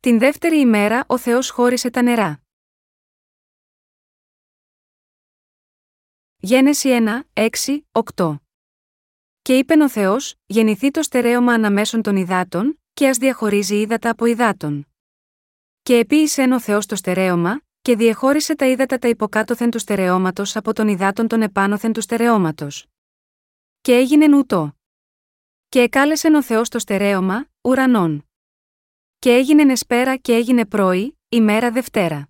Την δεύτερη ημέρα ο Θεός χώρισε τα νερά. Γένεση 1, 6, 8 Και είπεν ο Θεός, γεννηθεί το στερέωμα αναμέσων των υδάτων, και ας διαχωρίζει ύδατα από υδάτων. Και επίησε ο Θεός το στερέωμα, και διεχώρισε τα ύδατα τα υποκάτωθεν του στερεώματος από των υδάτων των επάνωθεν του στερεώματος. Και έγινε νούτο. Και εκάλεσεν ο Θεός το στερέωμα, ουρανών. Και έγινε εσπέρα και έγινε πρωί, ημέρα Δευτέρα.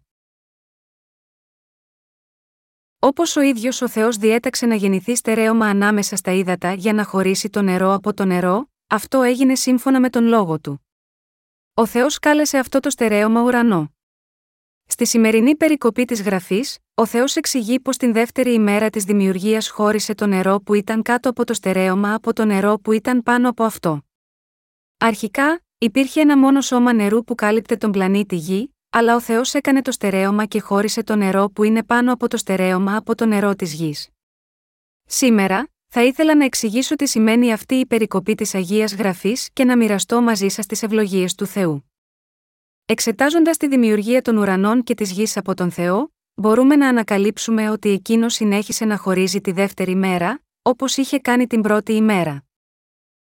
Όπως ο ίδιος ο Θεός διέταξε να γεννηθεί στερέωμα ανάμεσα στα ύδατα για να χωρίσει το νερό από το νερό, αυτό έγινε σύμφωνα με τον λόγο του. Ο Θεός κάλεσε αυτό το στερέωμα ουρανό. Στη σημερινή περικοπή της γραφής, ο Θεός εξηγεί πως την δεύτερη ημέρα της δημιουργίας χώρισε το νερό που ήταν κάτω από το στερέωμα από το νερό που ήταν πάνω από αυτό. Αρχικά, υπήρχε ένα μόνο σώμα νερού που κάλυπτε τον πλανήτη Γη, αλλά ο Θεός έκανε το στερέωμα και χώρισε το νερό που είναι πάνω από το στερέωμα από το νερό της Γης. Σήμερα, θα ήθελα να εξηγήσω τι σημαίνει αυτή η περικοπή της Αγίας Γραφής και να μοιραστώ μαζί σας τις ευλογίες του Θεού. Εξετάζοντας τη δημιουργία των ουρανών και της γης από τον Θεό, μπορούμε να ανακαλύψουμε ότι εκείνος συνέχισε να χωρίζει τη δεύτερη μέρα, όπως είχε κάνει την πρώτη ημέρα.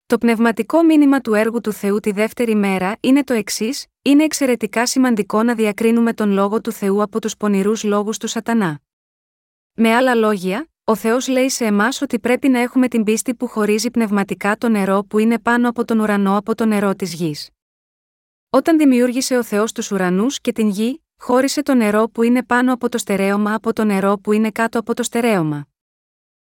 Το πνευματικό μήνυμα του έργου του Θεού τη δεύτερη μέρα είναι το εξής: Είναι εξαιρετικά σημαντικό να διακρίνουμε τον λόγο του Θεού από τους πονηρούς λόγους του Σατανά. Με άλλα λόγια, ο Θεός λέει σε εμάς ότι πρέπει να έχουμε την πίστη που χωρίζει πνευματικά το νερό που είναι πάνω από τον ουρανό από το νερό της γης. Όταν δημιούργησε ο Θεός τους ουρανούς και την γη, χώρισε το νερό που είναι πάνω από το στερέωμα από το νερό που είναι κάτω από το στερέωμα.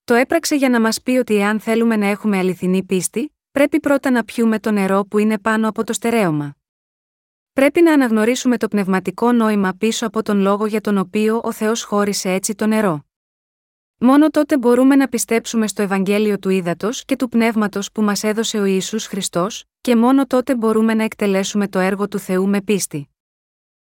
Το έπραξε για να μας πει ότι εάν θέλουμε να έχουμε αληθινή πίστη, πρέπει πρώτα να πιούμε το νερό που είναι πάνω από το στερέωμα. Πρέπει να αναγνωρίσουμε το πνευματικό νόημα πίσω από τον λόγο για τον οποίο ο Θεός χώρισε έτσι το νερό. Μόνο τότε μπορούμε να πιστέψουμε στο Ευαγγέλιο του Ήδατος και του Πνεύματος που μας έδωσε ο Ιησούς Χριστός, και μόνο τότε μπορούμε να εκτελέσουμε το έργο του Θεού με πίστη.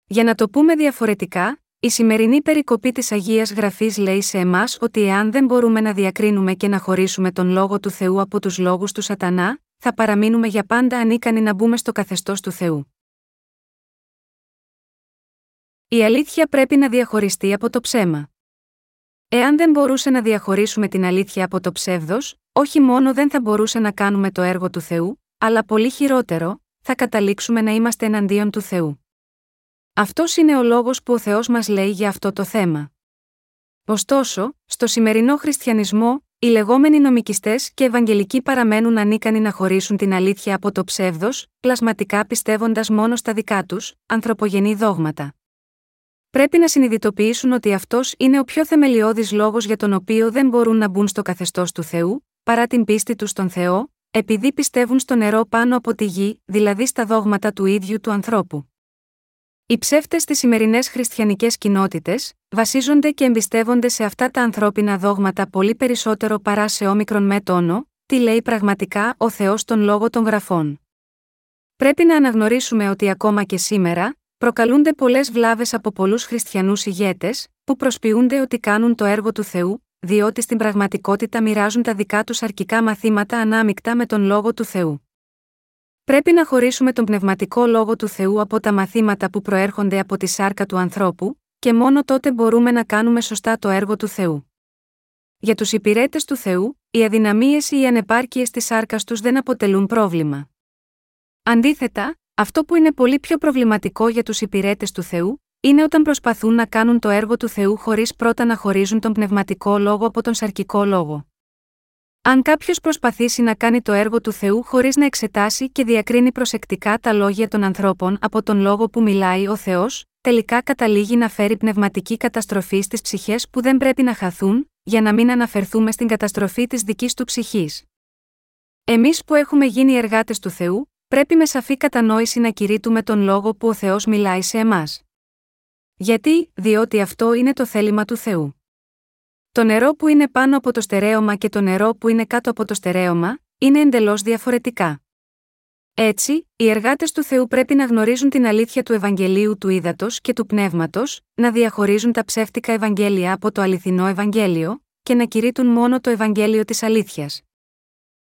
Για να το πούμε διαφορετικά, η σημερινή περικοπή της Αγίας Γραφής λέει σε εμάς ότι εάν δεν μπορούμε να διακρίνουμε και να χωρίσουμε τον λόγο του Θεού από τους λόγους του Σατανά, θα παραμείνουμε για πάντα ανίκανοι να μπούμε στο καθεστώς του Θεού. Η αλήθεια πρέπει να διαχωριστεί από το ψέμα. Εάν δεν μπορούσε να διαχωρίσουμε την αλήθεια από το ψεύδος, όχι μόνο δεν θα μπορούσε να κάνουμε το έργο του Θεού, αλλά πολύ χειρότερο, θα καταλήξουμε να είμαστε εναντίον του Θεού. Αυτός είναι ο λόγος που ο Θεός μας λέει για αυτό το θέμα. Ωστόσο, στο σημερινό χριστιανισμό, οι λεγόμενοι νομικιστές και ευαγγελικοί παραμένουν ανίκανοι να χωρίσουν την αλήθεια από το ψεύδος, πλασματικά πιστεύοντας μόνο στα δικά τους, ανθρωπογενή δόγματα. Πρέπει να συνειδητοποιήσουν ότι αυτός είναι ο πιο θεμελιώδης λόγος για τον οποίο δεν μπορούν να μπουν στο καθεστώς του Θεού, παρά την πίστη τους στον Θεό, επειδή πιστεύουν στο νερό πάνω από τη γη, δηλαδή στα δόγματα του ίδιου του ανθρώπου. Οι ψεύτες στις σημερινές χριστιανικές κοινότητες βασίζονται και εμπιστεύονται σε αυτά τα ανθρώπινα δόγματα πολύ περισσότερο παρά σε όμικρον με τόνο, τι λέει πραγματικά ο Θεός τον λόγο των γραφών. Πρέπει να αναγνωρίσουμε ότι ακόμα και σήμερα, προκαλούνται πολλές βλάβες από πολλούς χριστιανούς ηγέτες, που προσποιούνται ότι κάνουν το έργο του Θεού, διότι στην πραγματικότητα μοιράζουν τα δικά τους αρκικά μαθήματα ανάμεικτα με τον λόγο του Θεού. Πρέπει να χωρίσουμε τον πνευματικό λόγο του Θεού από τα μαθήματα που προέρχονται από τη σάρκα του ανθρώπου, και μόνο τότε μπορούμε να κάνουμε σωστά το έργο του Θεού. Για τους υπηρέτες του Θεού, οι αδυναμίες ή οι ανεπάρκειες της σάρκας τους δεν αποτελούν πρόβλημα. Αντίθετα, αυτό που είναι πολύ πιο προβληματικό για τους υπηρέτες του Θεού, είναι όταν προσπαθούν να κάνουν το έργο του Θεού χωρίς πρώτα να χωρίζουν τον πνευματικό λόγο από τον σαρκικό λόγο. Αν κάποιος προσπαθήσει να κάνει το έργο του Θεού χωρίς να εξετάσει και διακρίνει προσεκτικά τα λόγια των ανθρώπων από τον λόγο που μιλάει ο Θεός, τελικά καταλήγει να φέρει πνευματική καταστροφή στις ψυχές που δεν πρέπει να χαθούν, για να μην αναφερθούμε στην καταστροφή της δικής του ψυχής. Εμείς που έχουμε γίνει εργάτες του Θεού, πρέπει με σαφή κατανόηση να κηρύττουμε τον λόγο που ο Θεός μιλάει σε εμάς. Γιατί, διότι αυτό είναι το θέλημα του Θεού. Το νερό που είναι πάνω από το στερέωμα και το νερό που είναι κάτω από το στερέωμα, είναι εντελώς διαφορετικά. Έτσι, οι εργάτες του Θεού πρέπει να γνωρίζουν την αλήθεια του Ευαγγελίου του Ήδατος και του Πνεύματος, να διαχωρίζουν τα ψεύτικα Ευαγγέλια από το αληθινό Ευαγγέλιο, και να κηρύττουν μόνο το Ευαγγέλιο της αλήθειας.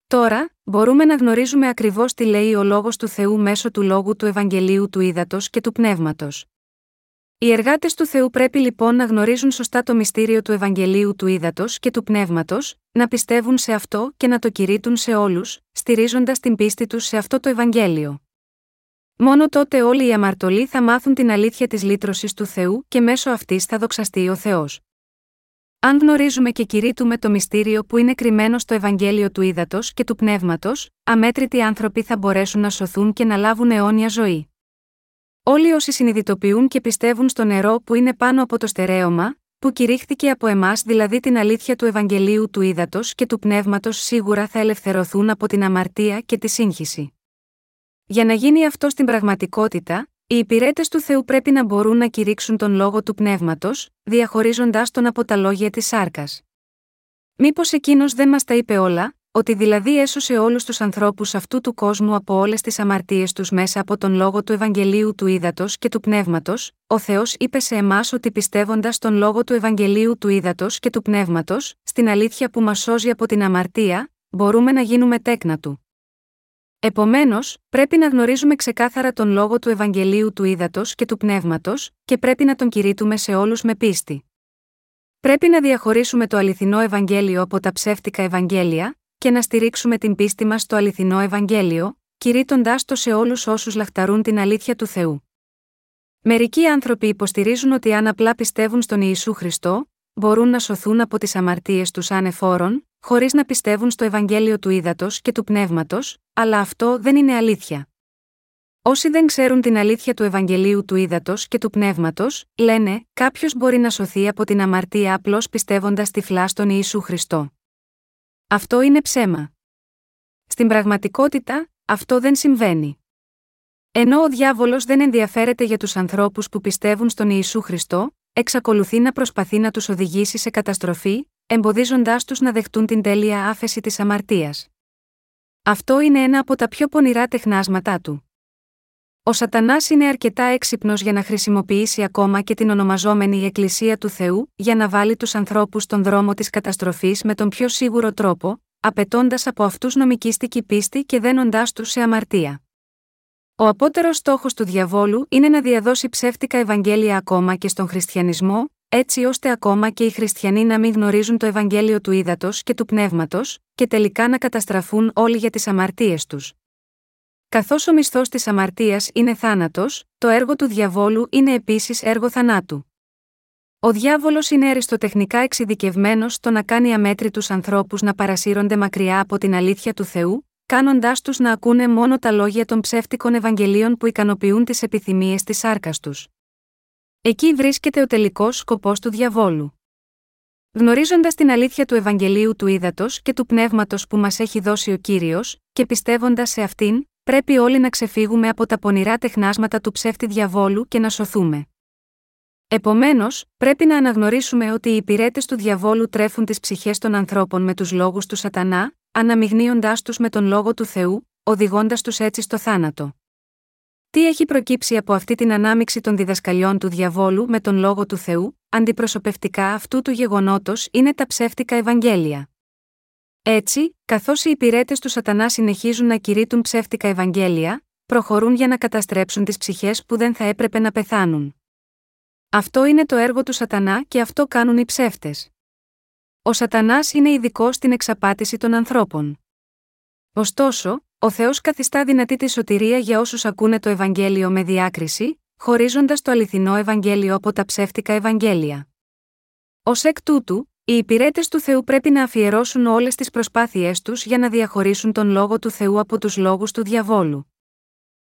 Τώρα, μπορούμε να γνωρίζουμε ακριβώς τι λέει ο λόγος του Θεού μέσω του λόγου του Ευαγγελίου του Ήδατος και του Πνεύματος. Οι εργάτες του Θεού πρέπει λοιπόν να γνωρίζουν σωστά το μυστήριο του Ευαγγελίου του Ήδατος και του Πνεύματος, να πιστεύουν σε αυτό και να το κηρύττουν σε όλους, στηρίζοντας την πίστη τους σε αυτό το Ευαγγέλιο. Μόνο τότε όλοι οι αμαρτωλοί θα μάθουν την αλήθεια της λύτρωσης του Θεού και μέσω αυτής θα δοξαστεί ο Θεός. Αν γνωρίζουμε και κηρύττουμε το μυστήριο που είναι κρυμμένο στο Ευαγγέλιο του Ήδατος και του Πνεύματος, αμέτρητοι άνθρωποι θα μπορέσουν να σωθούν και να λάβουν αιώνια ζωή. Όλοι όσοι συνειδητοποιούν και πιστεύουν στο νερό που είναι πάνω από το στερέωμα, που κηρύχθηκε από εμάς δηλαδή την αλήθεια του Ευαγγελίου του Ήδατος και του Πνεύματος σίγουρα θα ελευθερωθούν από την αμαρτία και τη σύγχυση. Για να γίνει αυτό στην πραγματικότητα, οι υπηρέτες του Θεού πρέπει να μπορούν να κηρύξουν τον λόγο του πνεύματος, διαχωρίζοντάς τον από τα λόγια της σάρκας. Μήπως εκείνος δεν μας τα είπε όλα, ότι δηλαδή έσωσε όλους τους ανθρώπους αυτού του κόσμου από όλες τις αμαρτίες τους μέσα από τον λόγο του Ευαγγελίου του Ήδατος και του Πνεύματος, ο Θεός είπε σε εμάς ότι πιστεύοντας τον λόγο του Ευαγγελίου του Ήδατος και του Πνεύματος, στην αλήθεια που μας σώζει από την αμαρτία, μπορούμε να γίνουμε τέκνα του. Επομένως, πρέπει να γνωρίζουμε ξεκάθαρα τον λόγο του Ευαγγελίου του Ήδατος και του Πνεύματος, και πρέπει να τον κηρύττουμε σε όλους με πίστη. Πρέπει να διαχωρίσουμε το αληθινό Ευαγγέλιο από τα ψεύτικα Ευαγγέλια, και να στηρίξουμε την πίστη μας στο αληθινό Ευαγγέλιο, κηρύττοντάς το σε όλους όσους λαχταρούν την αλήθεια του Θεού. Μερικοί άνθρωποι υποστηρίζουν ότι αν απλά πιστεύουν στον Ιησού Χριστό, μπορούν να σωθούν από τις αμαρτίες τους ανεφόρων, χωρίς να πιστεύουν στο Ευαγγέλιο του Ήδατος και του Πνεύματος, αλλά αυτό δεν είναι αλήθεια. Όσοι δεν ξέρουν την αλήθεια του Ευαγγελίου του Ήδατος και του Πνεύματος, λένε: Κάποιος μπορεί να σωθεί από την αμαρτία απλώς πιστεύοντας τυφλά στον Ιησού Χριστό. Αυτό είναι ψέμα. Στην πραγματικότητα, αυτό δεν συμβαίνει. Ενώ ο διάβολος δεν ενδιαφέρεται για τους ανθρώπους που πιστεύουν στον Ιησού Χριστό, εξακολουθεί να προσπαθεί να τους οδηγήσει σε καταστροφή, εμποδίζοντάς τους να δεχτούν την τέλεια άφεση της αμαρτίας. Αυτό είναι ένα από τα πιο πονηρά τεχνάσματά του. Ο Σατανάς είναι αρκετά έξυπνος για να χρησιμοποιήσει ακόμα και την ονομαζόμενη Εκκλησία του Θεού, για να βάλει τους ανθρώπους στον δρόμο της καταστροφής με τον πιο σίγουρο τρόπο, απαιτώντας από αυτούς νομικήστικη πίστη και δένοντάς τους σε αμαρτία. Ο απότερος στόχος του διαβόλου είναι να διαδώσει ψεύτικα Ευαγγέλια ακόμα και στον χριστιανισμό, έτσι ώστε ακόμα και οι χριστιανοί να μην γνωρίζουν το Ευαγγέλιο του ύδατο και του πνεύματος, και τελικά να καταστραφούν όλοι για τις αμαρτίες τους. Καθώς ο μισθός της αμαρτίας είναι θάνατος, το έργο του διαβόλου είναι επίσης έργο θανάτου. Ο διάβολος είναι αριστοτεχνικά εξειδικευμένος στο να κάνει αμέτρητους ανθρώπους να παρασύρονται μακριά από την αλήθεια του Θεού, κάνοντάς τους να ακούνε μόνο τα λόγια των ψεύτικων Ευαγγελίων που ικανοποιούν τις επιθυμίες της σάρκας τους. Εκεί βρίσκεται ο τελικός σκοπός του διαβόλου. Γνωρίζοντας την αλήθεια του Ευαγγελίου του Ήδατος και του Πνεύματος που μας έχει δώσει ο κύριος, και πιστεύοντας σε αυτήν, πρέπει όλοι να ξεφύγουμε από τα πονηρά τεχνάσματα του ψεύτη διαβόλου και να σωθούμε. Επομένως, πρέπει να αναγνωρίσουμε ότι οι υπηρέτες του διαβόλου τρέφουν τις ψυχές των ανθρώπων με τους λόγους του Σατανά, αναμειγνύοντάς τους με τον λόγο του Θεού, οδηγώντας τους έτσι στο θάνατο. Τι έχει προκύψει από αυτή την ανάμειξη των διδασκαλιών του διαβόλου με τον λόγο του Θεού, αντιπροσωπευτικά αυτού του γεγονότος είναι τα ψεύτικα Ευαγγέλια. Έτσι, καθώς οι υπηρέτες του Σατανά συνεχίζουν να κηρύττουν ψεύτικα Ευαγγέλια, προχωρούν για να καταστρέψουν τις ψυχές που δεν θα έπρεπε να πεθάνουν. Αυτό είναι το έργο του Σατανά και αυτό κάνουν οι ψεύτες. Ο Σατανάς είναι ειδικό στην εξαπάτηση των ανθρώπων. Ωστόσο, ο Θεός καθιστά δυνατή τη σωτηρία για όσους ακούνε το Ευαγγέλιο με διάκριση, χωρίζοντας το αληθινό Ευαγγέλιο από τα ψεύτικα Ευαγγέλια. Ω εκ τούτου, οι υπηρέτες του Θεού πρέπει να αφιερώσουν όλες τις προσπάθειές τους για να διαχωρίσουν τον λόγο του Θεού από τους λόγους του διαβόλου.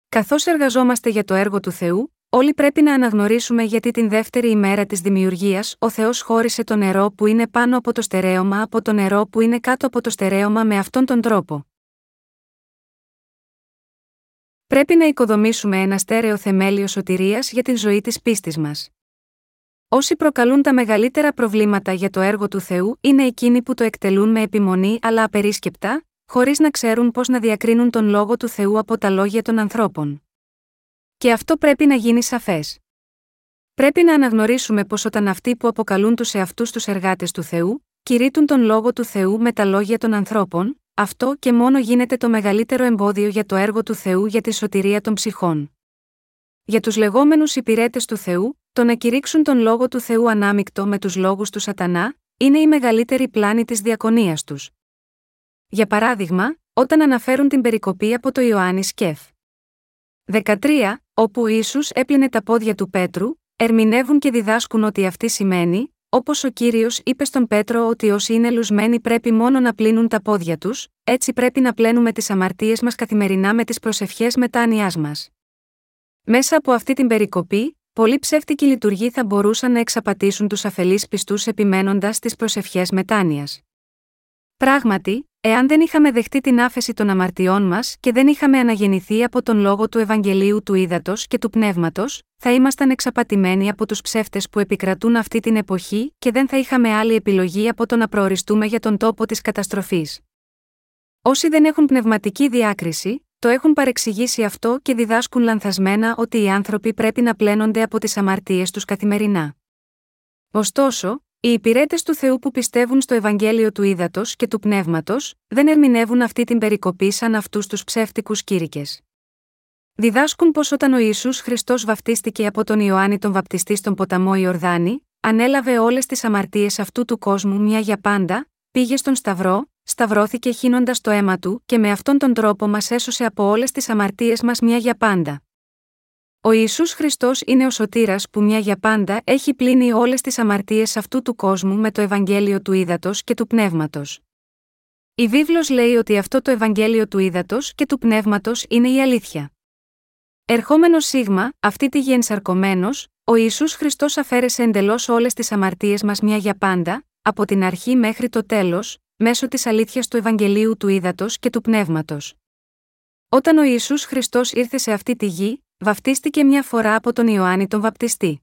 Καθώς εργαζόμαστε για το έργο του Θεού, όλοι πρέπει να αναγνωρίσουμε γιατί την δεύτερη ημέρα της δημιουργίας ο Θεός χώρισε το νερό που είναι πάνω από το στερέωμα από το νερό που είναι κάτω από το στερέωμα με αυτόν τον τρόπο. Πρέπει να οικοδομήσουμε ένα στέρεο θεμέλιο σωτηρίας για την ζωή της πίστης μας. Όσοι προκαλούν τα μεγαλύτερα προβλήματα για το έργο του Θεού είναι εκείνοι που το εκτελούν με επιμονή αλλά απερίσκεπτα, χωρίς να ξέρουν πώς να διακρίνουν τον λόγο του Θεού από τα λόγια των ανθρώπων. Και αυτό πρέπει να γίνει σαφές. Πρέπει να αναγνωρίσουμε πως όταν αυτοί που αποκαλούν τους εαυτούς τους εργάτες του Θεού, κηρύττουν τον λόγο του Θεού με τα λόγια των ανθρώπων, αυτό και μόνο γίνεται το μεγαλύτερο εμπόδιο για το έργο του Θεού για τη σωτηρία των ψυχών. Για τους λεγόμενους υπηρέτες του Θεού, το να κηρύξουν τον λόγο του Θεού ανάμεικτο με τους λόγους του Σατανά, είναι η μεγαλύτερη πλάνη της διακονίας τους. Για παράδειγμα, όταν αναφέρουν την περικοπή από το Ιωάννη Σκεφ. 13, όπου Ιησούς έπλυνε τα πόδια του Πέτρου, ερμηνεύουν και διδάσκουν ότι αυτή σημαίνει, όπως ο κύριος είπε στον Πέτρο ότι όσοι είναι λουσμένοι πρέπει μόνο να πλύνουν τα πόδια τους, έτσι πρέπει να πλένουμε τις αμαρτίες μας καθημερινά με τις προσευχές μετάνοιά μας. Μέσα από αυτή την περικοπή, πολλοί ψεύτικοι λειτουργοί θα μπορούσαν να εξαπατήσουν τους αφελείς πιστούς επιμένοντας στι προσευχές μετάνοιας. Πράγματι, εάν δεν είχαμε δεχτεί την άφεση των αμαρτιών μας και δεν είχαμε αναγεννηθεί από τον λόγο του Ευαγγελίου του Ήδατος και του Πνεύματος, θα ήμασταν εξαπατημένοι από τους ψεύτες που επικρατούν αυτή την εποχή και δεν θα είχαμε άλλη επιλογή από το να προοριστούμε για τον τόπο της καταστροφής. Όσοι δεν έχουν πνευματική διάκριση, το έχουν παρεξηγήσει αυτό και διδάσκουν λανθασμένα ότι οι άνθρωποι πρέπει να πλένονται από τις αμαρτίες τους καθημερινά. Ωστόσο, οι υπηρέτες του Θεού που πιστεύουν στο Ευαγγέλιο του Ήδατος και του Πνεύματος, δεν ερμηνεύουν αυτή την περικοπή σαν αυτούς τους ψεύτικους κήρυκες. Διδάσκουν πως όταν ο Ιησούς Χριστός βαφτίστηκε από τον Ιωάννη τον Βαπτιστή στον ποταμό Ιορδάνη, ανέλαβε όλες τις αμαρτίες αυτού του κόσμου μια για πάντα, πήγε στον Σταυρό, σταυρώθηκε χύνοντας το αίμα του και με αυτόν τον τρόπο μας έσωσε από όλες τις αμαρτίες μας μια για πάντα. Ο Ισού Χριστός είναι ο σωτήρας που μια για πάντα έχει πλύνει όλες τις αμαρτίες αυτού του κόσμου με το Ευαγγέλιο του Ήδατος και του Πνεύματος. Η βίβλος λέει ότι αυτό το Ευαγγέλιο του Ήδατος και του Πνεύματος είναι η αλήθεια. Ερχόμενος Σίγμα, αυτή τη γη ενσαρκωμένος, ο Ισού Χριστός αφαίρεσε εντελώς όλες τις αμαρτίες μας μια για πάντα, από την αρχή μέχρι το τέλος, μέσω της αλήθειας του Ευαγγελίου του Ήδατος και του Πνεύματος. Όταν ο Ισού Χριστός ήρθε σε αυτή τη γη, βαφτίστηκε μια φορά από τον Ιωάννη τον Βαπτιστή.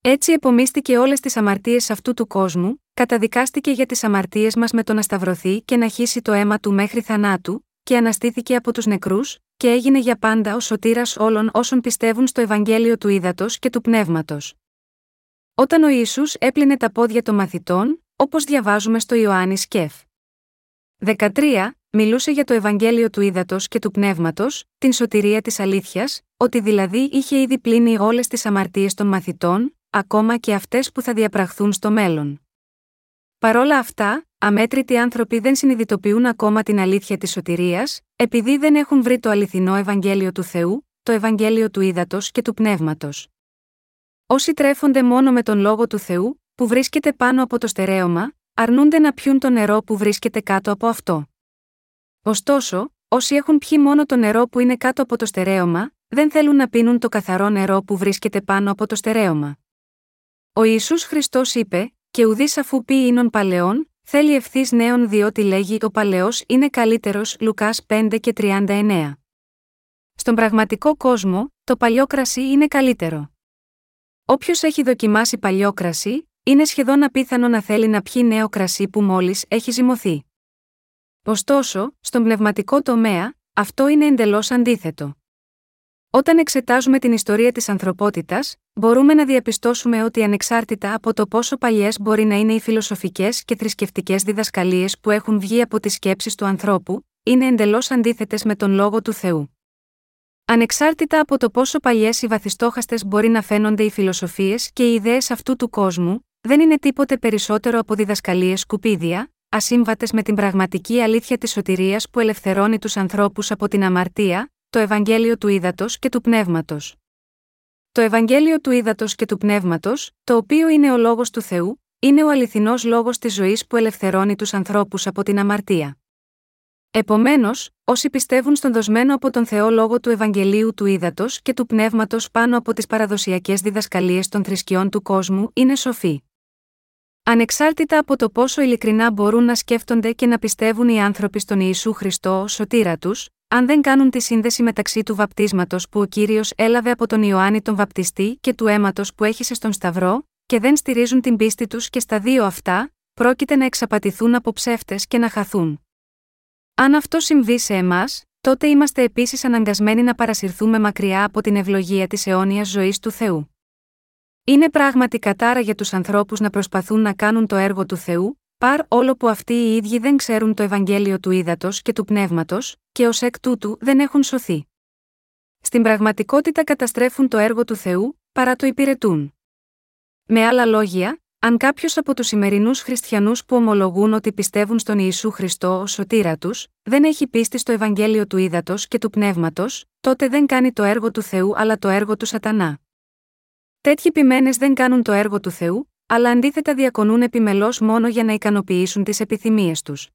Έτσι επομίστηκε όλες τις αμαρτίες αυτού του κόσμου, καταδικάστηκε για τις αμαρτίες μας με το να σταυρωθεί και να χύσει το αίμα του μέχρι θανάτου, και αναστήθηκε από τους νεκρούς, και έγινε για πάντα ο σωτήρας όλων όσων πιστεύουν στο Ευαγγέλιο του Ήδατος και του Πνεύματος. Όταν ο Ισού έπλυνε τα πόδια των μαθητών, όπως διαβάζουμε στο Ιωάννη Σκεφ. 13. Μιλούσε για το Ευαγγέλιο του Ήδατος και του Πνεύματος, την σωτηρία της αλήθειας, ότι δηλαδή είχε ήδη πλύνει όλες τις αμαρτίες των μαθητών, ακόμα και αυτές που θα διαπραχθούν στο μέλλον. Παρόλα αυτά, αμέτρητοι άνθρωποι δεν συνειδητοποιούν ακόμα την αλήθεια της σωτηρίας, επειδή δεν έχουν βρει το αληθινό Ευαγγέλιο του Θεού, το Ευαγγέλιο του Ήδατος και του Πνεύματος. Όσοι τρέφονται μόνο με τον λόγο του Θεού, που βρίσκεται πάνω από το στερέωμα, αρνούνται να πιούν το νερό που βρίσκεται κάτω από αυτό. Ωστόσο, όσοι έχουν πιει μόνο το νερό που είναι κάτω από το στερέωμα, δεν θέλουν να πίνουν το καθαρό νερό που βρίσκεται πάνω από το στερέωμα. Ο Ιησούς Χριστός είπε: Και ουδή αφού πει ίνων παλαιών, θέλει ευθύς νέων διότι λέγει ο παλαιός είναι καλύτερος Λουκάς 5 και 39. Στον πραγματικό κόσμο, το παλιό κρασί είναι καλύτερο. Όποιος έχει δοκιμάσει παλιό κρασί, είναι σχεδόν απίθανο να θέλει να πιει νέο κρασί που μόλις έχει ζυμωθεί. Ωστόσο, στον πνευματικό τομέα, αυτό είναι εντελώς αντίθετο. Όταν εξετάζουμε την ιστορία της ανθρωπότητας, μπορούμε να διαπιστώσουμε ότι ανεξάρτητα από το πόσο παλιές μπορεί να είναι οι φιλοσοφικές και θρησκευτικές διδασκαλίες που έχουν βγει από τις σκέψεις του ανθρώπου, είναι εντελώς αντίθετες με τον λόγο του Θεού. Ανεξάρτητα από το πόσο παλιές οι βαθιστόχαστες μπορεί να φαίνονται οι φιλοσοφίες και οι ιδέες αυτού του κόσμου, δεν είναι τίποτε περισσότερο από διδασκαλίες σκουπίδια, ασύμβατες με την πραγματική αλήθεια της σωτηρίας που ελευθερώνει τους ανθρώπους από την αμαρτία, το Ευαγγέλιο του Ήδατος και του Πνεύματος. Το Ευαγγέλιο του Ήδατος και του Πνεύματος, το οποίο είναι ο λόγος του Θεού, είναι ο αληθινός λόγος της ζωής που ελευθερώνει τους ανθρώπους από την αμαρτία. Επομένως, όσοι πιστεύουν στον δοσμένο από τον Θεό λόγο του Ευαγγελίου του Ήδατος και του Πνεύματος πάνω από τις παραδοσιακές διδασκαλίες των θρησκειών του κόσμου, είναι σοφοί. Ανεξάρτητα από το πόσο ειλικρινά μπορούν να σκέφτονται και να πιστεύουν οι άνθρωποι στον Ιησού Χριστό ω σωτήρα τους, αν δεν κάνουν τη σύνδεση μεταξύ του βαπτίσματος που ο κύριος έλαβε από τον Ιωάννη τον Βαπτιστή και του αίματος που έχησε στον Σταυρό, και δεν στηρίζουν την πίστη τους και στα δύο αυτά, πρόκειται να εξαπατηθούν από ψεύτες και να χαθούν. Αν αυτό συμβεί σε εμάς, τότε είμαστε επίσης αναγκασμένοι να παρασυρθούμε μακριά από την ευλογία της αιώνιας ζωής του Θεού. Είναι πράγματι κατάρα για τους ανθρώπους να προσπαθούν να κάνουν το έργο του Θεού, Παρ όλο που αυτοί οι ίδιοι δεν ξέρουν το Ευαγγέλιο του ύδατο και του πνεύματος, και ως εκ τούτου δεν έχουν σωθεί. Στην πραγματικότητα καταστρέφουν το έργο του Θεού, παρά το υπηρετούν. Με άλλα λόγια, αν κάποιος από τους σημερινούς χριστιανούς που ομολογούν ότι πιστεύουν στον Ιησού Χριστό ως σωτήρα τους, δεν έχει πίστη στο Ευαγγέλιο του ύδατο και του πνεύματος, τότε δεν κάνει το έργο του Θεού αλλά το έργο του Σατανά. Τέτοιοι ποιμένες δεν κάνουν το έργο του Θεού, αλλά αντίθετα διακονούν επιμελώς μόνο για να ικανοποιήσουν τις επιθυμίες τους.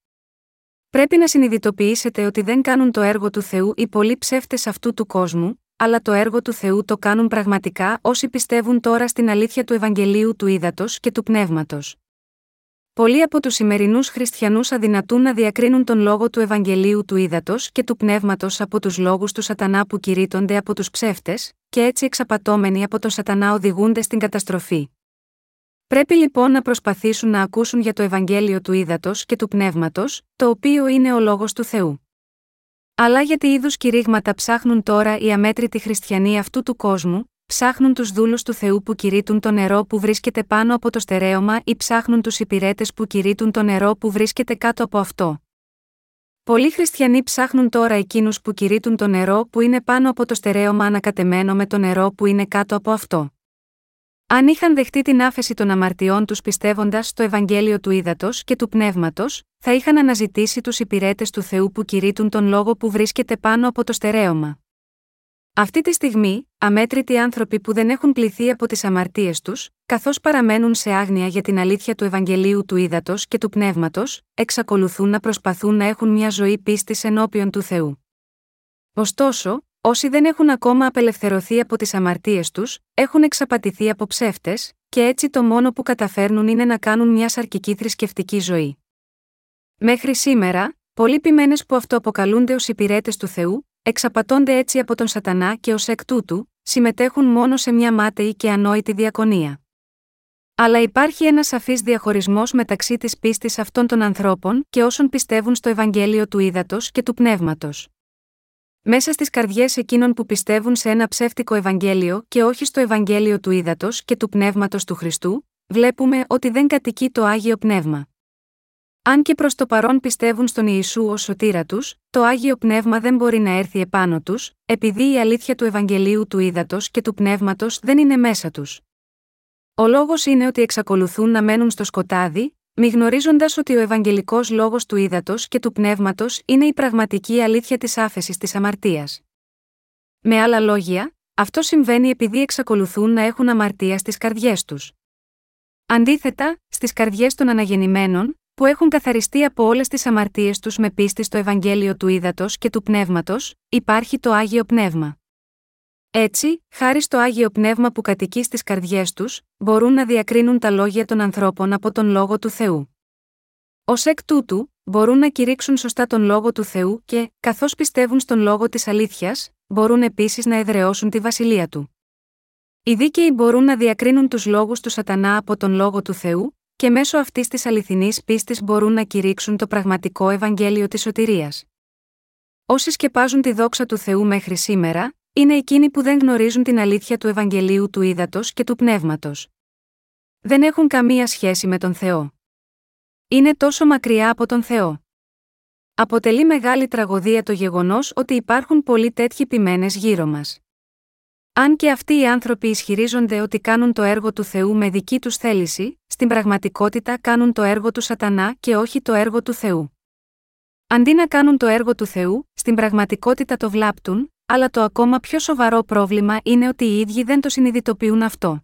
Πρέπει να συνειδητοποιήσετε ότι δεν κάνουν το έργο του Θεού οι πολλοί ψεύτες αυτού του κόσμου, αλλά το έργο του Θεού το κάνουν πραγματικά όσοι πιστεύουν τώρα στην αλήθεια του Ευαγγελίου του Ήδατος και του Πνεύματος. Πολλοί από τους σημερινούς χριστιανούς αδυνατούν να διακρίνουν τον λόγο του Ευαγγελίου του Ήδατος και του Πνεύματος από τους λόγους του Σατανά που κηρύττονται από τους ψεύτες, και έτσι εξαπατώμενοι από τον Σατανά οδηγούνται στην καταστροφή. Πρέπει λοιπόν να προσπαθήσουν να ακούσουν για το Ευαγγέλιο του Ήδατος και του Πνεύματος, το οποίο είναι ο λόγος του Θεού. Αλλά γιατί είδους κηρύγματα ψάχνουν τώρα οι αμέτρητοι χριστιανοί αυτού του κόσμου, ψάχνουν τους δούλους του Θεού που κηρύττουν το νερό που βρίσκεται πάνω από το στερέωμα ή ψάχνουν τους υπηρέτες που κηρύττουν το νερό που βρίσκεται κάτω από αυτό. Πολλοί χριστιανοί ψάχνουν τώρα εκείνους που κηρύττουν το νερό που είναι πάνω από το στερέωμα ανακατεμένο με το νερό που είναι κάτω από αυτό. Αν είχαν δεχτεί την άφεση των αμαρτιών τους πιστεύοντας στο Ευαγγέλιο του Ήδατος και του Πνεύματος, θα είχαν αναζητήσει τους υπηρέτες του Θεού που κηρύττουν τον λόγο που βρίσκεται πάνω από το στερέωμα. Αυτή τη στιγμή, αμέτρητοι άνθρωποι που δεν έχουν πληθεί από τις αμαρτίες τους, καθώς παραμένουν σε άγνοια για την αλήθεια του Ευαγγελίου του Ήδατος και του Πνεύματος, εξακολουθούν να προσπαθούν να έχουν μια ζωή πίστης ενώπιον του Θεού. Ωστόσο, Όσοι δεν έχουν ακόμα απελευθερωθεί από τις αμαρτίες τους, έχουν εξαπατηθεί από ψεύτες, και έτσι το μόνο που καταφέρνουν είναι να κάνουν μια σαρκική θρησκευτική ζωή. Μέχρι σήμερα, πολλοί ποιμένες που αυτοαποκαλούνται ως υπηρέτες του Θεού, εξαπατώνται έτσι από τον Σατανά και ως εκ τούτου, συμμετέχουν μόνο σε μια μάταιη και ανόητη διακονία. Αλλά υπάρχει ένας σαφής διαχωρισμός μεταξύ της πίστης αυτών των ανθρώπων και όσων πιστεύουν στο Ευαγγέλιο του Ήδατος και του Πνεύματος. Μέσα στις καρδιές εκείνων που πιστεύουν σε ένα ψεύτικο Ευαγγέλιο και όχι στο Ευαγγέλιο του Ήδατος και του Πνεύματος του Χριστού, βλέπουμε ότι δεν κατοικεί το άγιο πνεύμα. Αν και προς το παρόν πιστεύουν στον Ιησού ως σωτήρα τους, το άγιο πνεύμα δεν μπορεί να έρθει επάνω τους, επειδή η αλήθεια του Ευαγγελίου του Ήδατος και του Πνεύματος δεν είναι μέσα τους. Ο λόγος είναι ότι εξακολουθούν να μένουν στο σκοτάδι, μη γνωρίζοντα ότι ο Ευαγγελικός λόγος του ύδατο και του πνεύματος είναι η πραγματική αλήθεια της άφεσης της αμαρτίας. Με άλλα λόγια, αυτό συμβαίνει επειδή εξακολουθούν να έχουν αμαρτία στις καρδιές τους. Αντίθετα, στις καρδιές των αναγεννημένων, που έχουν καθαριστεί από όλες τις αμαρτίες τους με πίστη στο Ευαγγέλιο του ύδατο και του πνεύματος, υπάρχει το άγιο πνεύμα. Έτσι, χάρη στο άγιο πνεύμα που κατοικεί στις καρδιές τους, μπορούν να διακρίνουν τα λόγια των ανθρώπων από τον λόγο του Θεού. Ω εκ τούτου, μπορούν να κηρύξουν σωστά τον λόγο του Θεού και, καθώς πιστεύουν στον λόγο της αλήθειας, μπορούν επίσης να εδραιώσουν τη βασιλεία του. Οι δίκαιοι μπορούν να διακρίνουν τους λόγους του Σατανά από τον λόγο του Θεού, και μέσω αυτής της αληθινής πίστης μπορούν να κηρύξουν το πραγματικό Ευαγγέλιο της σωτηρίας. Όσοι σκεπάζουν τη δόξα του Θεού μέχρι σήμερα, είναι εκείνοι που δεν γνωρίζουν την αλήθεια του Ευαγγελίου του Ήδατος και του Πνεύματος. Δεν έχουν καμία σχέση με τον Θεό. Είναι τόσο μακριά από τον Θεό. Αποτελεί μεγάλη τραγωδία το γεγονός ότι υπάρχουν πολλοί τέτοιοι ποιμένε γύρω μας. Αν και αυτοί οι άνθρωποι ισχυρίζονται ότι κάνουν το έργο του Θεού με δική τους θέληση, στην πραγματικότητα κάνουν το έργο του Σατανά και όχι το έργο του Θεού. Αντί να κάνουν το έργο του Θεού, στην πραγματικότητα το βλάπτουν, αλλά το ακόμα πιο σοβαρό πρόβλημα είναι ότι οι ίδιοι δεν το συνειδητοποιούν αυτό.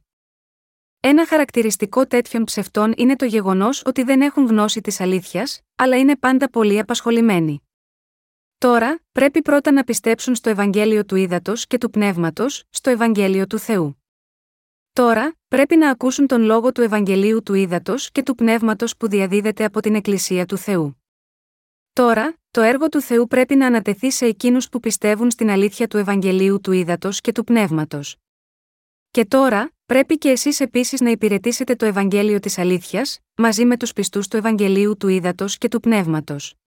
Ένα χαρακτηριστικό τέτοιων ψευτών είναι το γεγονός ότι δεν έχουν γνώση της αλήθειας, αλλά είναι πάντα πολύ απασχολημένοι. Τώρα, πρέπει πρώτα να πιστέψουν στο Ευαγγέλιο του Ήδατος και του Πνεύματος, στο Ευαγγέλιο του Θεού. Τώρα, πρέπει να ακούσουν τον λόγο του Ευαγγελίου του Ήδατος και του Πνεύματος που διαδίδεται από την Εκκλησία του Θεού. Τώρα, το έργο του Θεού πρέπει να ανατεθεί σε εκείνους που πιστεύουν στην αλήθεια του Ευαγγελίου του Ήδατος και του Πνεύματος. Και τώρα, πρέπει και εσείς επίσης να υπηρετήσετε το Ευαγγέλιο της Αλήθειας, μαζί με τους πιστούς του Ευαγγελίου του Ήδατος και του Πνεύματος.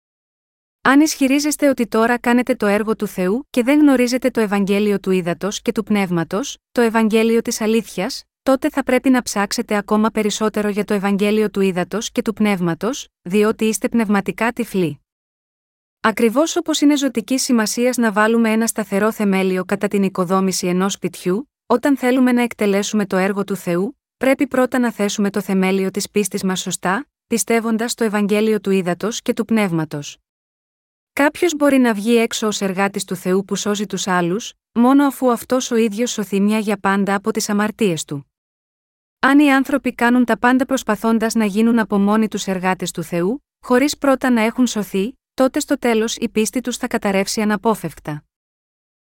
Αν ισχυρίζεστε ότι τώρα κάνετε το έργο του Θεού και δεν γνωρίζετε το Ευαγγέλιο του Ήδατος και του Πνεύματος, το Ευαγγέλιο της Αλήθειας, τότε θα πρέπει να ψάξετε ακόμα περισσότερο για το Ευαγγέλιο του Ήδατος και του Πνεύματος, διότι είστε πνευματικά τυφλοί. Ακριβώς όπως είναι ζωτικής σημασίας να βάλουμε ένα σταθερό θεμέλιο κατά την οικοδόμηση ενός σπιτιού, όταν θέλουμε να εκτελέσουμε το έργο του Θεού, πρέπει πρώτα να θέσουμε το θεμέλιο της πίστης μας σωστά, πιστεύοντας το Ευαγγέλιο του Ήδατος και του Πνεύματος. Κάποιος μπορεί να βγει έξω ως εργάτης του Θεού που σώζει τους άλλους, μόνο αφού αυτός ο ίδιος σωθεί μια για πάντα από τις αμαρτίες του. Αν οι άνθρωποι κάνουν τα πάντα προσπαθώντας να γίνουν από μόνοι τους εργάτες του Θεού, χωρίς πρώτα να έχουν σωθεί, τότε στο τέλος η πίστη τους θα καταρρεύσει αναπόφευκτα.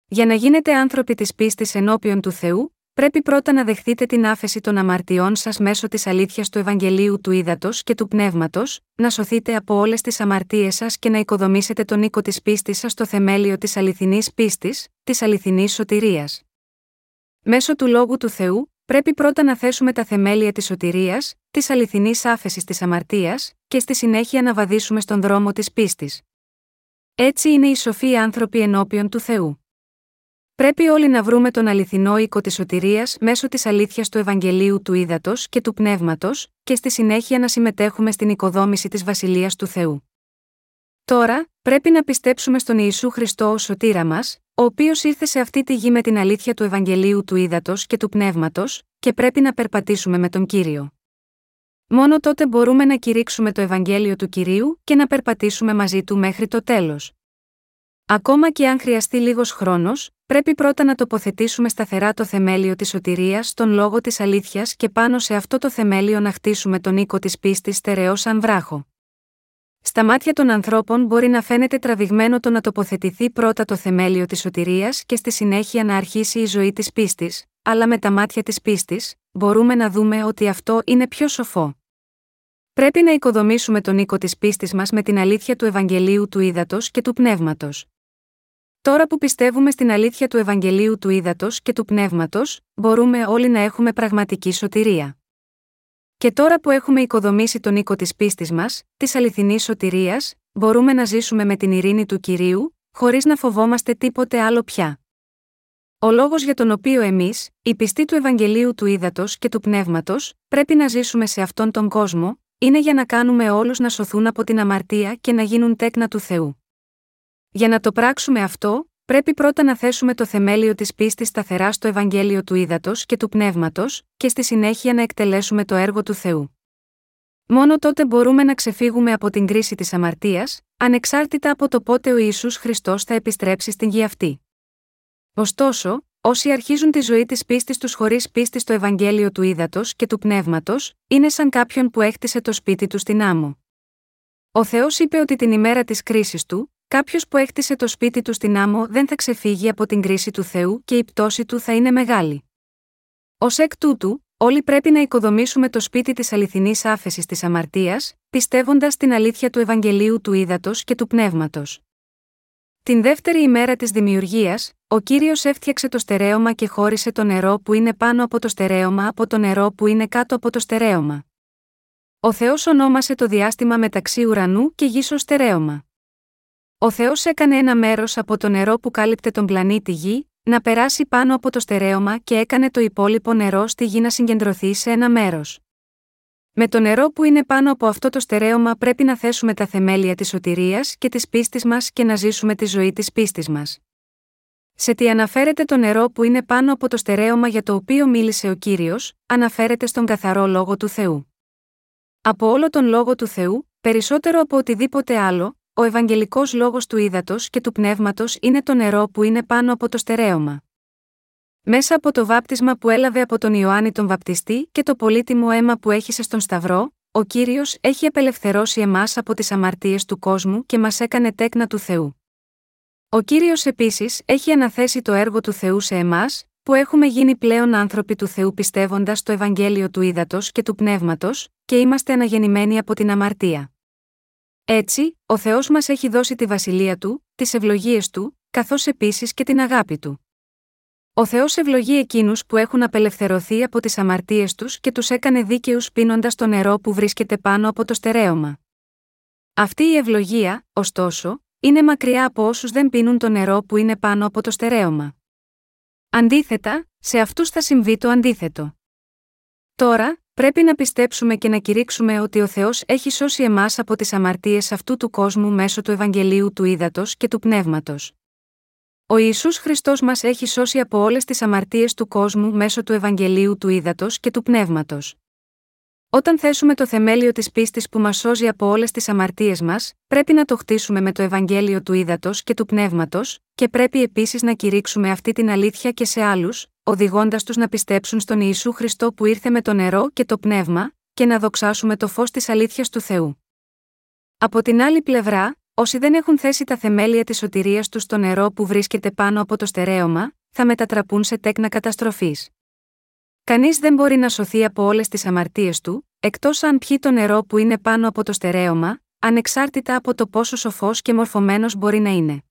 Για να γίνετε άνθρωποι της πίστης ενώπιον του Θεού, πρέπει πρώτα να δεχτείτε την άφεση των αμαρτιών σας μέσω της αλήθειας του Ευαγγελίου του Ήδατος και του Πνεύματος, να σωθείτε από όλες τις αμαρτίες σας και να οικοδομήσετε τον οίκο της πίστης σας στο θεμέλιο της αληθινής πίστης, της αληθινής σωτηρίας. Μέσω του λόγου του Θεού, πρέπει πρώτα να θέσουμε τα θεμέλια της σωτηρίας, της αληθινής άφεσης της αμαρτίας, και στη συνέχεια να βαδίσουμε στον δρόμο της πίστης. Έτσι είναι οι σοφοί άνθρωποι ενώπιον του Θεού. Πρέπει όλοι να βρούμε τον αληθινό οίκο της σωτηρίας μέσω της αλήθειας του Ευαγγελίου του Ήδατος και του Πνεύματος, και στη συνέχεια να συμμετέχουμε στην οικοδόμηση της Βασιλείας του Θεού. Τώρα, πρέπει να πιστέψουμε στον Ιησού Χριστό ως σωτήρα μας, ο οποίος ήρθε σε αυτή τη γη με την αλήθεια του Ευαγγελίου του Ήδατος και του Πνεύματος, και πρέπει να περπατήσουμε με τον κύριο. Μόνο τότε μπορούμε να κηρύξουμε το Ευαγγέλιο του κυρίου και να περπατήσουμε μαζί του μέχρι το τέλος. Ακόμα και αν χρειαστεί λίγος χρόνος, πρέπει πρώτα να τοποθετήσουμε σταθερά το θεμέλιο της σωτηρίας στον λόγο της αλήθειας και πάνω σε αυτό το θεμέλιο να χτίσουμε τον οίκο της πίστης στερεός σαν βράχο. Στα μάτια των ανθρώπων μπορεί να φαίνεται τραβηγμένο το να τοποθετηθεί πρώτα το θεμέλιο της σωτηρίας και στη συνέχεια να αρχίσει η ζωή της πίστης, αλλά με τα μάτια της πίστης, μπορούμε να δούμε ότι αυτό είναι πιο σοφό. Πρέπει να οικοδομήσουμε τον οίκο της πίστης μας με την αλήθεια του Ευαγγελίου του Ήδατος και του Πνεύματος. Τώρα που πιστεύουμε στην αλήθεια του Ευαγγελίου του Ήδατος και του Πνεύματος, μπορούμε όλοι να έχουμε πραγματική σωτηρία. Και τώρα που έχουμε οικοδομήσει τον οίκο της πίστης μας, της αληθινής σωτηρίας, μπορούμε να ζήσουμε με την ειρήνη του κυρίου, χωρίς να φοβόμαστε τίποτε άλλο πια. Ο λόγος για τον οποίο εμείς, οι πιστοί του Ευαγγελίου του Ήδατος και του Πνεύματος, πρέπει να ζήσουμε σε αυτόν τον κόσμο, είναι για να κάνουμε όλους να σωθούν από την αμαρτία και να γίνουν τέκνα του Θεού. Για να το πράξουμε αυτό, πρέπει πρώτα να θέσουμε το θεμέλιο της πίστης σταθερά στο Ευαγγέλιο του Ήδατος και του Πνεύματος, και στη συνέχεια να εκτελέσουμε το έργο του Θεού. Μόνο τότε μπορούμε να ξεφύγουμε από την κρίση της αμαρτίας, ανεξάρτητα από το πότε ο Ισού Χριστός θα επιστρέψει στην γη αυτή. Ωστόσο, όσοι αρχίζουν τη ζωή της πίστης τους χωρίς πίστη στο Ευαγγέλιο του Ήδατος και του Πνεύματος, είναι σαν κάποιον που έχτισε το σπίτι του στην άμμο. Ο Θεός είπε ότι την ημέρα της κρίσης του, Κάποιος που έκτισε το σπίτι του στην άμμο δεν θα ξεφύγει από την κρίση του Θεού και η πτώση του θα είναι μεγάλη. Ω εκ τούτου, όλοι πρέπει να οικοδομήσουμε το σπίτι της αληθινής άφεσης της αμαρτίας, πιστεύοντας την αλήθεια του Ευαγγελίου του Ήδατος και του Πνεύματος. Την δεύτερη ημέρα της δημιουργίας, ο κύριος έφτιαξε το στερέωμα και χώρισε το νερό που είναι πάνω από το στερέωμα από το νερό που είναι κάτω από το στερέωμα. Ο Θεός ονόμασε το διάστημα μεταξύ ουρανού και γης ως στερέωμα. Ο Θεός έκανε ένα μέρος από το νερό που κάλυπτε τον πλανήτη Γη, να περάσει πάνω από το στερέωμα και έκανε το υπόλοιπο νερό στη Γη να συγκεντρωθεί σε ένα μέρος. Με το νερό που είναι πάνω από αυτό το στερέωμα πρέπει να θέσουμε τα θεμέλια της σωτηρίας και της πίστης μας και να ζήσουμε τη ζωή της πίστης μας. Σε τι αναφέρεται το νερό που είναι πάνω από το στερέωμα για το οποίο μίλησε ο κύριος, αναφέρεται στον καθαρό λόγο του Θεού. Από όλο τον λόγο του Θεού, περισσότερο από οτιδήποτε άλλο, ο Ευαγγελικός λόγος του ύδατο και του πνεύματος είναι το νερό που είναι πάνω από το στερέωμα. Μέσα από το βάπτισμα που έλαβε από τον Ιωάννη τον Βαπτιστή και το πολύτιμο αίμα που έχησε στον Σταυρό, ο κύριος έχει απελευθερώσει εμάς από τις αμαρτίες του κόσμου και μας έκανε τέκνα του Θεού. Ο κύριος επίσης έχει αναθέσει το έργο του Θεού σε εμάς, που έχουμε γίνει πλέον άνθρωποι του Θεού πιστεύοντας το Ευαγγέλιο του ύδατο και του πνεύματος, και είμαστε αναγεννημένοι από την αμαρτία. Έτσι, ο Θεός μας έχει δώσει τη βασιλεία του, τις ευλογίες του, καθώς επίσης και την αγάπη του. Ο Θεός ευλογεί εκείνους που έχουν απελευθερωθεί από τις αμαρτίες τους και τους έκανε δίκαιους πίνοντας το νερό που βρίσκεται πάνω από το στερέωμα. Αυτή η ευλογία, ωστόσο, είναι μακριά από όσους δεν πίνουν το νερό που είναι πάνω από το στερέωμα. Αντίθετα, σε αυτούς θα συμβεί το αντίθετο. Τώρα, πρέπει να πιστέψουμε και να κηρύξουμε ότι ο Θεός έχει σώσει εμάς από τις αμαρτίες αυτού του κόσμου μέσω του Ευαγγελίου του Ήδατος και του Πνεύματος. Ο Ιησούς Χριστός μας έχει σώσει από όλες τις αμαρτίες του κόσμου μέσω του Ευαγγελίου του Ήδατος και του Πνεύματος. Όταν θέσουμε το θεμέλιο της πίστης που μας σώζει από όλες τις αμαρτίες μας, πρέπει να το χτίσουμε με το Ευαγγέλιο του Ήδατος και του Πνεύματος, και πρέπει επίσης να κηρύξουμε αυτή την αλήθεια και σε άλλους, οδηγώντας τους να πιστέψουν στον Ιησού Χριστό που ήρθε με το νερό και το πνεύμα, και να δοξάσουμε το φως της αλήθειας του Θεού. Από την άλλη πλευρά, όσοι δεν έχουν θέσει τα θεμέλια της σωτηρίας τους στο νερό που βρίσκεται πάνω από το στερέωμα, θα μετατραπούν σε τέκνα καταστροφής. Κανείς δεν μπορεί να σωθεί από όλες τις αμαρτίες του, εκτός αν πιει το νερό που είναι πάνω από το στερέωμα, ανεξάρτητα από το πόσο σοφός και μορφωμένος μπορεί να είναι.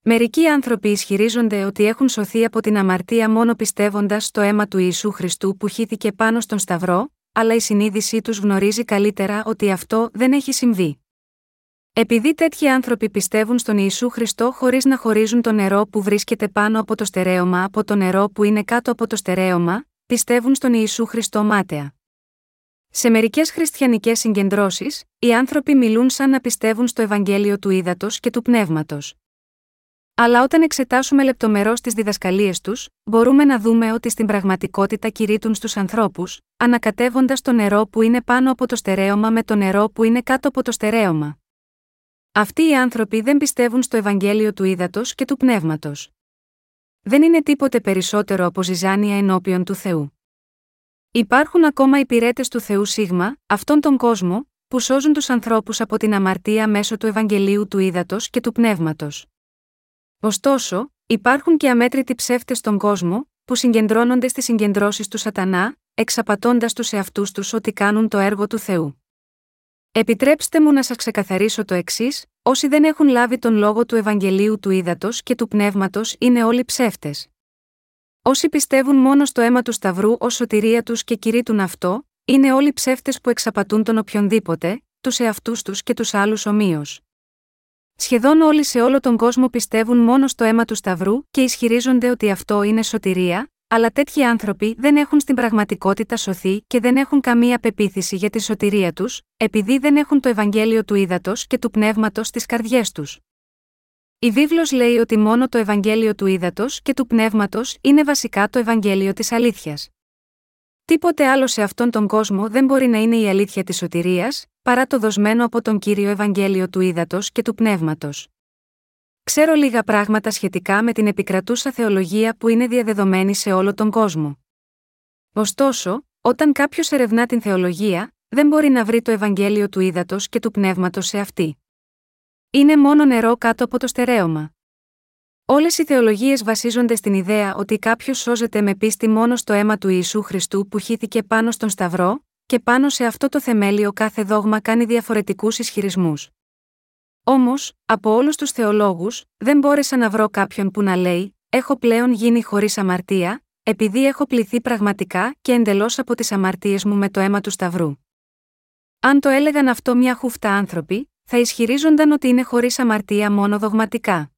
Μερικοί άνθρωποι ισχυρίζονται ότι έχουν σωθεί από την αμαρτία μόνο πιστεύοντας στο αίμα του Ιησού Χριστού που χύθηκε πάνω στον Σταυρό, αλλά η συνείδησή τους γνωρίζει καλύτερα ότι αυτό δεν έχει συμβεί. Επειδή τέτοιοι άνθρωποι πιστεύουν στον Ιησού Χριστό χωρίς να χωρίζουν το νερό που βρίσκεται πάνω από το στερέωμα από το νερό που είναι κάτω από το στερέωμα, πιστεύουν στον Ιησού Χριστό μάταια. Σε μερικές χριστιανικές συγκεντρώσεις, οι άνθρωποι μιλούν σαν να πιστεύουν στο Ευαγγέλιο του Ήδατος και του Πνεύματος. Αλλά όταν εξετάσουμε λεπτομερώς τις διδασκαλίες τους, μπορούμε να δούμε ότι στην πραγματικότητα κηρύττουν στους ανθρώπους, ανακατεύοντας το νερό που είναι πάνω από το στερέωμα με το νερό που είναι κάτω από το στερέωμα. Αυτοί οι άνθρωποι δεν πιστεύουν στο Ευαγγέλιο του Ήδατος και του Πνεύματος δεν είναι τίποτε περισσότερο από ζυζάνια ενώπιον του Θεού. Υπάρχουν ακόμα υπηρέτες του Θεού Σίγμα, αυτόν τον κόσμο, που σώζουν τους ανθρώπους από την αμαρτία μέσω του Ευαγγελίου του Ήδατος και του Πνεύματος. Ωστόσο, υπάρχουν και αμέτρητοι ψεύτες στον κόσμο, που συγκεντρώνονται στις συγκεντρώσεις του Σατανά, εξαπατώντας τους εαυτούς τους ότι κάνουν το έργο του Θεού. Επιτρέψτε μου να σας ξεκαθαρίσω το εξής: Όσοι δεν έχουν λάβει τον λόγο του Ευαγγελίου του Ήδατος και του Πνεύματος είναι όλοι ψεύτες. Όσοι πιστεύουν μόνο στο αίμα του Σταυρού ως σωτηρία τους και κηρύττουν αυτό, είναι όλοι ψεύτες που εξαπατούν τον οποιονδήποτε, τους εαυτούς τους και τους άλλους ομοίως. Σχεδόν όλοι σε όλο τον κόσμο πιστεύουν μόνο στο αίμα του Σταυρού και ισχυρίζονται ότι αυτό είναι σωτηρία, αλλά τέτοιοι άνθρωποι δεν έχουν στην πραγματικότητα σωθεί και δεν έχουν καμία πεποίθηση για τη σωτηρία τους, επειδή δεν έχουν το Ευαγγέλιο του ύδατο και του πνεύματος στις καρδιές τους. Η βίβλος λέει ότι μόνο το Ευαγγέλιο του ύδατο και του πνεύματος είναι βασικά το Ευαγγέλιο της αλήθειας. Τίποτε άλλο σε αυτόν τον κόσμο δεν μπορεί να είναι η αλήθεια της σωτηρίας, παρά το δοσμένο από τον κύριο Ευαγγέλιο του ύδατο και του πνεύματος. Ξέρω λίγα πράγματα σχετικά με την επικρατούσα θεολογία που είναι διαδεδομένη σε όλο τον κόσμο. Ωστόσο, όταν κάποιος ερευνά την θεολογία, δεν μπορεί να βρει το Ευαγγέλιο του ύδατο και του πνεύματος σε αυτή. Είναι μόνο νερό κάτω από το στερέωμα. Όλες οι θεολογίες βασίζονται στην ιδέα ότι κάποιος σώζεται με πίστη μόνο στο αίμα του Ιησού Χριστού που χύθηκε πάνω στον Σταυρό, και πάνω σε αυτό το θεμέλιο κάθε δόγμα κάνει διαφορετικούς ισχυρισμούς. Όμως, από όλους τους θεολόγους, δεν μπόρεσα να βρω κάποιον που να λέει: Έχω πλέον γίνει χωρίς αμαρτία, επειδή έχω πληθεί πραγματικά και εντελώς από τις αμαρτίες μου με το αίμα του Σταυρού. Αν το έλεγαν αυτό μια χούφτα άνθρωποι, θα ισχυρίζονταν ότι είναι χωρίς αμαρτία μόνο δογματικά.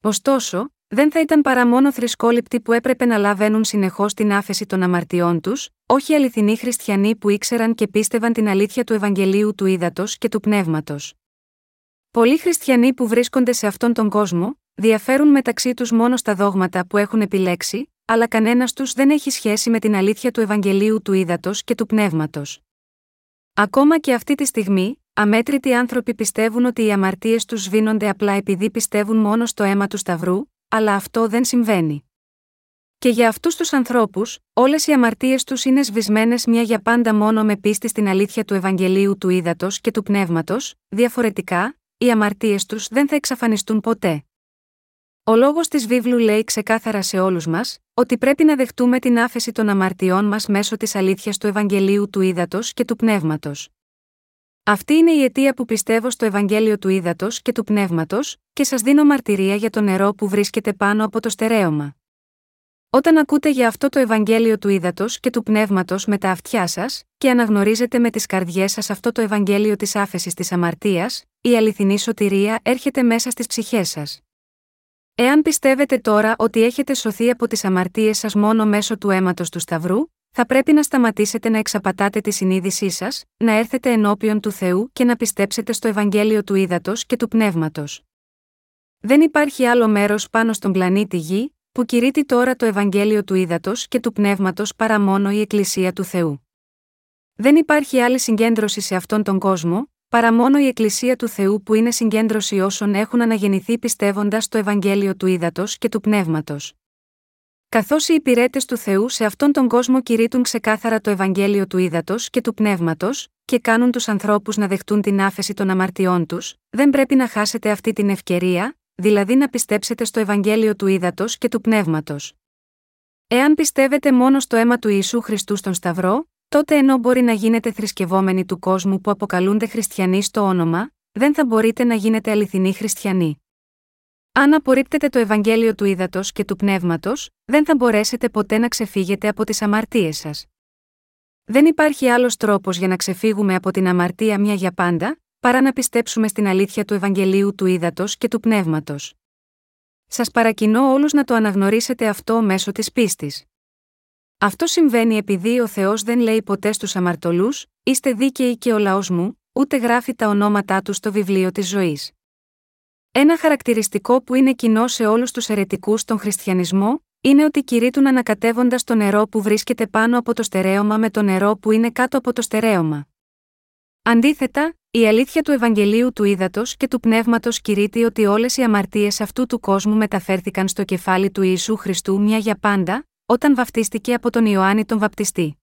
Ωστόσο, δεν θα ήταν παρά μόνο θρησκόληπτοι που έπρεπε να λαβαίνουν συνεχώς την άφεση των αμαρτιών τους, όχι αληθινοί χριστιανοί που ήξεραν και πίστευαν την αλήθεια του Ευαγγελίου του Ήδατος και του Πνεύματος. Πολλοί χριστιανοί που βρίσκονται σε αυτόν τον κόσμο, διαφέρουν μεταξύ τους μόνο στα δόγματα που έχουν επιλέξει, αλλά κανένας τους δεν έχει σχέση με την αλήθεια του Ευαγγελίου του Ήδατος και του Πνεύματος. Ακόμα και αυτή τη στιγμή, αμέτρητοι άνθρωποι πιστεύουν ότι οι αμαρτίες τους σβήνονται απλά επειδή πιστεύουν μόνο στο αίμα του Σταυρού, αλλά αυτό δεν συμβαίνει. Και για αυτούς τους ανθρώπους, όλες οι αμαρτίες τους είναι σβησμένες μια για πάντα μόνο με πίστη στην αλήθεια του Ευαγγελίου του Ήδατος και του Πνεύματος, διαφορετικά, οι αμαρτίες τους δεν θα εξαφανιστούν ποτέ. Ο λόγος της βίβλου λέει ξεκάθαρα σε όλους μας, ότι πρέπει να δεχτούμε την άφεση των αμαρτιών μας μέσω της αλήθειας του Ευαγγελίου του Ήδατος και του Πνεύματος. Αυτή είναι η αιτία που πιστεύω στο Ευαγγέλιο του Ήδατος και του Πνεύματος, και σας δίνω μαρτυρία για το νερό που βρίσκεται πάνω από το στερέωμα. Όταν ακούτε για αυτό το Ευαγγέλιο του Ήδατος και του Πνεύματος με τα αυτιά σας, και αναγνωρίζετε με τις καρδιές σας αυτό το Ευαγγέλιο της άφεσης της αμαρτίας, η αληθινή σωτηρία έρχεται μέσα στις ψυχές σας. Εάν πιστεύετε τώρα ότι έχετε σωθεί από τις αμαρτίες σας μόνο μέσω του αίματος του Σταυρού, θα πρέπει να σταματήσετε να εξαπατάτε τη συνείδησή σας, να έρθετε ενώπιον του Θεού και να πιστέψετε στο Ευαγγέλιο του Ήδατος και του Πνεύματος. Δεν υπάρχει άλλο μέρος πάνω στον πλανήτη Γη, που κηρύττει τώρα το Ευαγγέλιο του Ήδατος και του Πνεύματος παρά μόνο η Εκκλησία του Θεού. Δεν υπάρχει άλλη συγκέντρωση σε αυτόν τον κόσμο, παρά μόνο η Εκκλησία του Θεού που είναι συγκέντρωση όσων έχουν αναγεννηθεί πιστεύοντας το Ευαγγέλιο του Ήδατος και του Πνεύματος. Καθώς οι υπηρέτες του Θεού σε αυτόν τον κόσμο κηρύττουν ξεκάθαρα το Ευαγγέλιο του Ήδατος και του Πνεύματος, και κάνουν τους ανθρώπους να δεχτούν την άφεση των αμαρτιών τους, δεν πρέπει να χάσετε αυτή την ευκαιρία, δηλαδή να πιστέψετε στο Ευαγγέλιο του Ήδατος και του Πνεύματος. Εάν πιστεύετε μόνο στο αίμα του Ιησού Χριστού στον Σταυρό, τότε ενώ μπορεί να γίνετε θρησκευόμενοι του κόσμου που αποκαλούνται χριστιανοί στο όνομα, δεν θα μπορείτε να γίνετε αληθινοί χριστιανοί. Αν απορρίπτετε το Ευαγγέλιο του Ήδατος και του Πνεύματος, δεν θα μπορέσετε ποτέ να ξεφύγετε από τις αμαρτίες σας. Δεν υπάρχει άλλος τρόπος για να ξεφύγουμε από την αμαρτία μια για πάντα, παρά να πιστέψουμε στην αλήθεια του Ευαγγελίου του Ήδατος και του Πνεύματος. Σας παρακινώ όλους να το αναγνωρίσετε αυτό μέσω της πίστης. Αυτό συμβαίνει επειδή ο Θεός δεν λέει ποτέ στους αμαρτωλούς: Είστε δίκαιοι και ο λαός μου, ούτε γράφει τα ονόματά του στο βιβλίο της ζωής. Ένα χαρακτηριστικό που είναι κοινό σε όλους τους αιρετικούς στον χριστιανισμό, είναι ότι κηρύττουν ανακατεύοντας το νερό που βρίσκεται πάνω από το στερέωμα με το νερό που είναι κάτω από το στερέωμα. Αντίθετα, η αλήθεια του Ευαγγελίου του Ήδατος και του Πνεύματος κηρύττει ότι όλες οι αμαρτίες αυτού του κόσμου μεταφέρθηκαν στο κεφάλι του Ιησού Χριστού μια για πάντα, όταν βαφτίστηκε από τον Ιωάννη τον Βαπτιστή.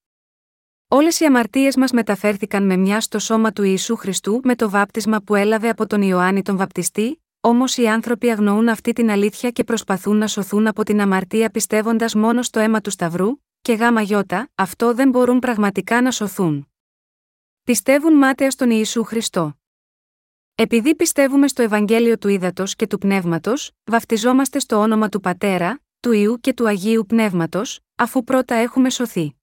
Όλες οι αμαρτίες μας μεταφέρθηκαν με μια στο σώμα του Ιησού Χριστού με το βάπτισμα που έλαβε από τον Ιωάννη τον Βαπτιστή, Όμως οι άνθρωποι αγνοούν αυτή την αλήθεια και προσπαθούν να σωθούν από την αμαρτία πιστεύοντας μόνο στο αίμα του Σταυρού, και γάμα γιώτα, αυτό δεν μπορούν πραγματικά να σωθούν. Πιστεύουν μάταια στον Ιησού Χριστό. Επειδή πιστεύουμε στο Ευαγγέλιο του Ήδατος και του Πνεύματος, βαφτιζόμαστε στο όνομα του Πατέρα, του Ιού και του Αγίου Πνεύματος, αφού πρώτα έχουμε σωθεί.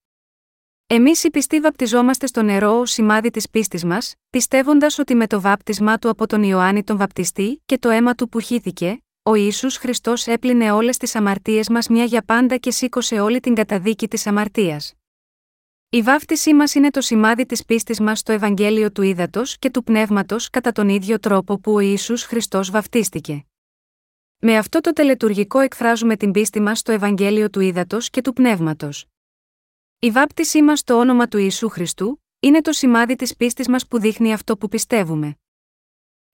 Εμείς οι πιστοί βαπτιζόμαστε στο νερό ως σημάδι της πίστης μας, πιστεύοντας ότι με το βάπτισμά του από τον Ιωάννη τον Βαπτιστή και το αίμα του που χύθηκε, ο Ιησούς Χριστός έπλυνε όλες τις αμαρτίες μας μια για πάντα και σήκωσε όλη την καταδίκη της αμαρτίας. Η βάφτισή μας είναι το σημάδι της πίστης μας στο Ευαγγέλιο του Ήδατος και του Πνεύματος κατά τον ίδιο τρόπο που ο Ιησούς Χριστός βαφτίστηκε. Με αυτό το τελετουργικό εκφράζουμε την πίστη μας στο Ευαγγέλιο του Ήδατος και του Πνεύματος. Η βάπτισή μας στο όνομα του Ιησού Χριστού είναι το σημάδι της πίστης μας που δείχνει αυτό που πιστεύουμε.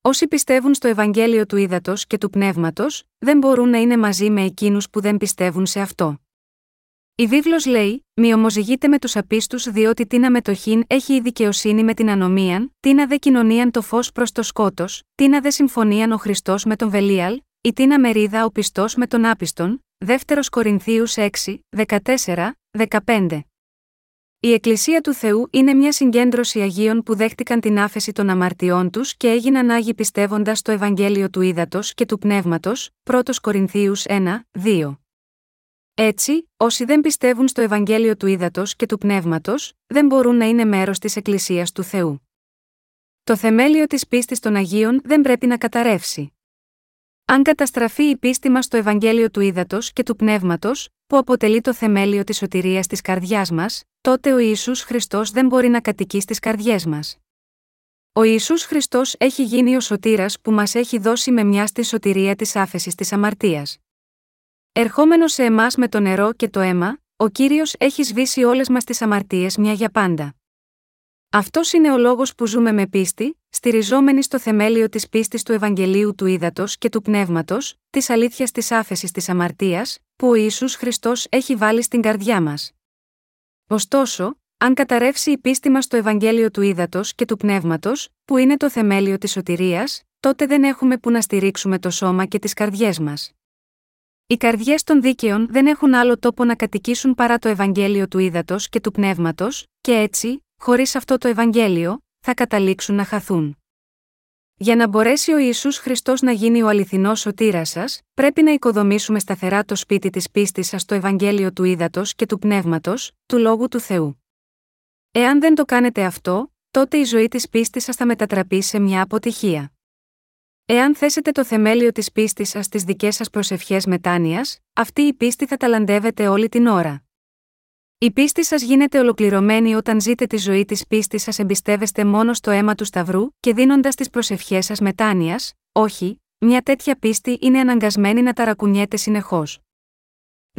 Όσοι πιστεύουν στο Ευαγγέλιο του Ήδατος και του Πνεύματος, δεν μπορούν να είναι μαζί με εκείνους που δεν πιστεύουν σε αυτό. Η βίβλος λέει: Μη ομοζηγείτε με τους απίστους, διότι τίνα μετοχήν έχει η δικαιοσύνη με την ανομίαν, τίνα δε κοινωνίαν το φως προς το σκότος, τίνα δε συμφωνίαν ο Χριστός με τον Βελίαλ, ή τίνα μερίδα ο πιστός με τον άπιστον. Δεύτερος Κορινθίους 6, 14, 15. Η Εκκλησία του Θεού είναι μια συγκέντρωση Αγίων που δέχτηκαν την άφεση των αμαρτιών τους και έγιναν Άγιοι πιστεύοντας στο Ευαγγέλιο του Ήδατος και του Πνεύματος, 1 Κορινθίους 1, 2. Έτσι, όσοι δεν πιστεύουν στο Ευαγγέλιο του Ήδατος και του Πνεύματος, δεν μπορούν να είναι μέρος της Εκκλησίας του Θεού. Το θεμέλιο της πίστης των Αγίων δεν πρέπει να καταρρεύσει. Αν καταστραφεί η πίστη μας στο Ευαγγέλιο του Ήδατος και του Πνεύματος, που αποτελεί το θεμέλιο της σωτηρίας της καρδιάς μας, τότε ο Ιησούς Χριστός δεν μπορεί να κατοικεί στις καρδιές μας. Ο Ιησούς Χριστός έχει γίνει ο σωτήρας που μας έχει δώσει με μια στη σωτηρία της άφεσης της αμαρτίας. Ερχόμενος σε εμάς με το νερό και το αίμα, ο κύριος έχει σβήσει όλες μας τις αμαρτίες μια για πάντα. Αυτός είναι ο λόγος που ζούμε με πίστη, στηριζόμενοι στο θεμέλιο της πίστης του Ευαγγελίου του Ήδατος και του Πνεύματος, της αλήθειας της άφεσης της αμαρτίας, που ο Ισού Χριστός έχει βάλει στην καρδιά μας. Ωστόσο, αν καταρρεύσει η πίστη μας στο Ευαγγέλιο του Ήδατος και του Πνεύματος, που είναι το θεμέλιο της σωτηρίας, τότε δεν έχουμε που να στηρίξουμε το σώμα και τις καρδιές μας. Οι καρδιές των δίκαιων δεν έχουν άλλο τόπο να κατοικήσουν παρά το Ευαγγέλιο του Ήδατος και του Πνεύματος, και έτσι, χωρίς αυτό το Ευαγγέλιο, θα καταλήξουν να χαθούν. Για να μπορέσει ο Ιησούς Χριστός να γίνει ο αληθινός σωτήρας σας, πρέπει να οικοδομήσουμε σταθερά το σπίτι της πίστης σας στο Ευαγγέλιο του Ήδατος και του Πνεύματος, του λόγου του Θεού. Εάν δεν το κάνετε αυτό, τότε η ζωή της πίστης σας θα μετατραπεί σε μια αποτυχία. Εάν θέσετε το θεμέλιο της πίστης σας στις δικές σας προσευχές μετάνοιας, αυτή η πίστη θα ταλαντεύεται όλη την ώρα. Η πίστη σας γίνεται ολοκληρωμένη όταν ζείτε τη ζωή της πίστης σας εμπιστεύεστε μόνο στο αίμα του Σταυρού και δίνοντας τις προσευχές σας μετάνοιας, όχι, μια τέτοια πίστη είναι αναγκασμένη να ταρακουνιέται συνεχώς.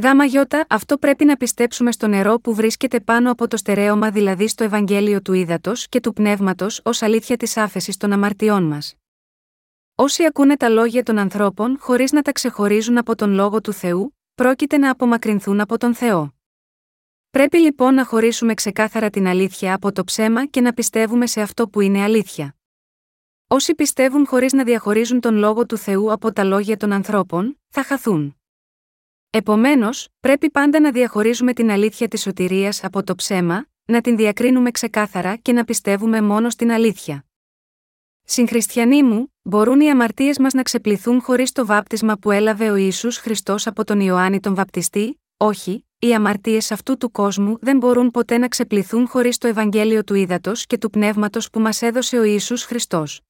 Γάμα γιώτα, αυτό πρέπει να πιστέψουμε στο νερό που βρίσκεται πάνω από το στερέωμα, δηλαδή στο Ευαγγέλιο του Ήδατος και του Πνεύματος, ως αλήθεια της άφεσης των αμαρτιών μας. Όσοι ακούνε τα λόγια των ανθρώπων χωρίς να τα ξεχωρίζουν από τον λόγο του Θεού, πρόκειται να απομακρυνθούν από τον Θεό. Πρέπει λοιπόν να χωρίσουμε ξεκάθαρα την αλήθεια από το ψέμα και να πιστεύουμε σε αυτό που είναι αλήθεια. Όσοι πιστεύουν χωρίς να διαχωρίζουν τον λόγο του Θεού από τα λόγια των ανθρώπων, θα χαθούν. Επομένως, πρέπει πάντα να διαχωρίζουμε την αλήθεια της σωτηρίας από το ψέμα, να την διακρίνουμε ξεκάθαρα και να πιστεύουμε μόνο στην αλήθεια. Συγχριστιανοί μου, μπορούν οι αμαρτίες μας να ξεπληθούν χωρίς το βάπτισμα που έλαβε ο Ισού Χριστός από τον Ιωάννη τον Βαπτιστή, όχι, οι αμαρτίες αυτού του κόσμου δεν μπορούν ποτέ να ξεπληθούν χωρίς το Ευαγγέλιο του Ήδατος και του Πνεύματος που μας έδωσε ο Ισού Χριστός.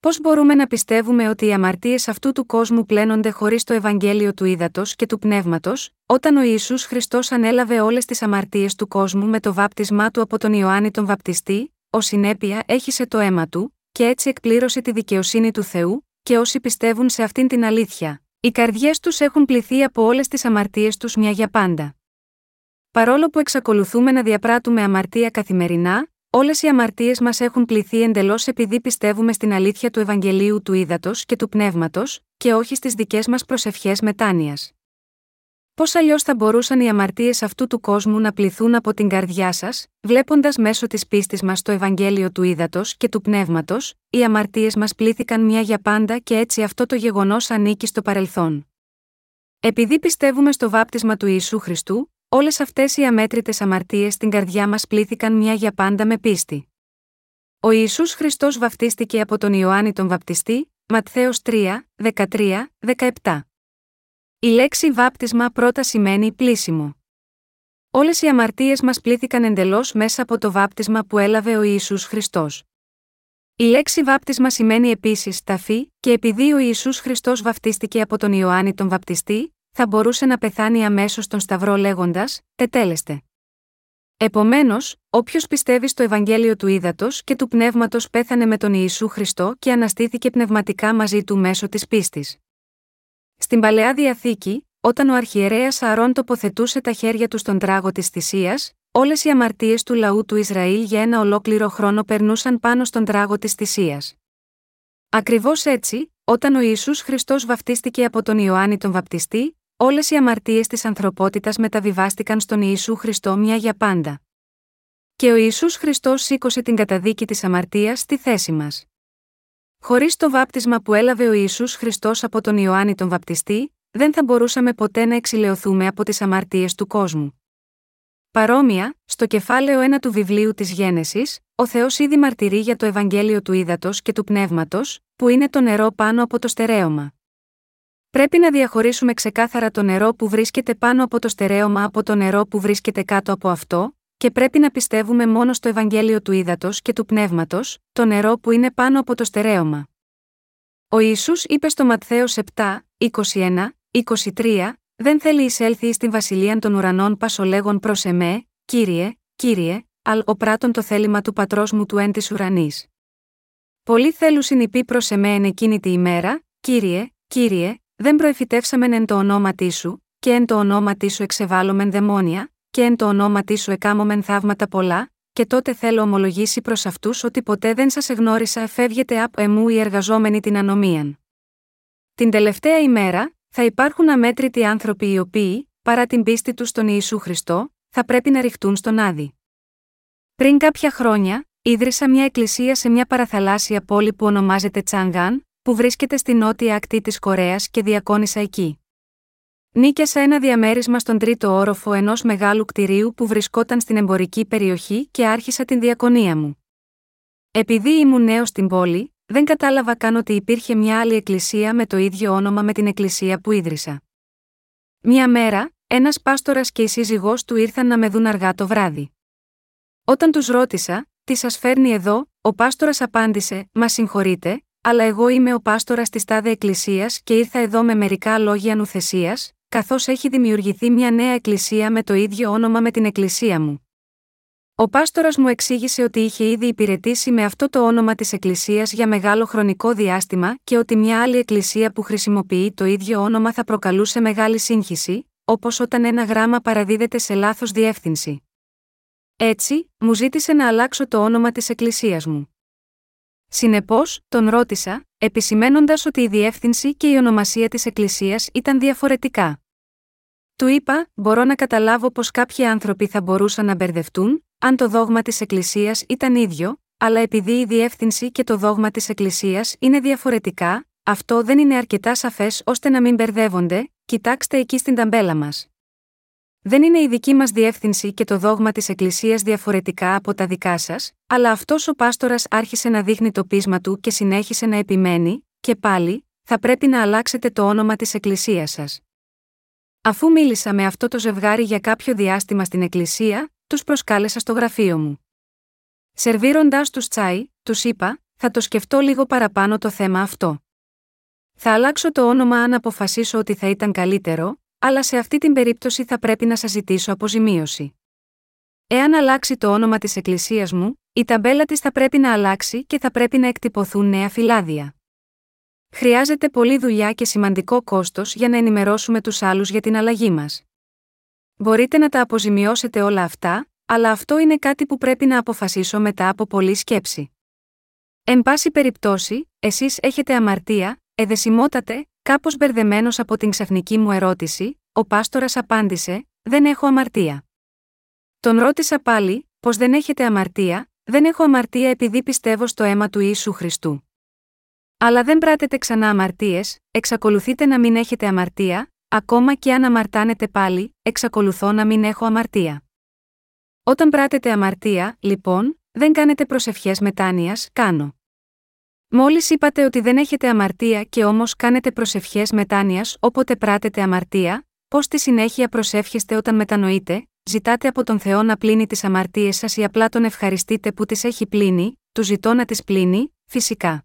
Πώς μπορούμε να πιστεύουμε ότι οι αμαρτίες αυτού του κόσμου πλένονται χωρίς το Ευαγγέλιο του Ήδατος και του Πνεύματος, όταν ο Ισού Χριστός ανέλαβε όλες τις αμαρτίες του κόσμου με το βάπτισμά του από τον Ιωάννη τον Βαπτιστή, ως συνέπεια έχισε το αίμα του, και έτσι εκπλήρωσε τη δικαιοσύνη του Θεού, και όσοι πιστεύουν σε αυτήν την αλήθεια, οι καρδιές τους έχουν πληθεί από όλες τις αμαρτίες τους μια για πάντα. Παρόλο που εξακολουθούμε να διαπράττουμε αμαρτία καθημερινά, όλες οι αμαρτίες μας έχουν πληθεί εντελώς επειδή πιστεύουμε στην αλήθεια του Ευαγγελίου του Ήδατος και του Πνεύματος, και όχι στις δικές μας προσευχές μετάνοιας. Πώς αλλιώς θα μπορούσαν οι αμαρτίες αυτού του κόσμου να πληθούν από την καρδιά σας, βλέποντας μέσω της πίστης μας το Ευαγγέλιο του Ήδατος και του Πνεύματος, οι αμαρτίες μας πλήθηκαν μια για πάντα και έτσι αυτό το γεγονός ανήκει στο παρελθόν. Επειδή πιστεύουμε στο βάπτισμα του Ιησού Χριστού, όλες αυτές οι αμέτρητες αμαρτίες στην καρδιά μας πλήθηκαν μια για πάντα με πίστη. Ο Ιησούς Χριστός βαφτίστηκε από τον Ιωάννη τον Βαπτιστή, Ματθαίος 3, 13, 17. Η λέξη βάπτισμα πρώτα σημαίνει πλήσιμο. Όλες οι αμαρτίες μας πλήθηκαν εντελώς μέσα από το βάπτισμα που έλαβε ο Ιησούς Χριστός. Η λέξη βάπτισμα σημαίνει επίσης ταφή, και επειδή ο Ιησούς Χριστός βαφτίστηκε από τον Ιωάννη τον Βαπτιστή, θα μπορούσε να πεθάνει αμέσως στον Σταυρό λέγοντας: Τετέλεστε. Επομένως, όποιος πιστεύει στο Ευαγγέλιο του Ήδατος και του Πνεύματος πέθανε με τον Ιησού Χριστό και αναστήθηκε πνευματικά μαζί του μέσω της πίστης. Στην παλαιά διαθήκη, όταν ο αρχιερέας Αρών τοποθετούσε τα χέρια του στον τράγο της θυσίας, όλες οι αμαρτίες του λαού του Ισραήλ για ένα ολόκληρο χρόνο περνούσαν πάνω στον τράγο της θυσίας. Ακριβώς έτσι, όταν ο Ισού Χριστός βαφτίστηκε από τον Ιωάννη τον Βαπτιστή, όλες οι αμαρτίες της ανθρωπότητας μεταβιβάστηκαν στον Ιησού Χριστό μια για πάντα. Και ο Ιησούς Χριστός σήκωσε την καταδίκη της αμαρτίας στη θέση μας. Χωρίς το βάπτισμα που έλαβε ο Ιησούς Χριστός από τον Ιωάννη τον Βαπτιστή, δεν θα μπορούσαμε ποτέ να εξηλαιωθούμε από τις αμαρτίες του κόσμου. Παρόμοια, στο κεφάλαιο 1 του βιβλίου της Γένεσης, ο Θεός ήδη μαρτυρεί για το Ευαγγέλιο του Ήδατος και του Πνεύματος, που είναι το νερό πάνω από το στερέωμα. Πρέπει να διαχωρίσουμε ξεκάθαρα το νερό που βρίσκεται πάνω από το στερέωμα από το νερό που βρίσκεται κάτω από αυτό, και πρέπει να πιστεύουμε μόνο στο Ευαγγέλιο του Ήδατος και του Πνεύματος, το νερό που είναι πάνω από το στερέωμα. Ο Ισού είπε στο Ματθαίος 7, 21, 23, Δεν θέλει εισέλθει στην βασιλεία των ουρανών πασολέγων προς εμέ, κύριε, κύριε, αλ ο πράτον το θέλημα του πατρός μου του εν της ουρανής. Πολλοί θέλουν συνειπεί προς εμέ εν εκείνη τη ημέρα, κύριε, κύριε, δεν προεφητεύσαμεν εν το ονόματί σου, και εν το ονόματί σου εξεβάλλομεν δαιμόνια, και εν το ονόματί σου εκάμωμεν θαύματα πολλά, και τότε θέλω ομολογήσει προς αυτούς ότι ποτέ δεν σας εγνώρισα εφεύγεται από εμού οι εργαζόμενοι την ανομίαν. Την τελευταία ημέρα, θα υπάρχουν αμέτρητοι άνθρωποι οι οποίοι, παρά την πίστη τους στον Ιησού Χριστό, θα πρέπει να ρηχτούν στον Άδη. Πριν κάποια χρόνια, ίδρυσα μια εκκλησία σε μια παραθαλάσσια πόλη που ονομάζεται Τσάνγκαν, που βρίσκεται στη νότια ακτή της Κορέας και διακόνησα εκεί. Νίκιασα ένα διαμέρισμα στον τρίτο όροφο ενός μεγάλου κτηρίου που βρισκόταν στην εμπορική περιοχή και άρχισα την διακονία μου. Επειδή ήμουν νέος στην πόλη, δεν κατάλαβα καν ότι υπήρχε μια άλλη εκκλησία με το ίδιο όνομα με την εκκλησία που ίδρυσα. Μια μέρα, ένας πάστορας και η σύζυγός του ήρθαν να με δουν αργά το βράδυ. Όταν τους ρώτησα, τι σας φέρνει εδώ, ο πάστορας απάντησε: Μα συγχωρείτε, αλλά εγώ είμαι ο πάστορας της τάδε εκκλησίας και ήρθα εδώ με μερικά λόγια νουθεσίας, καθώς έχει δημιουργηθεί μια νέα εκκλησία με το ίδιο όνομα με την εκκλησία μου. Ο πάστορας μου εξήγησε ότι είχε ήδη υπηρετήσει με αυτό το όνομα της Εκκλησίας για μεγάλο χρονικό διάστημα και ότι μια άλλη Εκκλησία που χρησιμοποιεί το ίδιο όνομα θα προκαλούσε μεγάλη σύγχυση, όπως όταν ένα γράμμα παραδίδεται σε λάθος διεύθυνση. Έτσι, μου ζήτησε να αλλάξω το όνομα της Εκκλησίας μου. Συνεπώς, τον ρώτησα, επισημένοντας ότι η διεύθυνση και η ονομασία της Εκκλησίας ήταν διαφορετικά. Του είπα: Μπορώ να καταλάβω πω κάποιοι άνθρωποι θα μπορούσαν να μπερδευτούν, αν το δόγμα της Εκκλησίας ήταν ίδιο, αλλά επειδή η διεύθυνση και το δόγμα της Εκκλησίας είναι διαφορετικά, αυτό δεν είναι αρκετά σαφές ώστε να μην μπερδεύονται, κοιτάξτε εκεί στην ταμπέλα μας. Δεν είναι η δική μας διεύθυνση και το δόγμα της Εκκλησίας διαφορετικά από τα δικά σας, αλλά αυτός ο πάστορας άρχισε να δείχνει το πείσμα του και συνέχισε να επιμένει, και πάλι, θα πρέπει να αλλάξετε το όνομα της Εκκλησίας σας. Αφού μίλησα με αυτό το ζευγάρι για κάποιο διάστημα στην Εκκλησία, τους προσκάλεσα στο γραφείο μου. Σερβίροντάς τους τσάι, τους είπα: Θα το σκεφτώ λίγο παραπάνω το θέμα αυτό. Θα αλλάξω το όνομα αν αποφασίσω ότι θα ήταν καλύτερο, αλλά σε αυτή την περίπτωση θα πρέπει να σας ζητήσω αποζημίωση. Εάν αλλάξει το όνομα της Εκκλησίας μου, η ταμπέλα της θα πρέπει να αλλάξει και θα πρέπει να εκτυπωθούν νέα φυλάδια. Χρειάζεται πολλή δουλειά και σημαντικό κόστος για να ενημερώσουμε τους άλλους για την αλλαγή μας. Μπορείτε να τα αποζημιώσετε όλα αυτά, αλλά αυτό είναι κάτι που πρέπει να αποφασίσω μετά από πολλή σκέψη. Εν πάση περιπτώσει, εσείς έχετε αμαρτία, εδεσιμότατε, κάπως μπερδεμένος από την ξαφνική μου ερώτηση, ο πάστορας απάντησε: Δεν έχω αμαρτία. Τον ρώτησα πάλι, πω δεν έχετε αμαρτία, δεν έχω αμαρτία επειδή πιστεύω στο αίμα του Ιησού Χριστού. Αλλά δεν πράτετε ξανά αμαρτίες, εξακολουθείτε να μην έχετε αμαρτία, ακόμα και αν αμαρτάνετε πάλι, εξακολουθώ να μην έχω αμαρτία. Όταν πράτετε αμαρτία, λοιπόν, δεν κάνετε προσευχές μετάνοιας, κάνω. Μόλις είπατε ότι δεν έχετε αμαρτία και όμως κάνετε προσευχές μετάνοιας όποτε πράτετε αμαρτία, πώς στη συνέχεια προσεύχεστε όταν μετανοείτε, ζητάτε από τον Θεό να πλύνει τις αμαρτίες σας ή απλά τον ευχαριστείτε που τις έχει πλύνει, του ζητώ να τις πλύνει, φυσικά.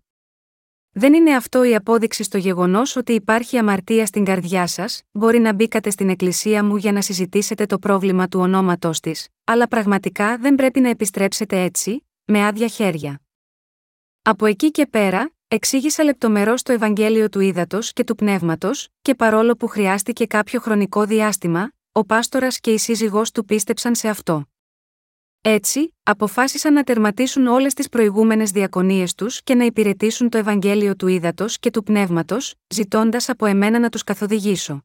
Δεν είναι αυτό η απόδειξη στο γεγονός ότι υπάρχει αμαρτία στην καρδιά σας, μπορεί να μπήκατε στην εκκλησία μου για να συζητήσετε το πρόβλημα του ονόματός της, αλλά πραγματικά δεν πρέπει να επιστρέψετε έτσι, με άδεια χέρια. Από εκεί και πέρα, εξήγησα λεπτομερώς το Ευαγγέλιο του Ήδατος και του Πνεύματος, και παρόλο που χρειάστηκε κάποιο χρονικό διάστημα, ο πάστορας και η σύζυγός του πίστεψαν σε αυτό. Έτσι, αποφάσισαν να τερματίσουν όλες τις προηγούμενες διακονίες τους και να υπηρετήσουν το Ευαγγέλιο του Ήδατος και του Πνεύματος, ζητώντας από εμένα να τους καθοδηγήσω.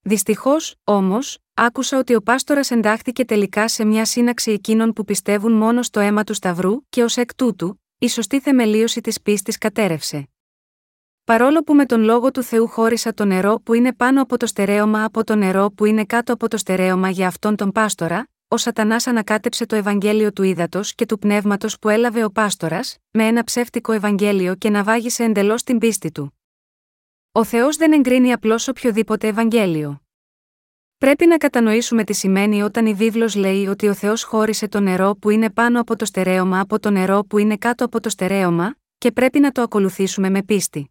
Δυστυχώς, όμως, άκουσα ότι ο Πάστορας εντάχθηκε τελικά σε μια σύναξη εκείνων που πιστεύουν μόνο στο αίμα του Σταυρού και ως εκ τούτου, η σωστή θεμελίωση της πίστης κατέρευσε. Παρόλο που με τον λόγο του Θεού χώρισα το νερό που είναι πάνω από το στερέωμα από το νερό που είναι κάτω από το στερέωμα για αυτόν τον Πάστορα, ο Σατανάς ανακάτεψε το Ευαγγέλιο του ύδατο και του πνεύματος που έλαβε ο Πάστορας, με ένα ψεύτικο Ευαγγέλιο και να βάγισε εντελώς την πίστη του. Ο Θεός δεν εγκρίνει απλώς οποιοδήποτε Ευαγγέλιο. Πρέπει να κατανοήσουμε τι σημαίνει όταν η βίβλος λέει ότι ο Θεός χώρισε το νερό που είναι πάνω από το στερέωμα από το νερό που είναι κάτω από το στερέωμα, και πρέπει να το ακολουθήσουμε με πίστη.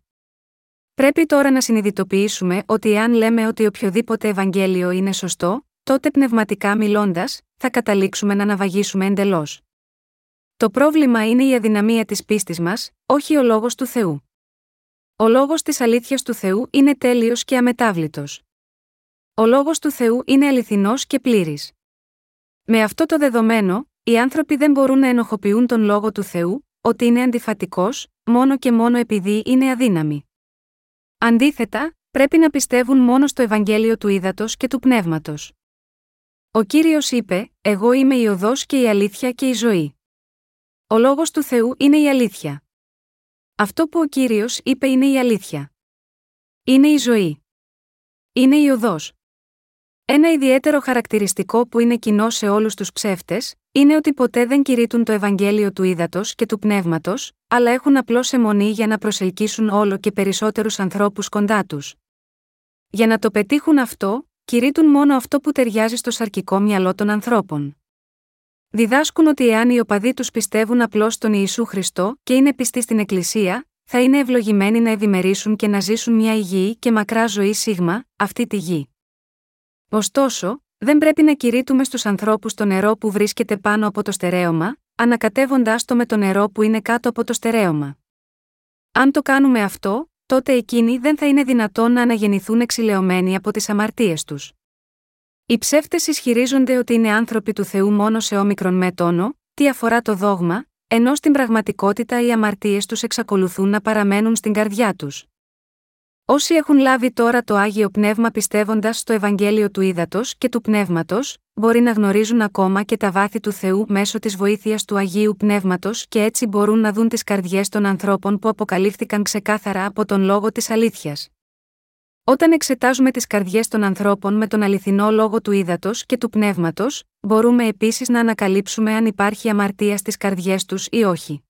Πρέπει τώρα να συνειδητοποιήσουμε ότι εάν λέμε ότι οποιοδήποτε Ευαγγέλιο είναι σωστό, τότε πνευματικά μιλώντας, θα καταλήξουμε να αναβαγίσουμε εντελώς. Το πρόβλημα είναι η αδυναμία της πίστης μας, όχι ο λόγος του Θεού. Ο λόγος της αλήθειας του Θεού είναι τέλειος και αμετάβλητος. Ο λόγος του Θεού είναι αληθινός και πλήρης. Με αυτό το δεδομένο, οι άνθρωποι δεν μπορούν να ενοχοποιούν τον λόγο του Θεού, ότι είναι αντιφατικός, μόνο και μόνο επειδή είναι αδύναμοι. Αντίθετα, πρέπει να πιστεύουν μόνο στο Ευαγγέλιο του Ήδατος και του Πνεύματος. Ο κύριος είπε: Εγώ είμαι η οδός και η αλήθεια και η ζωή. Ο λόγος του Θεού είναι η αλήθεια. Αυτό που ο κύριος είπε είναι η αλήθεια. Είναι η ζωή. Είναι η οδός. Ένα ιδιαίτερο χαρακτηριστικό που είναι κοινό σε όλους τους ψεύτες, είναι ότι ποτέ δεν κηρύττουν το Ευαγγέλιο του ύδατο και του πνεύματος, αλλά έχουν απλώ αιμονή για να προσελκύσουν όλο και περισσότερους ανθρώπους κοντά τους. Για να το πετύχουν αυτό, κηρύττουν μόνο αυτό που ταιριάζει στο σαρκικό μυαλό των ανθρώπων. Διδάσκουν ότι εάν οι οπαδοί τους πιστεύουν απλώς στον Ιησού Χριστό και είναι πιστοί στην Εκκλησία, θα είναι ευλογημένοι να ευημερήσουν και να ζήσουν μια υγιή και μακρά ζωή σίγμα, αυτή τη γη. Ωστόσο, δεν πρέπει να κηρύττουμε στους ανθρώπους το νερό που βρίσκεται πάνω από το στερέωμα, ανακατεύοντάς το με το νερό που είναι κάτω από το στερέωμα. Αν το κάνουμε αυτό, τότε εκείνοι δεν θα είναι δυνατόν να αναγεννηθούν εξηλαιωμένοι από τις αμαρτίες τους. Οι ψεύτες ισχυρίζονται ότι είναι άνθρωποι του Θεού μόνο σε όμικρον με τόνο, τι αφορά το δόγμα, ενώ στην πραγματικότητα οι αμαρτίες τους εξακολουθούν να παραμένουν στην καρδιά τους. Όσοι έχουν λάβει τώρα το άγιο πνεύμα πιστεύοντας στο Ευαγγέλιο του Ήδατος και του Πνεύματος, μπορεί να γνωρίζουν ακόμα και τα βάθη του Θεού μέσω της βοήθειας του Αγίου Πνεύματος και έτσι μπορούν να δουν τις καρδιές των ανθρώπων που αποκαλύφθηκαν ξεκάθαρα από τον λόγο της αλήθειας. Όταν εξετάζουμε τις καρδιές των ανθρώπων με τον αληθινό λόγο του ύδατο και του πνεύματος, μπορούμε επίσης να ανακαλύψουμε αν υπάρχει αμαρτία στις καρδιές τους ή όχι.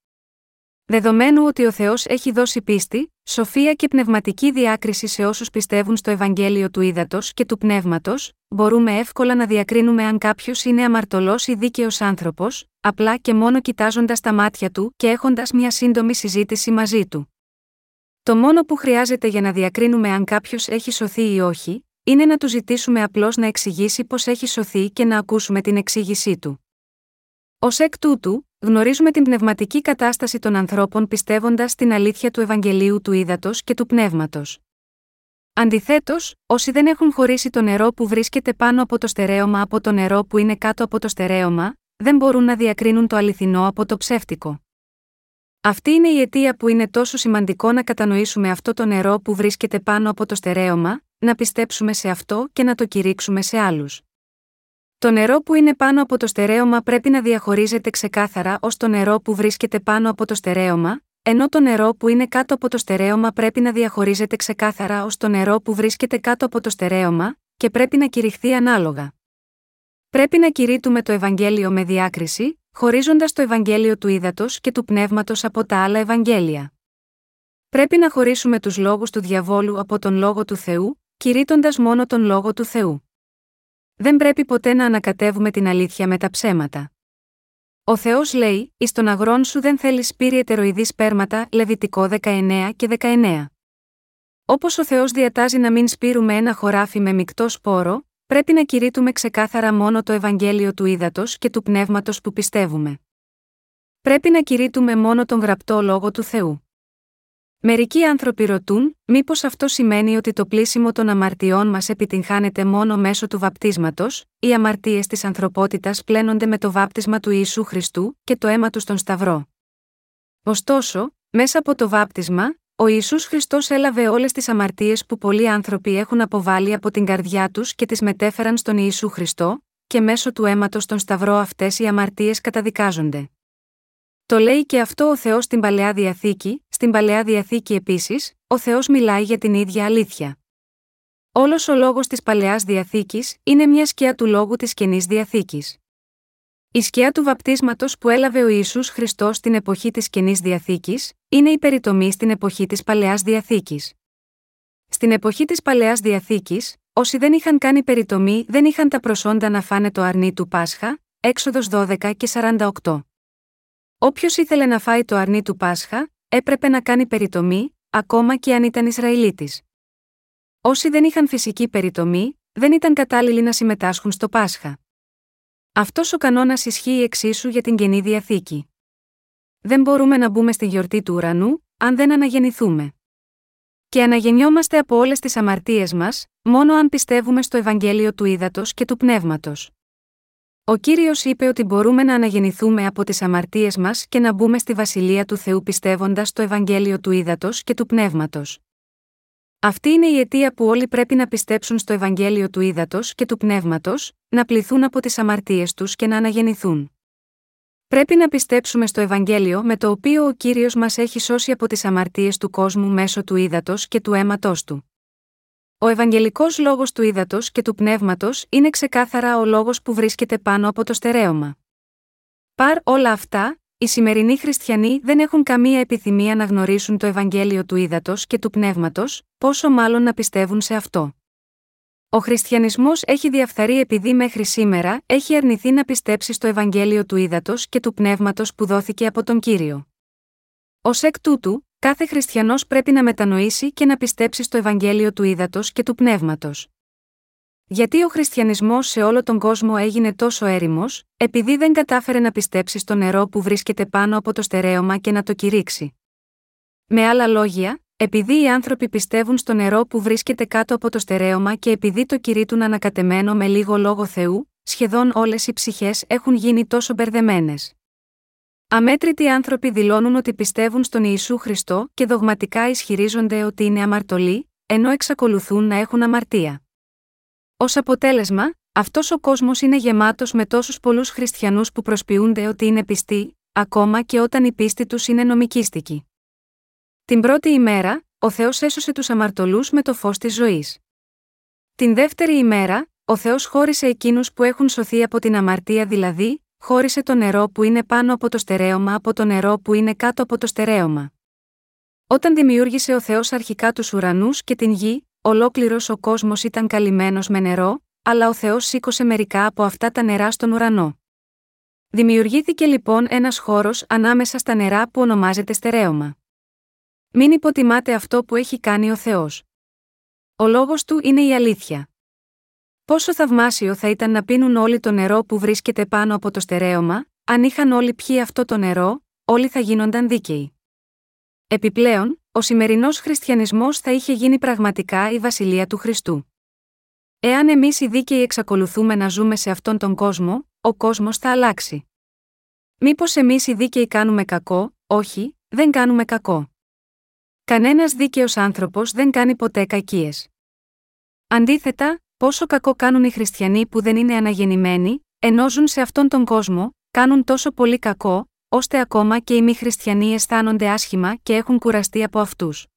Δεδομένου ότι ο Θεός έχει δώσει πίστη, σοφία και πνευματική διάκριση σε όσους πιστεύουν στο Ευαγγέλιο του ύδατο και του πνεύματος, μπορούμε εύκολα να διακρίνουμε αν κάποιος είναι αμαρτωλός ή δίκαιος άνθρωπος, απλά και μόνο κοιτάζοντας τα μάτια του και έχοντας μια σύντομη συζήτηση μαζί του. Το μόνο που χρειάζεται για να διακρίνουμε αν κάποιος έχει σωθεί ή όχι, είναι να του ζητήσουμε απλώς να εξηγήσει πώς έχει σωθεί και να ακούσουμε την εξήγησή του. Ω εκ τούτου, γνωρίζουμε την πνευματική κατάσταση των ανθρώπων πιστεύοντας στην αλήθεια του Ευαγγελίου του Ήδατος και του Πνεύματος. Αντιθέτως, όσοι δεν έχουν χωρίσει το νερό που βρίσκεται πάνω από το στερέωμα από το νερό που είναι κάτω από το στερέωμα, δεν μπορούν να διακρίνουν το αληθινό από το ψεύτικο. Αυτή είναι η αιτία που είναι τόσο σημαντικό να κατανοήσουμε αυτό το νερό που βρίσκεται πάνω από το στερέωμα, να πιστέψουμε σε αυτό και να το κηρύξουμε σε άλλους. Το νερό που είναι πάνω από το στερέωμα πρέπει να διαχωρίζεται ξεκάθαρα ως το νερό που βρίσκεται πάνω από το στερέωμα, ενώ το νερό που είναι κάτω από το στερέωμα πρέπει να διαχωρίζεται ξεκάθαρα ως το νερό που βρίσκεται κάτω από το στερέωμα, και πρέπει να κηρυχθεί ανάλογα. Πρέπει να κηρύττουμε το Ευαγγέλιο με διάκριση, χωρίζοντας το Ευαγγέλιο του ύδατο και του πνεύματος από τα άλλα Ευαγγέλια. Πρέπει να χωρίσουμε τους λόγους του διαβόλου από τον λόγο του Θεού, κηρύττοντας μόνο τον λόγο του Θεού. Δεν πρέπει ποτέ να ανακατεύουμε την αλήθεια με τα ψέματα. Ο Θεός λέει: Εις τον αγρόν σου δεν θέλεις σπήρη ετεροειδή σπέρματα, Λεβιτικό 19 και 19. Όπως ο Θεός διατάζει να μην σπείρουμε ένα χωράφι με μεικτό σπόρο, πρέπει να κηρύττουμε ξεκάθαρα μόνο το Ευαγγέλιο του ύδατο και του πνεύματος που πιστεύουμε. Πρέπει να κηρύττουμε μόνο τον γραπτό λόγο του Θεού. Μερικοί άνθρωποι ρωτούν, μήπως αυτό σημαίνει ότι το πλήσιμο των αμαρτιών μας επιτυγχάνεται μόνο μέσω του βαπτίσματος, οι αμαρτίες της ανθρωπότητας πλένονται με το βάπτισμα του Ιησού Χριστού και το αίμα τους στον Σταυρό. Ωστόσο, μέσα από το βάπτισμα, ο Ιησούς Χριστός έλαβε όλες τις αμαρτίες που πολλοί άνθρωποι έχουν αποβάλει από την καρδιά τους και τις μετέφεραν στον Ιησού Χριστό, και μέσω του αίματος στον Σταυρό αυτές οι αμαρτίες καταδικάζονται. Το λέει και αυτό ο Θεός στην παλαιά διαθήκη, στην παλαιά διαθήκη επίσης, ο Θεός μιλάει για την ίδια αλήθεια. Όλος ο λόγος της παλαιάς διαθήκης είναι μια σκιά του λόγου της καινής διαθήκης. Η σκιά του βαπτίσματος που έλαβε ο Ισού Χριστός στην εποχή της καινής διαθήκης, είναι η περιτομή στην εποχή της παλαιάς διαθήκης. Στην εποχή της παλαιάς διαθήκης, όσοι δεν είχαν κάνει περιτομή δεν είχαν τα προσόντα να φάνε το αρνί του Πάσχα, έξοδος 12 και 48. Όποιος ήθελε να φάει το αρνί του Πάσχα, έπρεπε να κάνει περιτομή, ακόμα και αν ήταν Ισραηλίτης. Όσοι δεν είχαν φυσική περιτομή, δεν ήταν κατάλληλοι να συμμετάσχουν στο Πάσχα. Αυτός ο κανόνας ισχύει εξίσου για την καινή διαθήκη. Δεν μπορούμε να μπούμε στη γιορτή του ουρανού, αν δεν αναγεννηθούμε. Και αναγεννιόμαστε από όλες τις αμαρτίες μας, μόνο αν πιστεύουμε στο Ευαγγέλιο του Ήδατος και του Πνεύματος. Ο κύριος είπε ότι μπορούμε να αναγεννηθούμε από τις αμαρτίες μας και να μπούμε στη βασιλεία του Θεού πιστεύοντας το Ευαγγέλιο του Ήδατος και του Πνεύματος. Αυτή είναι η αιτία που όλοι πρέπει να πιστέψουν στο Ευαγγέλιο του Ήδατος και του Πνεύματος, να πληθούν από τις αμαρτίες τους και να αναγεννηθούν. Πρέπει να πιστέψουμε στο Ευαγγέλιο με το οποίο ο κύριος μας έχει σώσει από τις αμαρτίες του κόσμου μέσω του Ήδατος και του αίματός του. Ο Ευαγγελικός λόγος του ύδατο και του πνεύματος είναι ξεκάθαρα ο λόγος που βρίσκεται πάνω από το στερέωμα. Παρ όλα αυτά, οι σημερινοί χριστιανοί δεν έχουν καμία επιθυμία να γνωρίσουν το Ευαγγέλιο του ύδατο και του πνεύματος, πόσο μάλλον να πιστεύουν σε αυτό. Ο χριστιανισμός έχει διαφθαρεί επειδή μέχρι σήμερα έχει αρνηθεί να πιστέψει στο Ευαγγέλιο του ύδατο και του πνεύματος που δόθηκε από τον κύριο. Ω εκ τούτου, κάθε χριστιανός πρέπει να μετανοήσει και να πιστέψει στο Ευαγγέλιο του Ήδατος και του Πνεύματος. Γιατί ο χριστιανισμός σε όλο τον κόσμο έγινε τόσο έρημος, επειδή δεν κατάφερε να πιστέψει στο νερό που βρίσκεται πάνω από το στερέωμα και να το κηρύξει. Με άλλα λόγια, επειδή οι άνθρωποι πιστεύουν στο νερό που βρίσκεται κάτω από το στερέωμα και επειδή το κηρύττουν ανακατεμένο με λίγο λόγο Θεού, σχεδόν όλες οι ψυχές έχουν γίνει τόσο μπερδεμένες. Αμέτρητοι άνθρωποι δηλώνουν ότι πιστεύουν στον Ιησού Χριστό και δογματικά ισχυρίζονται ότι είναι αμαρτωλοί, ενώ εξακολουθούν να έχουν αμαρτία. Ω αποτέλεσμα, αυτός ο κόσμος είναι γεμάτος με τόσους πολλούς χριστιανούς που προσποιούνται ότι είναι πιστοί, ακόμα και όταν η πίστη τους είναι νομικίστικη. Την πρώτη ημέρα, ο Θεός έσωσε τους αμαρτωλούς με το φως της ζωής. Την δεύτερη ημέρα, ο Θεός χώρισε εκείνους που έχουν σωθεί από την αμαρτία, δηλαδή, χώρισε το νερό που είναι πάνω από το στερέωμα από το νερό που είναι κάτω από το στερέωμα. Όταν δημιούργησε ο Θεός αρχικά τους ουρανούς και την γη, ολόκληρος ο κόσμος ήταν καλυμμένος με νερό, αλλά ο Θεός σήκωσε μερικά από αυτά τα νερά στον ουρανό. Δημιουργήθηκε λοιπόν ένας χώρος ανάμεσα στα νερά που ονομάζεται στερέωμα. Μην υποτιμάτε αυτό που έχει κάνει ο Θεός. Ο λόγος του είναι η αλήθεια. Πόσο θαυμάσιο θα ήταν να πίνουν όλοι το νερό που βρίσκεται πάνω από το στερέωμα, αν είχαν όλοι πιει αυτό το νερό, όλοι θα γίνονταν δίκαιοι. Επιπλέον, ο σημερινός χριστιανισμός θα είχε γίνει πραγματικά η βασιλεία του Χριστού. Εάν εμείς οι δίκαιοι εξακολουθούμε να ζούμε σε αυτόν τον κόσμο, ο κόσμος θα αλλάξει. Μήπως εμείς οι δίκαιοι κάνουμε κακό, όχι, δεν κάνουμε κακό. Κανένας δίκαιος άνθρωπος δεν κάνει ποτέ κακίες. Αντίθετα, πόσο κακό κάνουν οι χριστιανοί που δεν είναι αναγεννημένοι, ενώ ζουν σε αυτόν τον κόσμο, κάνουν τόσο πολύ κακό, ώστε ακόμα και οι μη χριστιανοί αισθάνονται άσχημα και έχουν κουραστεί από αυτούς.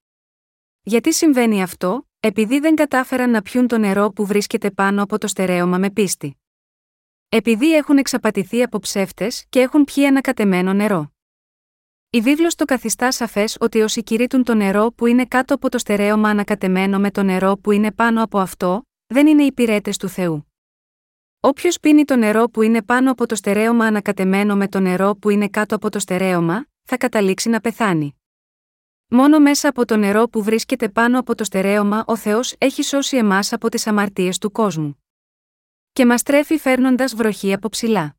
Γιατί συμβαίνει αυτό, επειδή δεν κατάφεραν να πιούν το νερό που βρίσκεται πάνω από το στερέωμα με πίστη. Επειδή έχουν εξαπατηθεί από ψεύτες και έχουν πιει ανακατεμένο νερό. Η βίβλος το καθιστά σαφές ότι όσοι κηρύττουν το νερό που είναι κάτω από το στερέωμα ανακατεμένο με το νερό που είναι πάνω από αυτό, δεν είναι υπηρέτε του Θεού. Όποιος πίνει το νερό που είναι πάνω από το στερέωμα ανακατεμένο με το νερό που είναι κάτω από το στερέωμα, θα καταλήξει να πεθάνει. Μόνο μέσα από το νερό που βρίσκεται πάνω από το στερέωμα ο Θεός έχει σώσει εμάς από τις αμαρτίες του κόσμου. Και μας τρέφει φέρνοντας βροχή από ψηλά.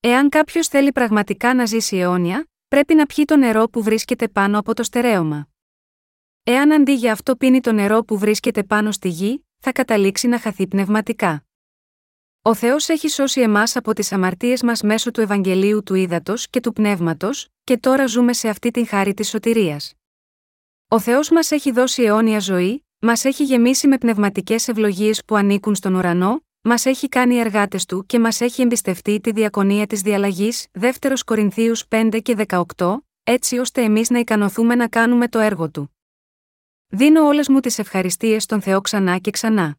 Εάν κάποιος θέλει πραγματικά να ζήσει αιώνια, πρέπει να πιει το νερό που βρίσκεται πάνω από το στερέωμα. Εάν αντί για αυτό πίνει το νερό που βρίσκεται πάνω στη γη, θα καταλήξει να χαθεί πνευματικά. Ο Θεός έχει σώσει εμάς από τις αμαρτίες μας μέσω του Ευαγγελίου του Ήδατος και του Πνεύματος, και τώρα ζούμε σε αυτή την χάρη της σωτηρίας. Ο Θεός μας έχει δώσει αιώνια ζωή, μας έχει γεμίσει με πνευματικές ευλογίες που ανήκουν στον ουρανό, μας έχει κάνει εργάτες του και μας έχει εμπιστευτεί τη διακονία της διαλλαγής, 2 Κορινθίους 5 και 18, έτσι ώστε εμείς να ικανοθούμε να κάνουμε το έργο του. Δίνω όλες μου τις ευχαριστίες στον Θεό ξανά και ξανά.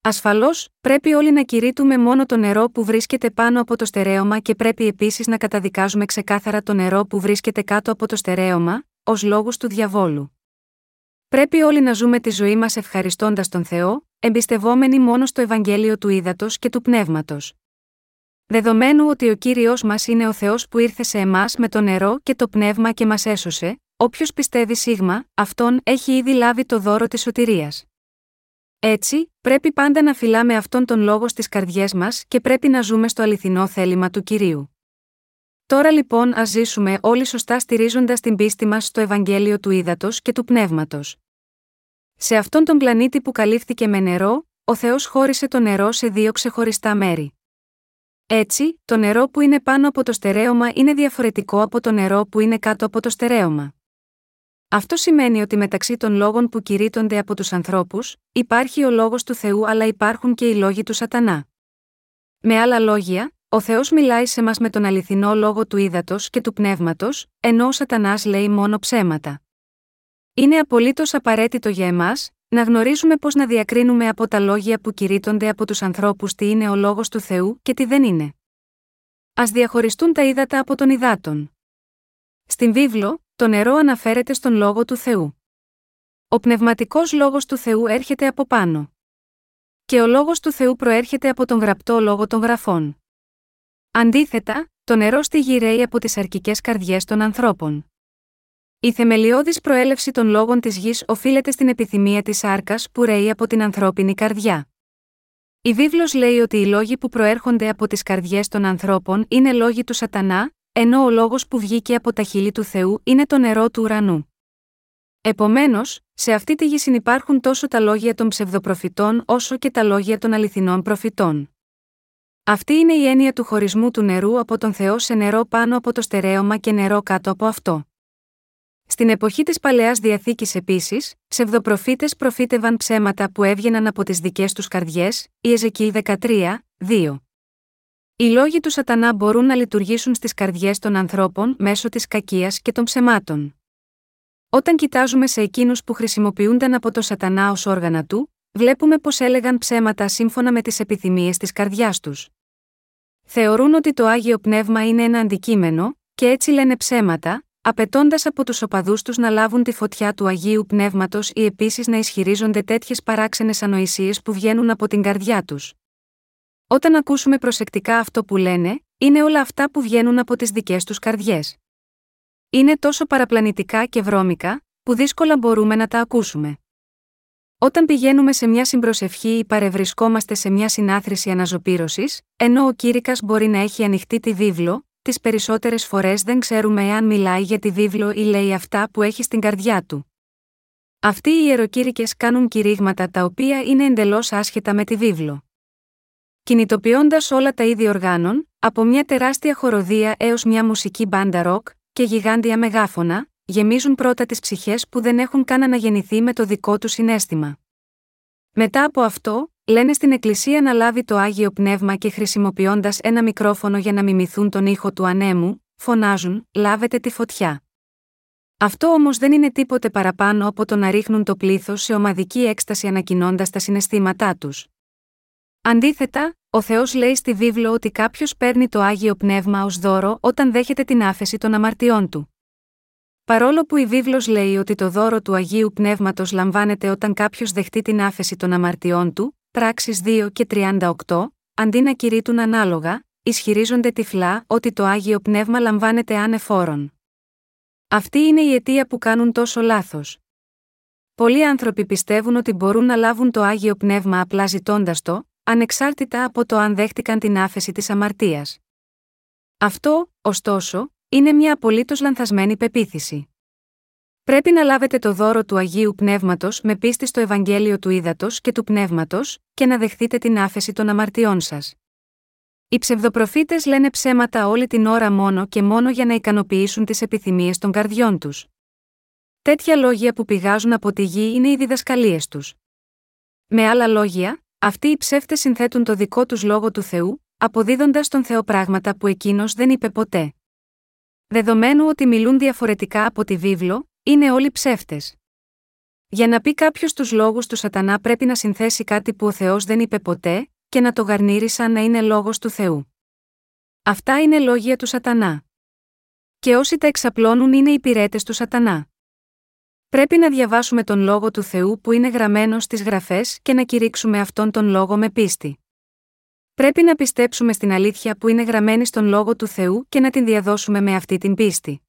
Ασφαλώς, πρέπει όλοι να κηρύττουμε μόνο το νερό που βρίσκεται πάνω από το στερέωμα και πρέπει επίσης να καταδικάζουμε ξεκάθαρα το νερό που βρίσκεται κάτω από το στερέωμα, ως λόγου του διαβόλου. Πρέπει όλοι να ζούμε τη ζωή μας ευχαριστώντας τον Θεό, εμπιστευόμενοι μόνο στο Ευαγγέλιο του Ήδατος και του Πνεύματος. Δεδομένου ότι ο κύριος μας είναι ο Θεός που ήρθε σε εμάς με το νερό και το πνεύμα και μας έσωσε, όποιος πιστεύει σίγμα, αυτόν έχει ήδη λάβει το δώρο της σωτηρίας. Έτσι, πρέπει πάντα να φυλάμε αυτόν τον λόγο στις καρδιές μας και πρέπει να ζούμε στο αληθινό θέλημα του κυρίου. Τώρα λοιπόν ας ζήσουμε όλοι σωστά στηρίζοντας την πίστη μας στο Ευαγγέλιο του Ήδατος και του Πνεύματος. Σε αυτόν τον πλανήτη που καλύφθηκε με νερό, ο Θεός χώρισε το νερό σε δύο ξεχωριστά μέρη. Έτσι, το νερό που είναι πάνω από το στερέωμα είναι διαφορετικό από το νερό που είναι κάτω από το στερέωμα. Αυτό σημαίνει ότι μεταξύ των λόγων που κηρύττονται από τους ανθρώπους, υπάρχει ο λόγος του Θεού αλλά υπάρχουν και οι λόγοι του Σατανά. Με άλλα λόγια, ο Θεός μιλάει σε μας με τον αληθινό λόγο του ύδατος και του πνεύματος, ενώ ο Σατανάς λέει μόνο ψέματα. Είναι απολύτως απαραίτητο για εμάς, να γνωρίζουμε πώς να διακρίνουμε από τα λόγια που κηρύττονται από τους ανθρώπους τι είναι ο λόγος του Θεού και τι δεν είναι. Α διαχωριστούν τα ύδατα από τον υδάτων. Στην βίβλο, το νερό αναφέρεται στον λόγο του Θεού. Ο πνευματικός λόγος του Θεού έρχεται από πάνω. Και ο λόγος του Θεού προέρχεται από τον γραπτό λόγο των γραφών. Αντίθετα, το νερό στη γυραίει από τις αρκικές καρδιές των ανθρώπων. Η θεμελιώδης προέλευση των λόγων της γης οφείλεται στην επιθυμία της άρκας που ρέει από την ανθρώπινη καρδιά. Η βίβλος λέει ότι οι λόγοι που προέρχονται από τις καρδιές των ανθρώπων είναι λόγοι του σατανά, ενώ ο λόγος που βγήκε από τα χείλη του Θεού είναι το νερό του ουρανού. Επομένως, σε αυτή τη γη συνυπάρχουν τόσο τα λόγια των ψευδοπροφητών όσο και τα λόγια των αληθινών προφητών. Αυτή είναι η έννοια του χωρισμού του νερού από τον Θεό σε νερό πάνω από το στερέωμα και νερό κάτω από αυτό. Στην εποχή της Παλαιάς Διαθήκης επίσης, ψευδοπροφήτες προφήτευαν ψέματα που έβγαιναν από τις δικές τους καρδιές, η Εζεκίλ 13, 2. Οι λόγοι του Σατανά μπορούν να λειτουργήσουν στις καρδιές των ανθρώπων μέσω της κακίας και των ψεμάτων. Όταν κοιτάζουμε σε εκείνους που χρησιμοποιούνταν από το Σατανά ως όργανα του, βλέπουμε πως έλεγαν ψέματα σύμφωνα με τις επιθυμίες της καρδιάς τους. Θεωρούν ότι το άγιο πνεύμα είναι ένα αντικείμενο, και έτσι λένε ψέματα, απαιτώντας από τους οπαδούς τους να λάβουν τη φωτιά του Αγίου Πνεύματος ή επίσης να ισχυρίζονται τέτοιες παράξενες ανοησίες που βγαίνουν από την καρδιά τους. Όταν ακούσουμε προσεκτικά αυτό που λένε, είναι όλα αυτά που βγαίνουν από τις δικές τους καρδιές. Είναι τόσο παραπλανητικά και βρώμικα, που δύσκολα μπορούμε να τα ακούσουμε. Όταν πηγαίνουμε σε μια συμπροσευχή ή παρευρισκόμαστε σε μια συνάθρηση αναζωπήρωσης, ενώ ο κήρυκας μπορεί να έχει ανοιχτεί τη βίβλο, τις περισσότερες φορές δεν ξέρουμε εάν μιλάει για τη βίβλο ή λέει αυτά που έχει στην καρδιά του. Αυτοί οι ιεροκήρυκες κάνουν κηρύγματα τα οποία είναι εντελώς άσχετα με τη βίβλο. Κινητοποιώντας όλα τα είδη οργάνων, από μια τεράστια χοροδία έως μια μουσική μπάντα ροκ και γιγάντια μεγάφωνα, γεμίζουν πρώτα τις ψυχές που δεν έχουν καν αναγεννηθεί με το δικό τους συνέστημα. Μετά από αυτό, λένε στην Εκκλησία να λάβει το άγιο πνεύμα και χρησιμοποιώντας ένα μικρόφωνο για να μιμηθούν τον ήχο του ανέμου, φωνάζουν: Λάβετε τη φωτιά. Αυτό όμως δεν είναι τίποτε παραπάνω από το να ρίχνουν το πλήθος σε ομαδική έκσταση ανακοινώντας τα συναισθήματά τους. Αντίθετα, ο Θεός λέει στη βίβλο ότι κάποιος παίρνει το άγιο πνεύμα ως δώρο όταν δέχεται την άφεση των αμαρτιών του. Παρόλο που η βίβλος λέει ότι το δώρο του Αγίου Πνεύματος λαμβάνεται όταν κάποιος δεχτεί την άφεση των αμαρτιών του, πράξεις 2 και 38, αντί να κηρύττουν ανάλογα, ισχυρίζονται τυφλά ότι το Άγιο Πνεύμα λαμβάνεται άνεφόρον. Αυτή είναι η αιτία που κάνουν τόσο λάθος. Πολλοί άνθρωποι πιστεύουν ότι μπορούν να λάβουν το Άγιο Πνεύμα απλά ζητώντας το, ανεξάρτητα από το αν δέχτηκαν την άφεση της αμαρτίας. Αυτό, ωστόσο, είναι μια απολύτως λανθασμένη πεποίθηση. Πρέπει να λάβετε το δώρο του Αγίου Πνεύματος με πίστη στο Ευαγγέλιο του Ήδατος και του Πνεύματος, και να δεχτείτε την άφεση των αμαρτιών σας. Οι ψευδοπροφήτες λένε ψέματα όλη την ώρα μόνο και μόνο για να ικανοποιήσουν τις επιθυμίες των καρδιών τους. Τέτοια λόγια που πηγάζουν από τη γη είναι οι διδασκαλίες τους. Με άλλα λόγια, αυτοί οι ψεύτες συνθέτουν το δικό τους λόγο του Θεού, αποδίδοντας τον Θεό πράγματα που εκείνος δεν είπε ποτέ. Δεδομένου ότι μιλούν διαφορετικά από τη βίβλο, είναι όλοι ψεύτες. Για να πει κάποιος τους λόγους του Σατανά πρέπει να συνθέσει κάτι που ο Θεός δεν είπε ποτέ, και να το γαρνίρει σαν να είναι λόγος του Θεού. Αυτά είναι λόγια του Σατανά. Και όσοι τα εξαπλώνουν είναι υπηρέτες του Σατανά. Πρέπει να διαβάσουμε τον λόγο του Θεού που είναι γραμμένο στις γραφές και να κηρύξουμε αυτόν τον λόγο με πίστη. Πρέπει να πιστέψουμε στην αλήθεια που είναι γραμμένη στον λόγο του Θεού και να την διαδώσουμε με αυτή την πίστη.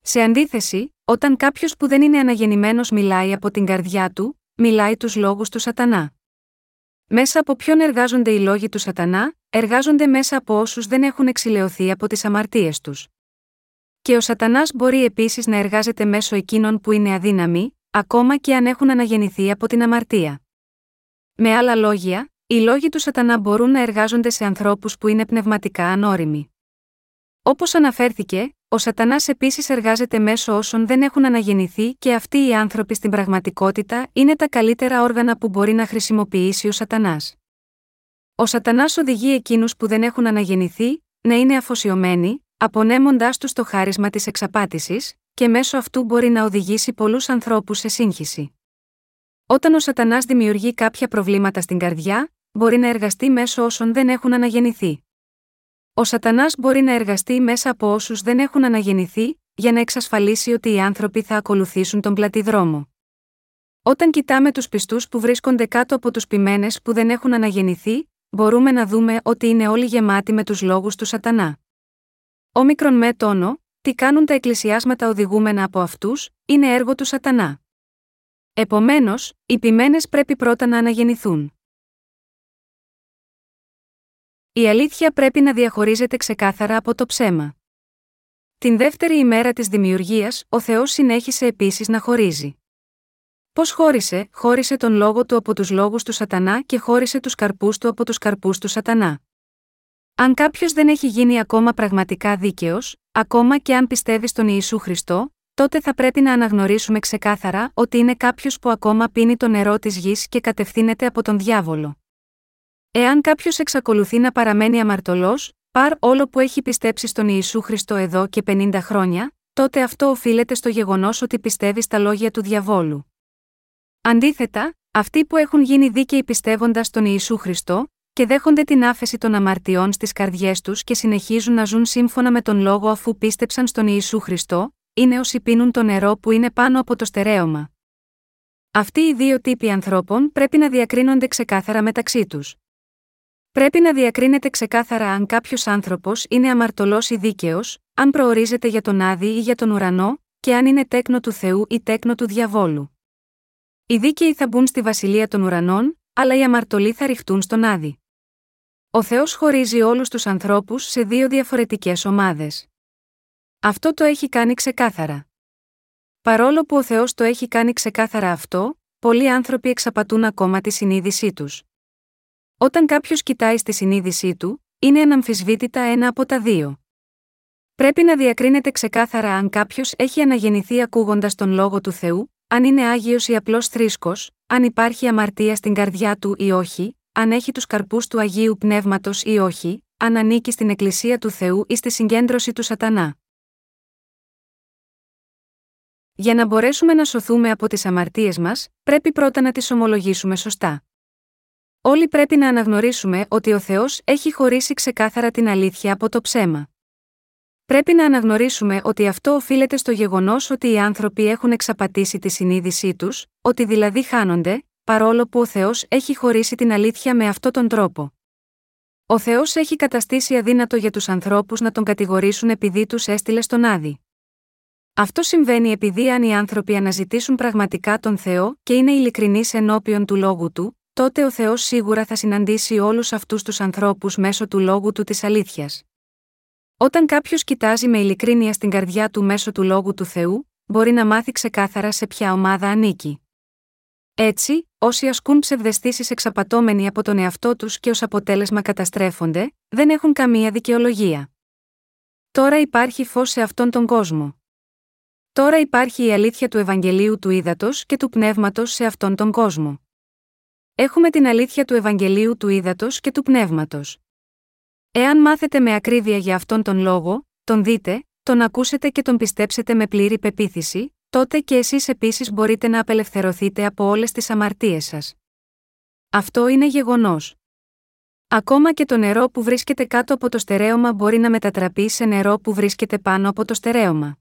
Σε αντίθεση, όταν κάποιος που δεν είναι αναγεννημένος μιλάει από την καρδιά του, μιλάει τους λόγους του Σατανά. Μέσα από ποιον εργάζονται οι λόγοι του Σατανά, εργάζονται μέσα από όσους δεν έχουν εξηλαιωθεί από τις αμαρτίες τους. Και ο Σατανάς μπορεί επίσης να εργάζεται μέσω εκείνων που είναι αδύναμοι, ακόμα και αν έχουν αναγεννηθεί από την αμαρτία. Με άλλα λόγια, οι λόγοι του Σατανά μπορούν να εργάζονται σε ανθρώπους που είναι πνευματικά ανώριμοι. Όπως αναφέρθηκε, ο Σατανάς επίσης εργάζεται μέσω όσων δεν έχουν αναγεννηθεί και αυτοί οι άνθρωποι στην πραγματικότητα είναι τα καλύτερα όργανα που μπορεί να χρησιμοποιήσει ο Σατανάς. Ο Σατανάς οδηγεί εκείνους που δεν έχουν αναγεννηθεί να είναι αφοσιωμένοι, απονέμοντάς τους το χάρισμα της εξαπάτησης, και μέσω αυτού μπορεί να οδηγήσει πολλούς ανθρώπους σε σύγχυση. Όταν ο Σατανάς δημιουργεί κάποια προβλήματα στην καρδιά, μπορεί να εργαστεί μέσω όσων δεν έχουν αναγεννηθεί. Ο Σατανάς μπορεί να εργαστεί μέσα από όσους δεν έχουν αναγεννηθεί, για να εξασφαλίσει ότι οι άνθρωποι θα ακολουθήσουν τον πλατή δρόμο. Όταν κοιτάμε τους πιστούς που βρίσκονται κάτω από τους ποιμένες που δεν έχουν αναγεννηθεί, μπορούμε να δούμε ότι είναι όλοι γεμάτοι με τους λόγους του Σατανά. Όμικρον με τόνο, τι κάνουν τα εκκλησιάσματα οδηγούμενα από αυτούς, είναι έργο του Σατανά. Επομένως, οι ποιμένες πρέπει πρώτα να αναγεννηθούν. Η αλήθεια πρέπει να διαχωρίζεται ξεκάθαρα από το ψέμα. Την δεύτερη ημέρα της δημιουργίας, ο Θεός συνέχισε επίσης να χωρίζει. Πώς χώρισε, χώρισε τον λόγο του από τους λόγους του Σατανά και χώρισε τους καρπούς του από τους καρπούς του Σατανά. Αν κάποιος δεν έχει γίνει ακόμα πραγματικά δίκαιος, ακόμα και αν πιστεύει στον Ιησού Χριστό, τότε θα πρέπει να αναγνωρίσουμε ξεκάθαρα ότι είναι κάποιος που ακόμα πίνει το νερό της γης και κατευθύνεται από τον διάβολο. Εάν κάποιος εξακολουθεί να παραμένει αμαρτωλός, παρ όλο που έχει πιστέψει στον Ιησού Χριστό εδώ και 50 χρόνια, τότε αυτό οφείλεται στο γεγονός ότι πιστεύει στα λόγια του διαβόλου. Αντίθετα, αυτοί που έχουν γίνει δίκαιοι πιστεύοντας στον Ιησού Χριστό, και δέχονται την άφεση των αμαρτιών στις καρδιές τους και συνεχίζουν να ζουν σύμφωνα με τον λόγο αφού πίστεψαν στον Ιησού Χριστό, είναι όσοι πίνουν το νερό που είναι πάνω από το στερέωμα. Αυτοί οι δύο τύποι ανθρώπων πρέπει να διακρίνονται ξεκάθαρα μεταξύ τους. Πρέπει να διακρίνεται ξεκάθαρα αν κάποιος άνθρωπος είναι αμαρτωλός ή δίκαιος, αν προορίζεται για τον Άδη ή για τον ουρανό, και αν είναι τέκνο του Θεού ή τέκνο του διαβόλου. Οι δίκαιοι θα μπουν στη βασιλεία των ουρανών, αλλά οι αμαρτωλοί θα ρηχτούν στον Άδη. Ο Θεός χωρίζει όλους τους ανθρώπους σε δύο διαφορετικές ομάδες. Αυτό το έχει κάνει ξεκάθαρα. Παρόλο που ο Θεός το έχει κάνει ξεκάθαρα αυτό, πολλοί άνθρωποι εξαπατούν ακόμα τη συνείδησή τους. Όταν κάποιος κοιτάει στη συνείδησή του, είναι αναμφισβήτητα ένα από τα δύο. Πρέπει να διακρίνεται ξεκάθαρα αν κάποιος έχει αναγεννηθεί ακούγοντας τον λόγο του Θεού, αν είναι άγιος ή απλός θρήσκος, αν υπάρχει αμαρτία στην καρδιά του ή όχι, αν έχει τους καρπούς του Αγίου Πνεύματος ή όχι, αν ανήκει στην Εκκλησία του Θεού ή στη συγκέντρωση του Σατανά. Για να μπορέσουμε να σωθούμε από τις αμαρτίες μας, πρέπει πρώτα να τις ομολογήσουμε σωστά. Όλοι πρέπει να αναγνωρίσουμε ότι ο Θεός έχει χωρίσει ξεκάθαρα την αλήθεια από το ψέμα. Πρέπει να αναγνωρίσουμε ότι αυτό οφείλεται στο γεγονός ότι οι άνθρωποι έχουν εξαπατήσει τη συνείδησή τους, ότι δηλαδή χάνονται, παρόλο που ο Θεός έχει χωρίσει την αλήθεια με αυτόν τον τρόπο. Ο Θεός έχει καταστήσει αδύνατο για τους ανθρώπους να τον κατηγορήσουν επειδή τους έστειλε στον Άδη. Αυτό συμβαίνει επειδή αν οι άνθρωποι αναζητήσουν πραγματικά τον Θεό και είναι ειλικρινείς ενώπιον του λόγου του, τότε ο Θεός σίγουρα θα συναντήσει όλους αυτούς τους ανθρώπους μέσω του λόγου του της αλήθειας. Όταν κάποιος κοιτάζει με ειλικρίνεια στην καρδιά του μέσω του λόγου του Θεού, μπορεί να μάθει ξεκάθαρα σε ποια ομάδα ανήκει. Έτσι, όσοι ασκούν ψευδεστήσεις εξαπατώμενοι από τον εαυτό τους και ως αποτέλεσμα καταστρέφονται, δεν έχουν καμία δικαιολογία. Τώρα υπάρχει φως σε αυτόν τον κόσμο. Τώρα υπάρχει η αλήθεια του Ευαγγελίου του Ήδατος και του Πνεύματος σε αυτόν τον κόσμο. Έχουμε την αλήθεια του Ευαγγελίου του Ήδατος και του Πνεύματος. Εάν μάθετε με ακρίβεια για αυτόν τον λόγο, τον δείτε, τον ακούσετε και τον πιστέψετε με πλήρη πεποίθηση, τότε και εσείς επίσης μπορείτε να απελευθερωθείτε από όλες τις αμαρτίες σας. Αυτό είναι γεγονός. Ακόμα και το νερό που βρίσκεται κάτω από το στερέωμα μπορεί να μετατραπεί σε νερό που βρίσκεται πάνω από το στερέωμα.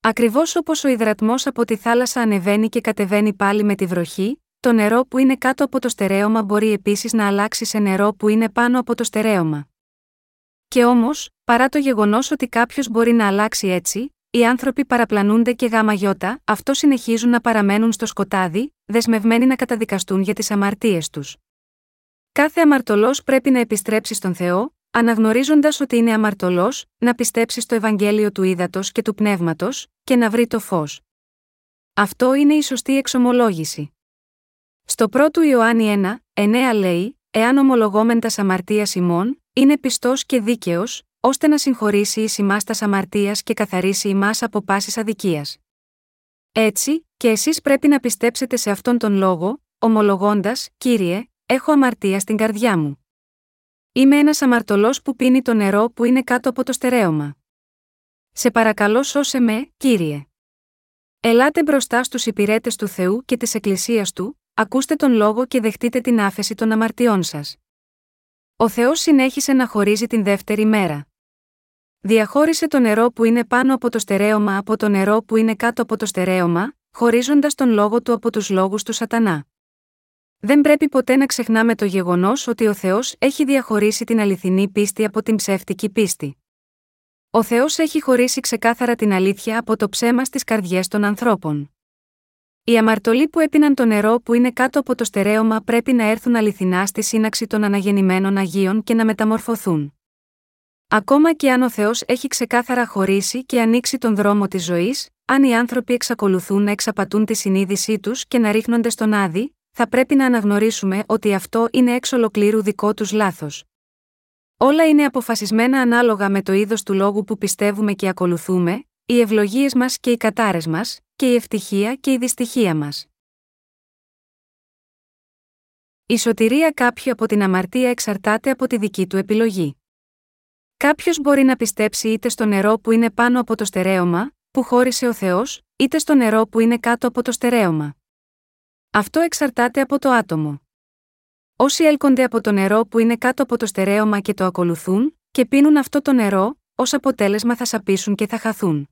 Ακριβώς όπως ο υδρατμός από τη θάλασσα ανεβαίνει και κατεβαίνει πάλι με τη βροχή, το νερό που είναι κάτω από το στερέωμα μπορεί επίσης να αλλάξει σε νερό που είναι πάνω από το στερέωμα. Και όμως, παρά το γεγονός ότι κάποιος μπορεί να αλλάξει έτσι, οι άνθρωποι παραπλανούνται και γάμα γιώτα, αυτό συνεχίζουν να παραμένουν στο σκοτάδι, δεσμευμένοι να καταδικαστούν για τις αμαρτίες τους. Κάθε αμαρτωλός πρέπει να επιστρέψει στον Θεό, αναγνωρίζοντας ότι είναι αμαρτωλός, να πιστέψει στο Ευαγγέλιο του ύδατο και του πνεύματος, και να βρει το φως. Αυτό είναι η σωστή εξομολόγηση. Στο 1 Ιωάννη 1, 9 λέει: Εάν ομολογόμεν τα αμαρτίας ημών, είναι πιστός και δίκαιος, ώστε να συγχωρήσει ει ημάς τας αμαρτίας και καθαρίσει ημάς από πάσης αδικίας. Έτσι, και εσείς πρέπει να πιστέψετε σε αυτόν τον λόγο, ομολογώντας, κύριε, έχω αμαρτία στην καρδιά μου. Είμαι ένας αμαρτωλός που πίνει το νερό που είναι κάτω από το στερέωμα. Σε παρακαλώ σώσε με, κύριε. Ελάτε μπροστά στους υπηρέτες του Θεού και της Εκκλησίας του, ακούστε τον λόγο και δεχτείτε την άφεση των αμαρτιών σας. Ο Θεός συνέχισε να χωρίζει την δεύτερη μέρα. Διαχώρισε το νερό που είναι πάνω από το στερέωμα από το νερό που είναι κάτω από το στερέωμα, χωρίζοντας τον λόγο του από τους λόγους του Σατανά. Δεν πρέπει ποτέ να ξεχνάμε το γεγονός ότι ο Θεός έχει διαχωρίσει την αληθινή πίστη από την ψεύτικη πίστη. Ο Θεός έχει χωρίσει ξεκάθαρα την αλήθεια από το ψέμα στις καρδιές των ανθρώπων. Οι αμαρτωλοί που έπιναν το νερό που είναι κάτω από το στερέωμα πρέπει να έρθουν αληθινά στη σύναξη των αναγεννημένων Αγίων και να μεταμορφωθούν. Ακόμα και αν ο Θεός έχει ξεκάθαρα χωρίσει και ανοίξει τον δρόμο της ζωής, αν οι άνθρωποι εξακολουθούν να εξαπατούν τη συνείδησή τους και να ρίχνονται στον άδει, θα πρέπει να αναγνωρίσουμε ότι αυτό είναι εξ ολοκλήρου δικό τους λάθος. Όλα είναι αποφασισμένα ανάλογα με το είδος του λόγου που πιστεύουμε και ακολουθούμε, οι ευλογίες μας και οι κατάρες μας, και η ευτυχία και η δυστυχία μας. Η σωτηρία κάποιου από την αμαρτία εξαρτάται από τη δική του επιλογή. Κάποιος μπορεί να πιστέψει είτε στο νερό που είναι πάνω από το στερέωμα, που χώρισε ο Θεός, είτε στο νερό που είναι κάτω από το στερέωμα. Αυτό εξαρτάται από το άτομο. Όσοι έλκονται από το νερό που είναι κάτω από το στερέωμα και το ακολουθούν, και πίνουν αυτό το νερό, ως αποτέλεσμα θα σαπίσουν και θα χαθούν.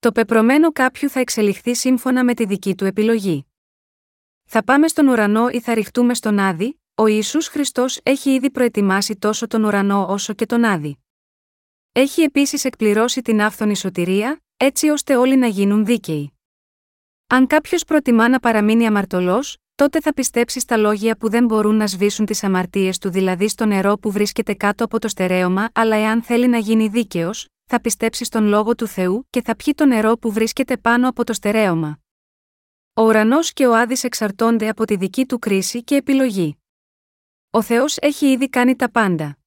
Το πεπρωμένο κάποιου θα εξελιχθεί σύμφωνα με τη δική του επιλογή. Θα πάμε στον ουρανό ή θα ρηχτούμε στον άδει, ο Ιησούς Χριστός έχει ήδη προετοιμάσει τόσο τον ουρανό όσο και τον άδει. Έχει επίσης εκπληρώσει την άφθονη σωτηρία, έτσι ώστε όλοι να γίνουν δίκαιοι. Αν κάποιος προτιμά να παραμείνει αμαρτωλός, τότε θα πιστέψει στα λόγια που δεν μπορούν να σβήσουν τις αμαρτίες του, δηλαδή στο νερό που βρίσκεται κάτω από το στερέωμα, αλλά εάν θέλει να γίνει δίκαιος, θα πιστέψει στον λόγο του Θεού και θα πιει το νερό που βρίσκεται πάνω από το στερέωμα. Ο ουρανός και ο Άδης εξαρτώνται από τη δική του κρίση και επιλογή. Ο Θεός έχει ήδη κάνει τα πάντα.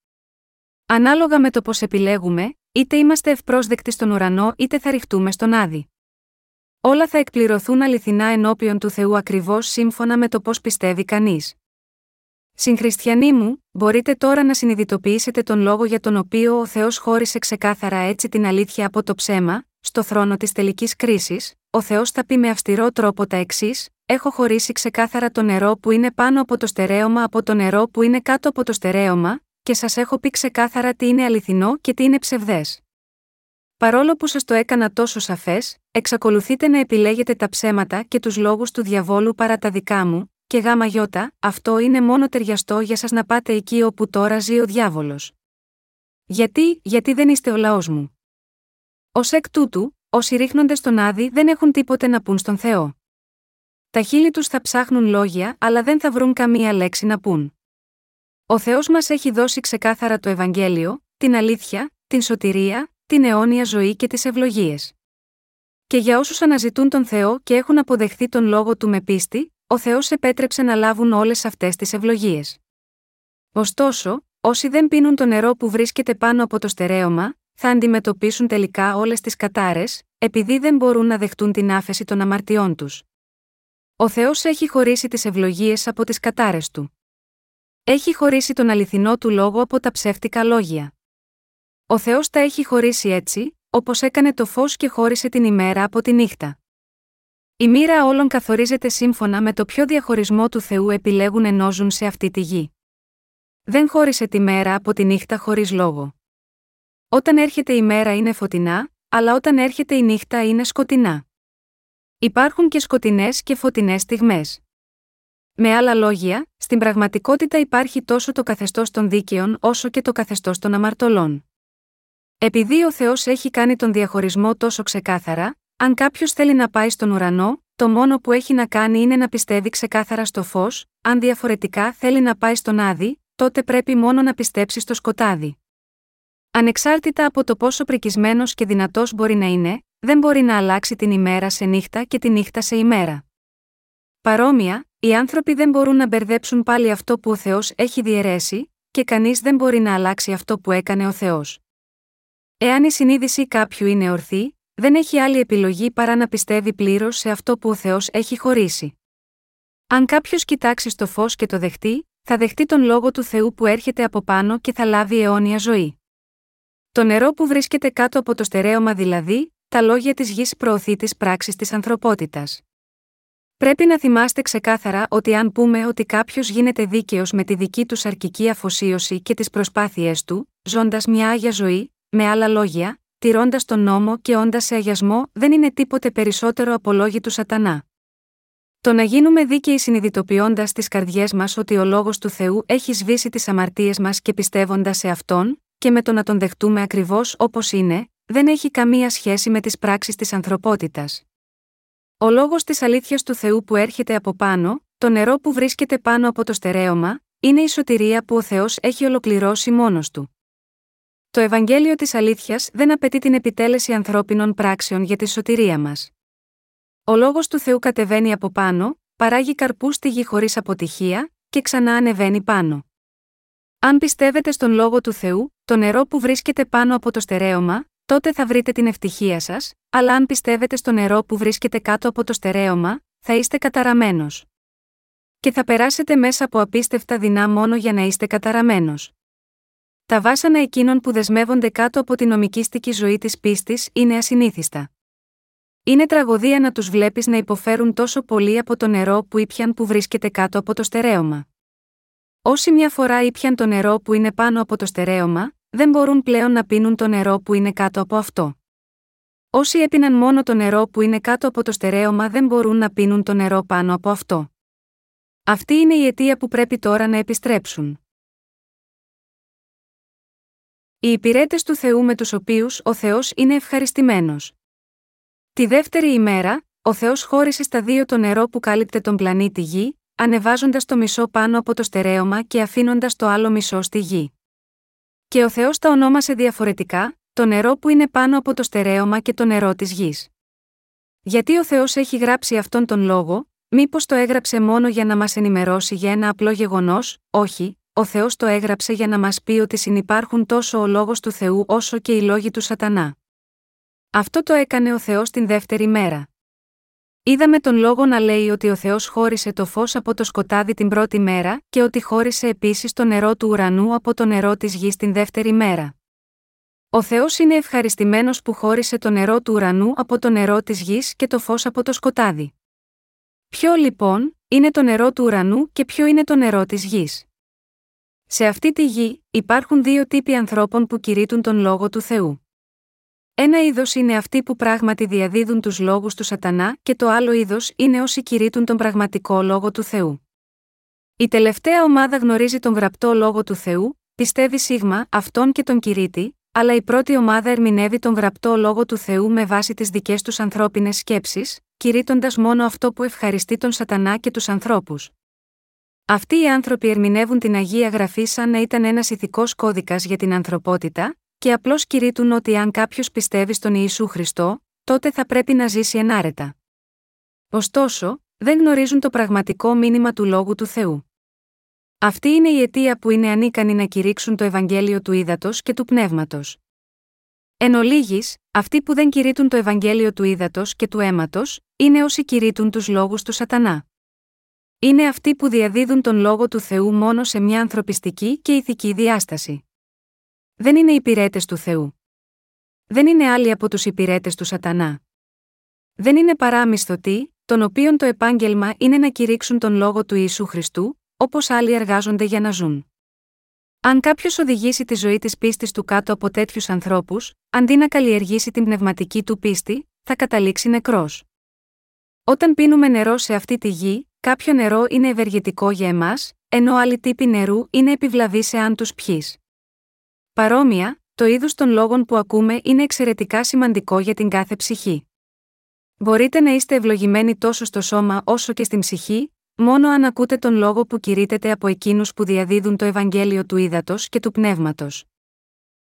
Ανάλογα με το πώς επιλέγουμε, είτε είμαστε ευπρόσδεκτοι στον ουρανό είτε θα ρηχτούμε στον Άδη. Όλα θα εκπληρωθούν αληθινά ενώπιον του Θεού ακριβώς σύμφωνα με το πώς πιστεύει κανείς. Συγχριστιανοί μου, μπορείτε τώρα να συνειδητοποιήσετε τον λόγο για τον οποίο ο Θεός χώρισε ξεκάθαρα έτσι την αλήθεια από το ψέμα, στο θρόνο της τελικής κρίσης, ο Θεός θα πει με αυστηρό τρόπο τα εξής: Έχω χωρίσει ξεκάθαρα το νερό που είναι πάνω από το στερέωμα από το νερό που είναι κάτω από το στερέωμα, και σας έχω πει ξεκάθαρα τι είναι αληθινό και τι είναι ψευδές. Παρόλο που σας το έκανα τόσο σαφές, εξακολουθείτε να επιλέγετε τα ψέματα και τους λόγους του διαβόλου παρά τα δικά μου, και γάμα γιώτα, αυτό είναι μόνο ταιριαστό για σας να πάτε εκεί όπου τώρα ζει ο διάβολος. Γιατί, γιατί δεν είστε ο λαός μου. Ω εκ τούτου, όσοι ρίχνονται στον άδει δεν έχουν τίποτε να πούν στον Θεό. Τα χείλη τους θα ψάχνουν λόγια, αλλά δεν θα βρουν καμία λέξη να πούν. Ο Θεός μας έχει δώσει ξεκάθαρα το Ευαγγέλιο, την αλήθεια, την σωτηρία, την αιώνια ζωή και τις ευλογίες. Και για όσους αναζητούν τον Θεό και έχουν αποδεχθεί τον λόγο του με πίστη, ο Θεός επέτρεψε να λάβουν όλες αυτές τις ευλογίες. Ωστόσο, όσοι δεν πίνουν το νερό που βρίσκεται πάνω από το στερέωμα, θα αντιμετωπίσουν τελικά όλες τις κατάρες, επειδή δεν μπορούν να δεχτούν την άφεση των αμαρτιών τους. Ο Θεός έχει χωρίσει τις ευλογίες από τις κατάρες του. Έχει χωρίσει τον αληθινό του λόγο από τα ψεύτικα λόγια. Ο Θεός τα έχει χωρίσει έτσι, όπως έκανε το φως και χώρισε την ημέρα από τη νύχτα. Η μοίρα όλων καθορίζεται σύμφωνα με το ποιο διαχωρισμό του Θεού επιλέγουν ενώζουν σε αυτή τη γη. Δεν χώρισε τη μέρα από τη νύχτα χωρίς λόγο. Όταν έρχεται η μέρα είναι φωτεινά, αλλά όταν έρχεται η νύχτα είναι σκοτεινά. Υπάρχουν και σκοτεινές και φωτεινές στιγμές. Με άλλα λόγια, στην πραγματικότητα υπάρχει τόσο το καθεστώς των δίκαιων όσο και το καθεστώς των αμαρτωλών. Επειδή ο Θεός έχει κάνει τον διαχωρισμό τόσο ξεκάθαρα, αν κάποιος θέλει να πάει στον ουρανό, το μόνο που έχει να κάνει είναι να πιστεύει ξεκάθαρα στο φως, αν διαφορετικά θέλει να πάει στον άδει, τότε πρέπει μόνο να πιστέψει στο σκοτάδι. Ανεξάρτητα από το πόσο πρικισμένος και δυνατός μπορεί να είναι, δεν μπορεί να αλλάξει την ημέρα σε νύχτα και τη νύχτα σε ημέρα. Παρόμοια, οι άνθρωποι δεν μπορούν να μπερδέψουν πάλι αυτό που ο Θεός έχει διαιρέσει, και κανείς δεν μπορεί να αλλάξει αυτό που έκανε ο Θεός. Εάν η συνείδηση κάποιου είναι ορθή, δεν έχει άλλη επιλογή παρά να πιστεύει πλήρως σε αυτό που ο Θεός έχει χωρίσει. Αν κάποιος κοιτάξει στο φως και το δεχτεί, θα δεχτεί τον λόγο του Θεού που έρχεται από πάνω και θα λάβει αιώνια ζωή. Το νερό που βρίσκεται κάτω από το στερέωμα δηλαδή, τα λόγια της γης προωθεί τις πράξεις της ανθρωπότητας. Πρέπει να θυμάστε ξεκάθαρα ότι αν πούμε ότι κάποιος γίνεται δίκαιος με τη δική τους αρκική αφοσίωση και τις προσπάθειές του, ζώντας μια άγια ζωή, με άλλα λόγια, τηρώντας τον νόμο και όντας σε αγιασμό, δεν είναι τίποτε περισσότερο από λόγοι του Σατανά. Το να γίνουμε δίκαιοι συνειδητοποιώντας στι καρδιές μας ότι ο λόγος του Θεού έχει σβήσει τις αμαρτίες μας και πιστεύοντας σε αυτόν, και με το να τον δεχτούμε ακριβώς όπως είναι, δεν έχει καμία σχέση με τις πράξεις της ανθρωπότητας. Ο λόγος της αλήθειας του Θεού που έρχεται από πάνω, το νερό που βρίσκεται πάνω από το στερέωμα, είναι η σωτηρία που ο Θεός έχει ολοκληρώσει μόνος του. Το Ευαγγέλιο της Αλήθειας δεν απαιτεί την επιτέλεση ανθρώπινων πράξεων για τη σωτηρία μας. Ο λόγος του Θεού κατεβαίνει από πάνω, παράγει καρπούς στη γη χωρίς αποτυχία, και ξανά ανεβαίνει πάνω. Αν πιστεύετε στον λόγο του Θεού, το νερό που βρίσκεται πάνω από το στερέωμα, τότε θα βρείτε την ευτυχία σας, αλλά αν πιστεύετε στο νερό που βρίσκεται κάτω από το στερέωμα, θα είστε καταραμένος. Και θα περάσετε μέσα από απίστευτα δεινά μόνο για να είστε καταραμένος. Τα βάσανα εκείνων που δεσμεύονται κάτω από την νομικήστικη ζωή της πίστης είναι ασυνήθιστα. Είναι τραγωδία να τους βλέπεις να υποφέρουν τόσο πολύ από το νερό που ήπιαν που βρίσκεται κάτω από το στερέωμα. Όσοι μια φορά ήπιαν το νερό που είναι πάνω από το στερέωμα, δεν μπορούν πλέον να πίνουν το νερό που είναι κάτω από αυτό. Όσοι έπιναν μόνο το νερό που είναι κάτω από το στερέωμα δεν μπορούν να πίνουν το νερό πάνω από αυτό. Αυτή είναι η αιτία που πρέπει τώρα να επιστρέψουν. Οι υπηρέτες του Θεού με τους οποίους ο Θεός είναι ευχαριστημένος. Τη δεύτερη ημέρα, ο Θεός χώρισε στα δύο το νερό που κάλυπτε τον πλανήτη Γη, ανεβάζοντας το μισό πάνω από το στερέωμα και αφήνοντας το άλλο μισό στη Γη. Και ο Θεός τα ονόμασε διαφορετικά, το νερό που είναι πάνω από το στερέωμα και το νερό της Γης. Γιατί ο Θεός έχει γράψει αυτόν τον λόγο, μήπως το έγραψε μόνο για να μας ενημερώσει για ένα απλό γεγονός, όχι, ο Θεός το έγραψε για να μας πει ότι συνυπάρχουν τόσο ο λόγος του Θεού όσο και οι λόγοι του Σατανά. Αυτό το έκανε ο Θεός την δεύτερη μέρα. Είδαμε τον λόγο να λέει ότι ο Θεός χώρισε το φως από το σκοτάδι την πρώτη μέρα και ότι χώρισε επίσης το νερό του ουρανού από το νερό της γης την δεύτερη μέρα. Ο Θεός είναι ευχαριστημένος που χώρισε το νερό του ουρανού από το νερό της γης και το φως από το σκοτάδι. Ποιο λοιπόν είναι το νερό του ουρανού και ποιο είναι το νερό της γης; Σε αυτή τη γη υπάρχουν δύο τύποι ανθρώπων που κηρύττουν τον λόγο του Θεού. Ένα είδος είναι αυτοί που πράγματι διαδίδουν τους λόγους του Σατανά και το άλλο είδος είναι όσοι κηρύττουν τον πραγματικό λόγο του Θεού. Η τελευταία ομάδα γνωρίζει τον γραπτό λόγο του Θεού, πιστεύει σίγμα αυτόν και τον κηρύττει, αλλά η πρώτη ομάδα ερμηνεύει τον γραπτό λόγο του Θεού με βάση τις δικές τους ανθρώπινες σκέψεις, κηρύττοντας μόνο αυτό που ευχαριστεί τον Σατανά και τους ανθρώπους. Αυτοί οι άνθρωποι ερμηνεύουν την Αγία Γραφή σαν να ήταν ένας ηθικός κώδικας για την ανθρωπότητα, και απλώς κηρύττουν ότι αν κάποιος πιστεύει στον Ιησού Χριστό, τότε θα πρέπει να ζήσει ενάρετα. Ωστόσο, δεν γνωρίζουν το πραγματικό μήνυμα του λόγου του Θεού. Αυτή είναι η αιτία που είναι ανίκανοι να κηρύξουν το Ευαγγέλιο του ύδατο και του πνεύματος. Εν ολίγης, αυτοί που δεν κηρύττουν το Ευαγγέλιο του ύδατο και του αίματος, είναι όσοι κηρύττουν τους λόγους του Σατανά. Είναι αυτοί που διαδίδουν τον λόγο του Θεού μόνο σε μια ανθρωπιστική και ηθική διάσταση δεν είναι υπηρέτες του Θεού. Δεν είναι άλλοι από τους υπηρέτες του Σατανά. Δεν είναι παρά μισθωτοί, των οποίων το επάγγελμα είναι να κηρύξουν τον λόγο του Ιησού Χριστού, όπως άλλοι εργάζονται για να ζουν. Αν κάποιος οδηγήσει τη ζωή της πίστης του κάτω από τέτοιους ανθρώπους, αντί να καλλιεργήσει την πνευματική του πίστη, θα καταλήξει νεκρός. Όταν πίνουμε νερό σε αυτή τη γη, κάποιο νερό είναι ευεργετικό για εμάς, ενώ άλλοι τύποι νερού είναι επιβλαβείς σε αν τους πιει. Παρόμοια, το είδος των λόγων που ακούμε είναι εξαιρετικά σημαντικό για την κάθε ψυχή. Μπορείτε να είστε ευλογημένοι τόσο στο σώμα όσο και στην ψυχή, μόνο αν ακούτε τον λόγο που κηρύτεται από εκείνους που διαδίδουν το Ευαγγέλιο του ύδατο και του πνεύματος.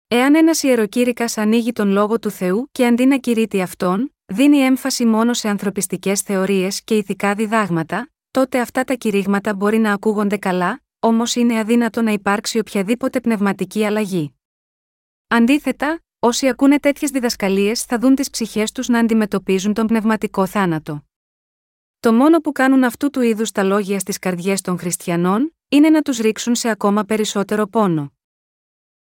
Εάν ένας ιεροκήρυκας ανοίγει τον λόγο του Θεού και αντί να κηρύττει αυτόν, δίνει έμφαση μόνο σε ανθρωπιστικές θεωρίες και ηθικά διδάγματα, τότε αυτά τα κηρύγματα μπορεί να ακούγονται καλά, όμως είναι αδύνατο να υπάρξει οποιαδήποτε πνευματική αλλαγή. Αντίθετα, όσοι ακούνε τέτοιες διδασκαλίες θα δουν τις ψυχές τους να αντιμετωπίζουν τον πνευματικό θάνατο. Το μόνο που κάνουν αυτού του είδους τα λόγια στις καρδιές των χριστιανών, είναι να τους ρίξουν σε ακόμα περισσότερο πόνο.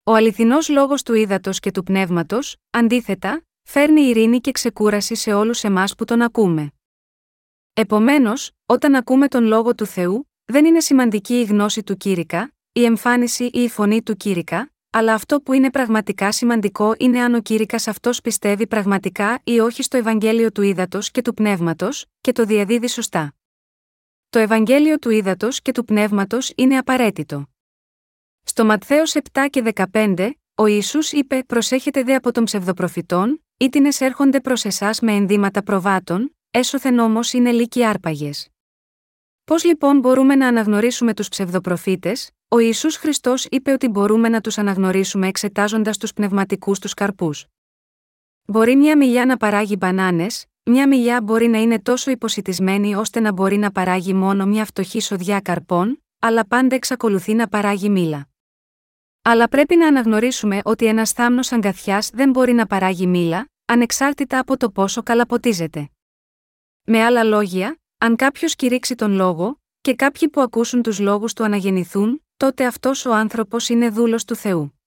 Ο αληθινός λόγος του ύδατος και του πνεύματος, αντίθετα, φέρνει ειρήνη και ξεκούραση σε όλους εμάς που τον ακούμε. Επομένως, όταν ακούμε τον λόγο του Θεού, δεν είναι σημαντική η γνώση του κήρυκα, η εμφάνιση ή η φωνή του κήρυκα, αλλά αυτό που είναι πραγματικά σημαντικό είναι αν ο κήρυκα αυτός πιστεύει πραγματικά ή όχι στο Ευαγγέλιο του Ήδατος και του Πνεύματος, και το διαδίδει σωστά. Το Ευαγγέλιο του Ήδατος και του Πνεύματος είναι απαραίτητο. Στο Ματθαίος 7 και 15, ο Ιησούς είπε: Προσέχετε δε από των ψευδοπροφητών, ήτινε έρχονται προς εσάς με ενδύματα προβάτων, έσωθεν όμως είναι λύκοι άρπαγες. Πώς λοιπόν μπορούμε να αναγνωρίσουμε τους ψευδοπροφήτες, ο Ιησούς Χριστός είπε ότι μπορούμε να τους αναγνωρίσουμε εξετάζοντας τους πνευματικούς τους καρπούς. Μπορεί μια μιλιά να παράγει μπανάνες, μια μιλιά μπορεί να είναι τόσο υποσυτισμένη ώστε να μπορεί να παράγει μόνο μια φτωχή σοδιά καρπών, αλλά πάντα εξακολουθεί να παράγει μήλα. Αλλά πρέπει να αναγνωρίσουμε ότι ένας θάμνος αγκαθιάς δεν μπορεί να παράγει μήλα, ανεξάρτητα από το πόσο καλαποτίζεται. Με άλλα λόγια, αν κάποιος κηρύξει τον λόγο, και κάποιοι που ακούσουν τους λόγους του αναγεννηθούν, τότε αυτός ο άνθρωπος είναι δούλος του Θεού.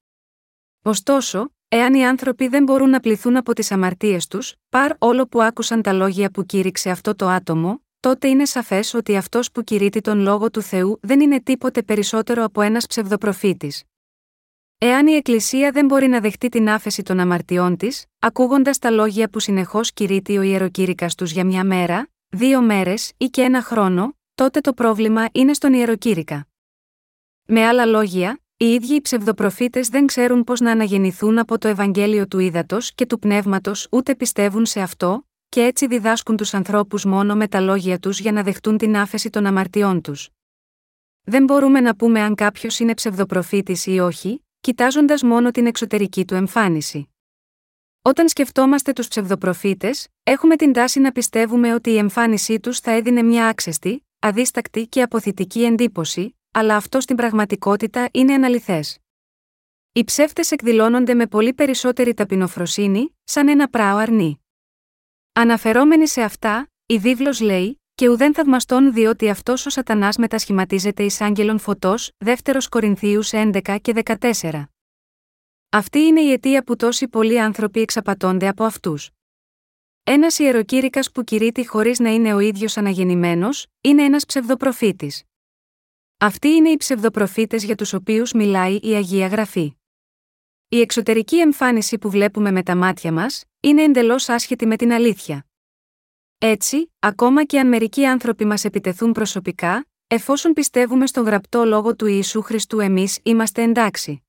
Ωστόσο, εάν οι άνθρωποι δεν μπορούν να πληθούν από τις αμαρτίες τους, παρ όλο που άκουσαν τα λόγια που κήρυξε αυτό το άτομο, τότε είναι σαφές ότι αυτός που κηρύττει τον λόγο του Θεού δεν είναι τίποτε περισσότερο από ένας ψευδοπροφήτης. Εάν η Εκκλησία δεν μπορεί να δεχτεί την άφεση των αμαρτιών της, ακούγοντας τα λόγια που συνεχώς κηρύττει ο ιεροκήρυκας τους για μια μέρα, δύο μέρες ή και ένα χρόνο, τότε το πρόβλημα είναι στον ιεροκήρυκα. Με άλλα λόγια, οι ίδιοι οι ψευδοπροφήτες δεν ξέρουν πώς να αναγεννηθούν από το Ευαγγέλιο του Ήδατος και του Πνεύματος ούτε πιστεύουν σε αυτό, και έτσι διδάσκουν τους ανθρώπους μόνο με τα λόγια τους για να δεχτούν την άφεση των αμαρτιών τους. Δεν μπορούμε να πούμε αν κάποιος είναι ψευδοπροφήτης ή όχι, κοιτάζοντας μόνο την εξωτερική του εμφάνιση. Όταν σκεφτόμαστε τους ψευδοπροφήτες, έχουμε την τάση να πιστεύουμε ότι η εμφάνισή τους θα έδινε μια άξεστη, αδίστακτη και αποθητική εντύπωση, αλλά αυτό στην πραγματικότητα είναι αναλυθές. Οι ψεύτες εκδηλώνονται με πολύ περισσότερη ταπεινοφροσύνη, σαν ένα πράο αρνή. Αναφερόμενοι σε αυτά, η βίβλος λέει, και ουδέν θαυμαστών διότι αυτός ο Σατανάς μετασχηματίζεται εις άγγελον φωτός, 2 Κορινθίους 11 και 14. Αυτή είναι η αιτία που τόσοι πολλοί άνθρωποι εξαπατώνται από αυτούς. Ένας ιεροκήρυκας που κηρύττει χωρίς να είναι ο ίδιος αναγεννημένος, είναι ένας ψευδοπροφήτης. Αυτοί είναι οι ψευδοπροφήτες για τους οποίους μιλάει η Αγία Γραφή. Η εξωτερική εμφάνιση που βλέπουμε με τα μάτια μας, είναι εντελώς άσχετη με την αλήθεια. Έτσι, ακόμα και αν μερικοί άνθρωποι μας επιτεθούν προσωπικά, εφόσον πιστεύουμε στον γραπτό λόγο του Ιησού Χριστού εμείς είμαστε εντάξει.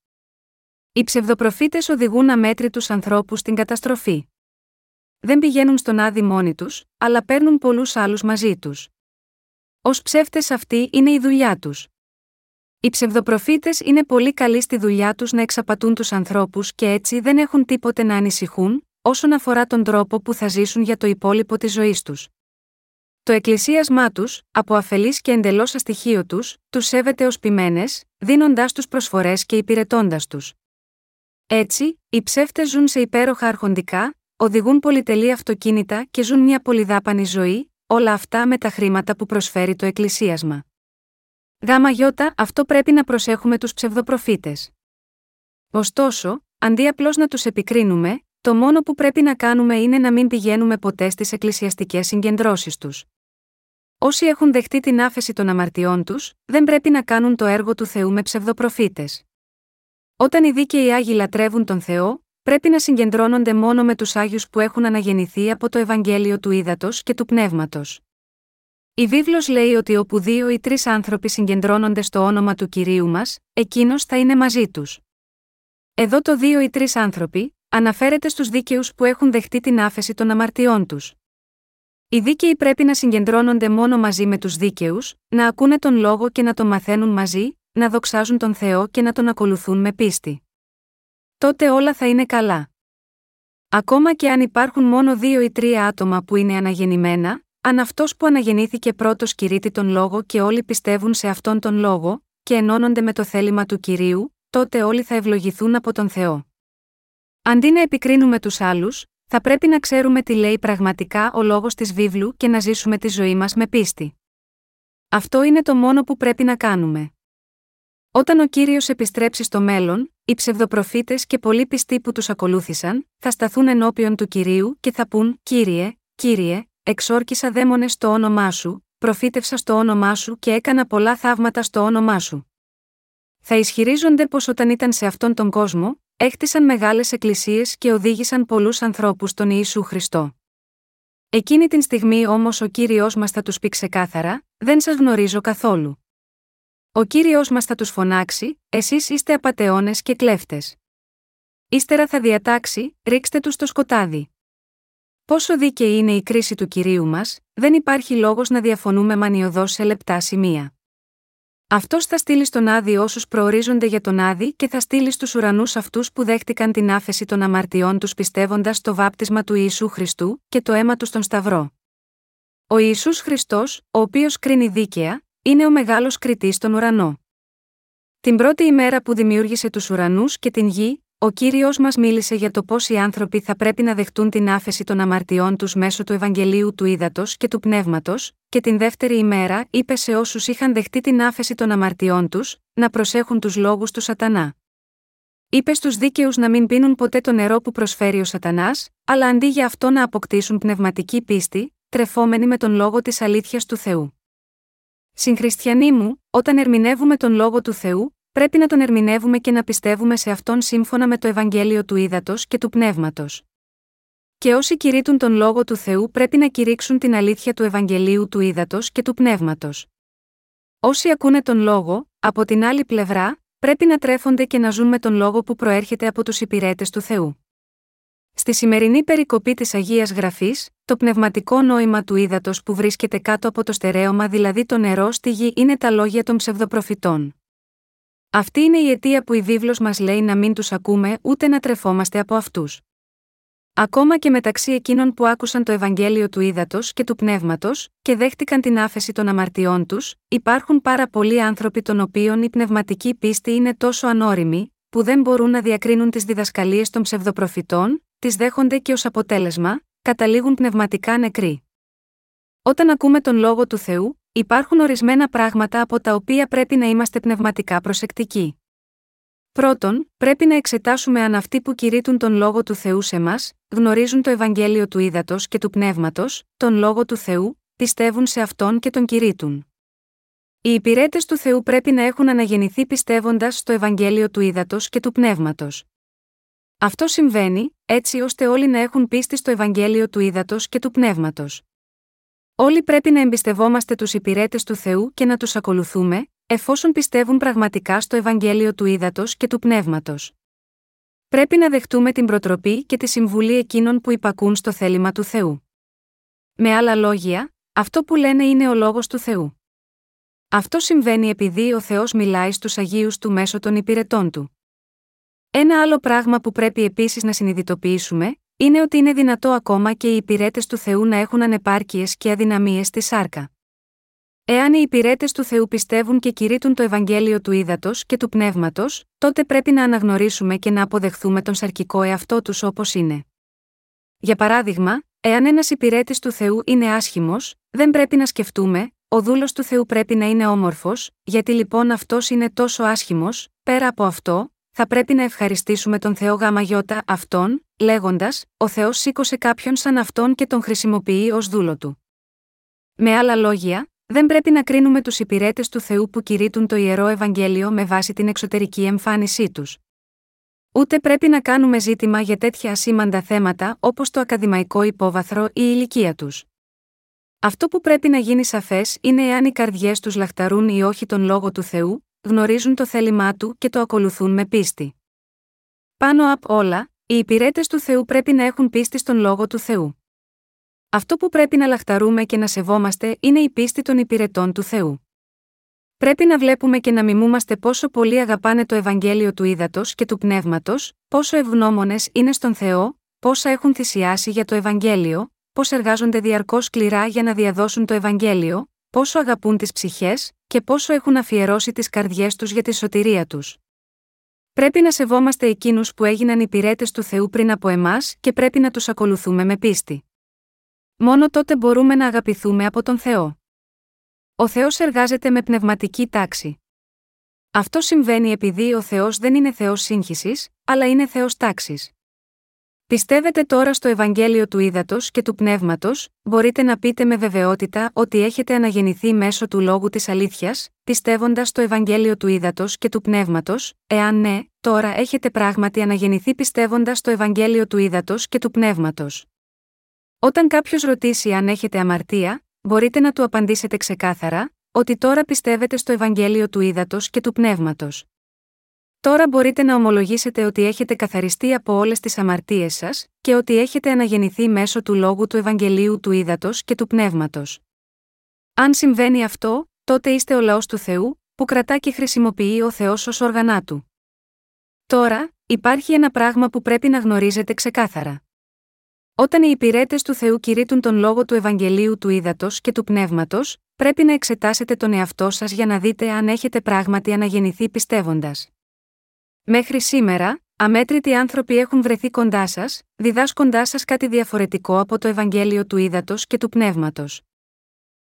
Οι ψευδοπροφήτες οδηγούν αμέτρητους ανθρώπους στην καταστροφή. Δεν πηγαίνουν στον άδει μόνοι τους, αλλά παίρνουν πολλούς άλλους μαζί τους. Ω ψεύτες αυτή είναι η δουλειά τους. Οι ψευδοπροφήτες είναι πολύ καλοί στη δουλειά τους να εξαπατούν τους ανθρώπους και έτσι δεν έχουν τίποτε να ανησυχούν, όσον αφορά τον τρόπο που θα ζήσουν για το υπόλοιπο της ζωής τους. Το εκκλησίασμά τους, από αφελής και εντελώς αστοιχείο τους, τους σέβεται ως ποιμένες, δίνοντάς τους προσφορές και υπηρετώντας τους. Έτσι, οι ψεύτες ζουν σε υπέροχα αρχοντικά, οδηγούν πολυτελή αυτοκίνητα και ζουν μια πολυδάπανη ζωή, όλα αυτά με τα χρήματα που προσφέρει το εκκλησίασμα. Γάμα γιώτα, αυτό πρέπει να προσέχουμε τους ψευδοπροφήτες. Ωστόσο, αντί απλώς να τους επικρίνουμε, το μόνο που πρέπει να κάνουμε είναι να μην πηγαίνουμε ποτέ στις εκκλησιαστικές συγκεντρώσεις τους. Όσοι έχουν δεχτεί την άφεση των αμαρτιών τους, δεν πρέπει να κάνουν το έργο του Θεού με ψευδοπροφήτες. Όταν οι δίκαιοι Άγιοι λατρεύουν τον Θεό, πρέπει να συγκεντρώνονται μόνο με τους Άγιους που έχουν αναγεννηθεί από το Ευαγγέλιο του Ήδατος και του Πνεύματος. Η βίβλος λέει ότι όπου δύο ή τρεις άνθρωποι συγκεντρώνονται στο όνομα του κυρίου μας, εκείνος θα είναι μαζί τους. Εδώ το δύο ή τρεις άνθρωποι, αναφέρεται στους δίκαιους που έχουν δεχτεί την άφεση των αμαρτιών τους. Οι δίκαιοι πρέπει να συγκεντρώνονται μόνο μαζί με τους δίκαιους, να ακούνε τον λόγο και να τον μαθαίνουν μαζί, να δοξάζουν τον Θεό και να τον ακολουθούν με πίστη. Τότε όλα θα είναι καλά. Ακόμα και αν υπάρχουν μόνο δύο ή τρία άτομα που είναι αναγεννημένα, αν αυτός που αναγεννήθηκε πρώτος κηρύττει τον λόγο και όλοι πιστεύουν σε αυτόν τον λόγο, και ενώνονται με το θέλημα του κυρίου, τότε όλοι θα ευλογηθούν από τον Θεό. Αντί να επικρίνουμε τους άλλους, θα πρέπει να ξέρουμε τι λέει πραγματικά ο λόγος της βίβλου και να ζήσουμε τη ζωή μας με πίστη. Αυτό είναι το μόνο που πρέπει να κάνουμε. Όταν ο κύριος επιστρέψει στο μέλλον, οι ψευδοπροφήτες και πολλοί πιστοί που τους ακολούθησαν, θα σταθούν ενώπιον του κυρίου και θα πούν: Κύριε, κύριε, εξόρκησα δαίμονες στο όνομά σου, προφήτευσα στο όνομά σου και έκανα πολλά θαύματα στο όνομά σου. Θα ισχυρίζονται πως όταν ήταν σε αυτόν τον κόσμο, Έχτισαν μεγάλες εκκλησίες και οδήγησαν πολλούς ανθρώπους στον Ιησού Χριστό. Εκείνη την στιγμή όμως ο Κύριος μας θα τους πει ξεκάθαρα, δεν σας γνωρίζω καθόλου. Ο Κύριος μας θα τους φωνάξει, εσείς είστε απατεώνες και κλέφτες. ύστερα θα διατάξει: ρίξτε τους στο σκοτάδι. Πόσο δίκαιη είναι η κρίση του κυρίου μας, δεν υπάρχει λόγος να διαφωνούμε μανιωδώς σε λεπτά σημεία. Αυτός θα στείλει στον Άδη όσους προορίζονται για τον Άδη και θα στείλει στους ουρανούς αυτούς που δέχτηκαν την άφεση των αμαρτιών τους πιστεύοντας στο βάπτισμα του Ιησού Χριστού και το αίμα τους στον Σταυρό. Ο Ιησούς Χριστός, ο οποίος κρίνει δίκαια, είναι ο μεγάλος κριτής στον ουρανό. Την πρώτη ημέρα που δημιούργησε τους ουρανούς και την γη, ο κύριος μας μίλησε για το πώς οι άνθρωποι θα πρέπει να δεχτούν την άφεση των αμαρτιών τους μέσω του Ευαγγελίου του Ήδατος και του Πνεύματος, και την δεύτερη ημέρα είπε σε όσους είχαν δεχτεί την άφεση των αμαρτιών τους, να προσέχουν τους λόγους του Σατανά. Είπε στους δίκαιους να μην πίνουν ποτέ το νερό που προσφέρει ο Σατανάς, αλλά αντί για αυτό να αποκτήσουν πνευματική πίστη, τρεφόμενοι με τον λόγο της αλήθειας του Θεού. Συγχριστιανοί μου, όταν ερμηνεύουμε τον λόγο του Θεού, πρέπει να τον ερμηνεύουμε και να πιστεύουμε σε αυτόν σύμφωνα με το Ευαγγέλιο του Ήδατος και του Πνεύματος. Και όσοι κηρύττουν τον λόγο του Θεού πρέπει να κηρύξουν την αλήθεια του Ευαγγελίου του Ήδατος και του Πνεύματος. Όσοι ακούνε τον λόγο, από την άλλη πλευρά, πρέπει να τρέφονται και να ζουν με τον λόγο που προέρχεται από τους υπηρέτες του Θεού. Στη σημερινή περικοπή της Αγίας Γραφής, το πνευματικό νόημα του ύδατο που βρίσκεται κάτω από το στερέωμα, δηλαδή το νερό στη γη, είναι τα λόγια των ψευδοπροφητών. Αυτή είναι η αιτία που η βίβλος μας λέει να μην τους ακούμε ούτε να τρεφόμαστε από αυτούς. Ακόμα και μεταξύ εκείνων που άκουσαν το Ευαγγέλιο του Ήδατος και του Πνεύματος, και δέχτηκαν την άφεση των αμαρτιών τους, υπάρχουν πάρα πολλοί άνθρωποι των οποίων η πνευματική πίστη είναι τόσο ανώριμη, που δεν μπορούν να διακρίνουν τις διδασκαλίες των ψευδοπροφητών, τις δέχονται και ως αποτέλεσμα, καταλήγουν πνευματικά νεκροί. Όταν ακούμε τον λόγο του Θεού, Υπάρχουν ορισμένα πράγματα από τα οποία πρέπει να είμαστε πνευματικά προσεκτικοί. Πρώτον, πρέπει να εξετάσουμε αν αυτοί που κηρύττουν τον λόγο του Θεού σε μας, γνωρίζουν το Ευαγγέλιο του Ήδατος και του Πνεύματος, τον λόγο του Θεού, πιστεύουν σε αυτόν και τον κηρύττουν. Οι υπηρέτες του Θεού πρέπει να έχουν αναγεννηθεί πιστεύοντας στο Ευαγγέλιο του Ήδατος και του Πνεύματος. Αυτό συμβαίνει, έτσι ώστε όλοι να έχουν πίστη στο Ευαγγέλιο του Ήδατος και του Πνεύματος. Όλοι πρέπει να εμπιστευόμαστε τους υπηρέτες του Θεού και να τους ακολουθούμε, εφόσον πιστεύουν πραγματικά στο Ευαγγέλιο του Ήδατος και του Πνεύματος. Πρέπει να δεχτούμε την προτροπή και τη συμβουλή εκείνων που υπακούν στο θέλημα του Θεού. Με άλλα λόγια, αυτό που λένε είναι ο λόγος του Θεού. Αυτό συμβαίνει επειδή ο Θεός μιλάει στους Αγίους του μέσω των υπηρετών του. Ένα άλλο πράγμα που πρέπει επίσης να συνειδητοποιήσουμε είναι ότι είναι δυνατό ακόμα και οι υπηρέτες του Θεού να έχουν ανεπάρκειες και αδυναμίες στη σάρκα. Εάν οι υπηρέτες του Θεού πιστεύουν και κηρύττουν το Ευαγγέλιο του ύδατο και του πνεύματος, τότε πρέπει να αναγνωρίσουμε και να αποδεχθούμε τον σαρκικό εαυτό τους όπως είναι. Για παράδειγμα, εάν ένας υπηρέτης του Θεού είναι άσχημος, δεν πρέπει να σκεφτούμε, ο δούλος του Θεού πρέπει να είναι όμορφος, γιατί λοιπόν αυτός είναι τόσο άσχημος, πέρα από αυτό, θα πρέπει να ευχαριστήσουμε τον Θεό Γιώτα αυτόν, λέγοντας: Ο Θεός σήκωσε κάποιον σαν αυτόν και τον χρησιμοποιεί ως δούλο του. Με άλλα λόγια, δεν πρέπει να κρίνουμε τους υπηρέτες του Θεού που κηρύττουν το ιερό Ευαγγέλιο με βάση την εξωτερική εμφάνισή τους. Ούτε πρέπει να κάνουμε ζήτημα για τέτοια ασήμαντα θέματα όπως το ακαδημαϊκό υπόβαθρο ή η ηλικία τους. Αυτό που πρέπει να γίνει σαφές είναι εάν οι καρδιές τους λαχταρούν ή όχι τον λόγο του Θεού, γνωρίζουν το θέλημά του και το ακολουθούν με πίστη. Πάνω απ' όλα, οι υπηρέτες του Θεού πρέπει να έχουν πίστη στον λόγο του Θεού. Αυτό που πρέπει να λαχταρούμε και να σεβόμαστε είναι η πίστη των υπηρετών του Θεού. Πρέπει να βλέπουμε και να μιμούμαστε πόσο πολύ αγαπάνε το Ευαγγέλιο του Ήδατος και του Πνεύματος, πόσο ευγνώμονες είναι στον Θεό, πόσα έχουν θυσιάσει για το Ευαγγέλιο, πώς εργάζονται διαρκώς σκληρά για να διαδώσουν το Ευαγγέλιο, πόσο αγαπούν τις ψυχές, και πόσο έχουν αφιερώσει τις καρδιές τους για τη σωτηρία τους. Πρέπει να σεβόμαστε εκείνους που έγιναν υπηρέτες του Θεού πριν από εμάς και πρέπει να τους ακολουθούμε με πίστη. Μόνο τότε μπορούμε να αγαπηθούμε από τον Θεό. Ο Θεός εργάζεται με πνευματική τάξη. Αυτό συμβαίνει επειδή ο Θεός δεν είναι Θεός σύγχυσης, αλλά είναι Θεός τάξης. Πιστεύετε τώρα στο Ευαγγέλιο του Ήδατος και του Πνεύματος, μπορείτε να πείτε με βεβαιότητα ότι έχετε αναγεννηθεί μέσω του λόγου της αλήθειας, πιστεύοντας στο Ευαγγέλιο του Ήδατος και του Πνεύματος, εάν ναι, τώρα έχετε πράγματι αναγεννηθεί πιστεύοντας στο Ευαγγέλιο του Ήδατος και του Πνεύματος. Όταν κάποιος ρωτήσει αν έχετε αμαρτία, μπορείτε να του απαντήσετε ξεκάθαρα, ότι τώρα πιστεύετε στο Ευαγγέλιο του Ήδατος και του Πνεύματος. Τώρα μπορείτε να ομολογήσετε ότι έχετε καθαριστεί από όλες τις αμαρτίες σας, και ότι έχετε αναγεννηθεί μέσω του λόγου του Ευαγγελίου του Ήδατος και του Πνεύματος. Αν συμβαίνει αυτό, τότε είστε ο λαός του Θεού, που κρατά και χρησιμοποιεί ο Θεός ως όργανά του. Τώρα, υπάρχει ένα πράγμα που πρέπει να γνωρίζετε ξεκάθαρα. Όταν οι υπηρέτες του Θεού κηρύττουν τον λόγο του Ευαγγελίου του Ήδατος και του Πνεύματος, πρέπει να εξετάσετε τον εαυτό σας για να δείτε αν έχετε πράγματι αναγεννηθεί πιστεύοντας. Μέχρι σήμερα, αμέτρητοι άνθρωποι έχουν βρεθεί κοντά σας, διδάσκοντάς σας κάτι διαφορετικό από το Ευαγγέλιο του Ήδατος και του Πνεύματος.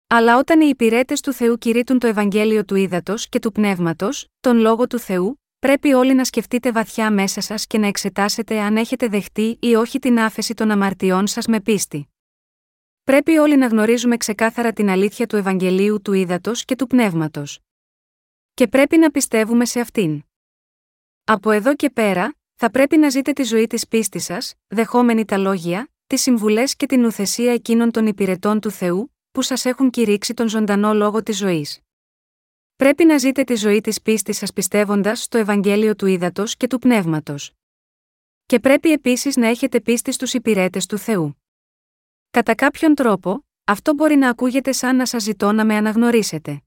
Αλλά όταν οι υπηρέτες του Θεού κηρύττουν το Ευαγγέλιο του Ήδατος και του Πνεύματος, τον λόγο του Θεού, πρέπει όλοι να σκεφτείτε βαθιά μέσα σας και να εξετάσετε αν έχετε δεχτεί ή όχι την άφεση των αμαρτιών σας με πίστη. Πρέπει όλοι να γνωρίζουμε ξεκάθαρα την αλήθεια του Ευαγγελίου του Ήδατος και του Πνεύματος. Και πρέπει να πιστεύουμε σε αυτήν. Από εδώ και πέρα, θα πρέπει να ζείτε τη ζωή της πίστης σας, δεχόμενοι τα λόγια, τις συμβουλές και την ουθεσία εκείνων των υπηρετών του Θεού, που σας έχουν κηρύξει τον ζωντανό λόγο της ζωής. Πρέπει να ζείτε τη ζωή της πίστης σας πιστεύοντας στο Ευαγγέλιο του Ήδατος και του Πνεύματος. Και πρέπει επίσης να έχετε πίστη στους υπηρέτες του Θεού. Κατά κάποιον τρόπο, αυτό μπορεί να ακούγεται σαν να σας ζητώ να με αναγνωρίσετε.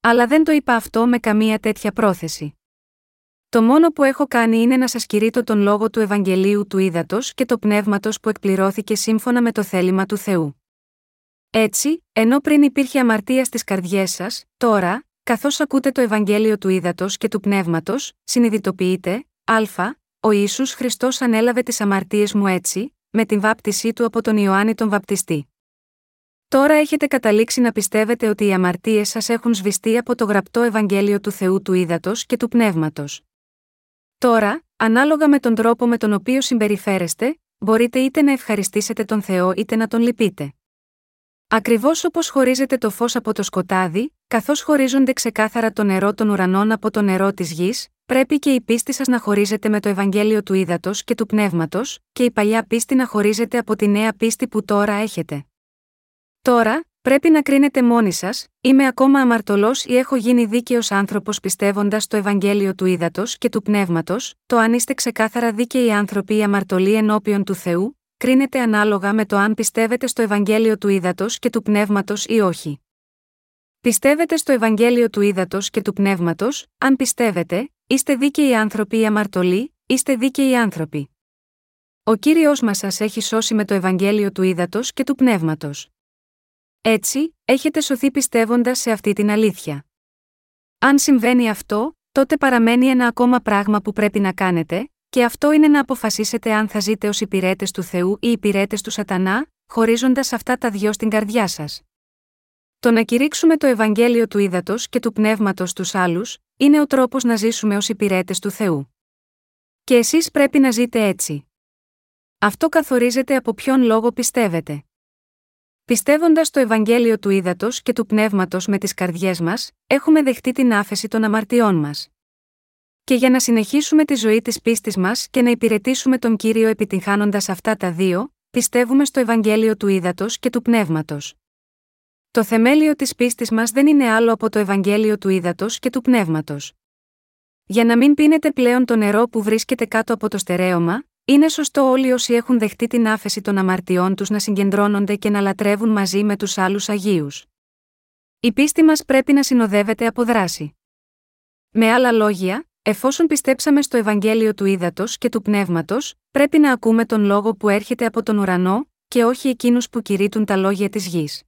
Αλλά δεν το είπα αυτό με καμία τέτοια πρόθεση. Το μόνο που έχω κάνει είναι να σας κηρύττω τον λόγο του Ευαγγελίου του Ήδατος και το πνεύματος που εκπληρώθηκε σύμφωνα με το θέλημα του Θεού. Έτσι, ενώ πριν υπήρχε αμαρτία στις καρδιές σας, τώρα, καθώς ακούτε το Ευαγγέλιο του Ήδατος και του πνεύματος, συνειδητοποιείτε, Α, ο Ισού Χριστός ανέλαβε τις αμαρτίες μου έτσι, με την βάπτισή του από τον Ιωάννη τον Βαπτιστή. Τώρα έχετε καταλήξει να πιστεύετε ότι οι αμαρτίες σας έχουν σβηστεί από το γραπτό Ευαγγέλιο του Θεού του Ήδατος και του Πνεύματος. Τώρα, ανάλογα με τον τρόπο με τον οποίο συμπεριφέρεστε, μπορείτε είτε να ευχαριστήσετε τον Θεό είτε να τον λυπείτε. Ακριβώς όπως χωρίζετε το φως από το σκοτάδι, καθώς χωρίζονται ξεκάθαρα το νερό των ουρανών από το νερό της γης, πρέπει και η πίστη σας να χωρίζεται με το Ευαγγέλιο του Ήδατος και του Πνεύματος, και η παλιά πίστη να χωρίζεται από τη νέα πίστη που τώρα έχετε. Τώρα, πρέπει να κρίνετε μόνοι σας, είμαι ακόμα αμαρτωλός ή έχω γίνει δίκαιος άνθρωπος πιστεύοντας το Ευαγγέλιο του Ήδατος και του Πνεύματος, το αν είστε ξεκάθαρα δίκαιοι άνθρωποι ή αμαρτωλοί ενώπιον του Θεού, κρίνεται ανάλογα με το αν πιστεύετε στο Ευαγγέλιο του Ήδατος και του Πνεύματος ή όχι. Πιστεύετε στο Ευαγγέλιο του Ήδατος και του Πνεύματος, αν πιστεύετε, είστε δίκαιοι άνθρωποι ή αμαρτωλοί, είστε δίκαιοι άνθρωποι. Ο κύριος μας σας έχει σώσει με το Ευαγγέλιο του Ήδατος και του Πνεύματος. Έτσι, έχετε σωθεί πιστεύοντας σε αυτή την αλήθεια. Αν συμβαίνει αυτό, τότε παραμένει ένα ακόμα πράγμα που πρέπει να κάνετε, και αυτό είναι να αποφασίσετε αν θα ζείτε ως υπηρέτες του Θεού ή υπηρέτες του Σατανά, χωρίζοντας αυτά τα δυο στην καρδιά σας. Το να κηρύξουμε το Ευαγγέλιο του ύδατο και του πνεύματος στου άλλους, είναι ο τρόπος να ζήσουμε ως υπηρέτες του Θεού. Και εσείς πρέπει να ζείτε έτσι. Αυτό καθορίζεται από ποιον λόγο πιστεύετε. Πιστεύοντας το Ευαγγέλιο του ύδατο και του πνεύματος με τις καρδιές μας, έχουμε δεχτεί την άφεση των αμαρτιών μας. Και για να συνεχίσουμε τη ζωή της πίστης μας και να υπηρετήσουμε τον κύριο επιτυγχάνοντας αυτά τα δύο, πιστεύουμε στο Ευαγγέλιο του ύδατο και του πνεύματος. Το θεμέλιο της πίστης μας δεν είναι άλλο από το Ευαγγέλιο του ύδατο και του πνεύματος. Για να μην πίνετε πλέον το νερό που βρίσκεται κάτω από το στερέωμα, είναι σωστό όλοι όσοι έχουν δεχτεί την άφεση των αμαρτιών τους να συγκεντρώνονται και να λατρεύουν μαζί με τους άλλους Αγίους. Η πίστη μας πρέπει να συνοδεύεται από δράση. Με άλλα λόγια, εφόσον πιστέψαμε στο Ευαγγέλιο του Ήδατος και του Πνεύματος, πρέπει να ακούμε τον λόγο που έρχεται από τον ουρανό, και όχι εκείνους που κηρύττουν τα λόγια της γης.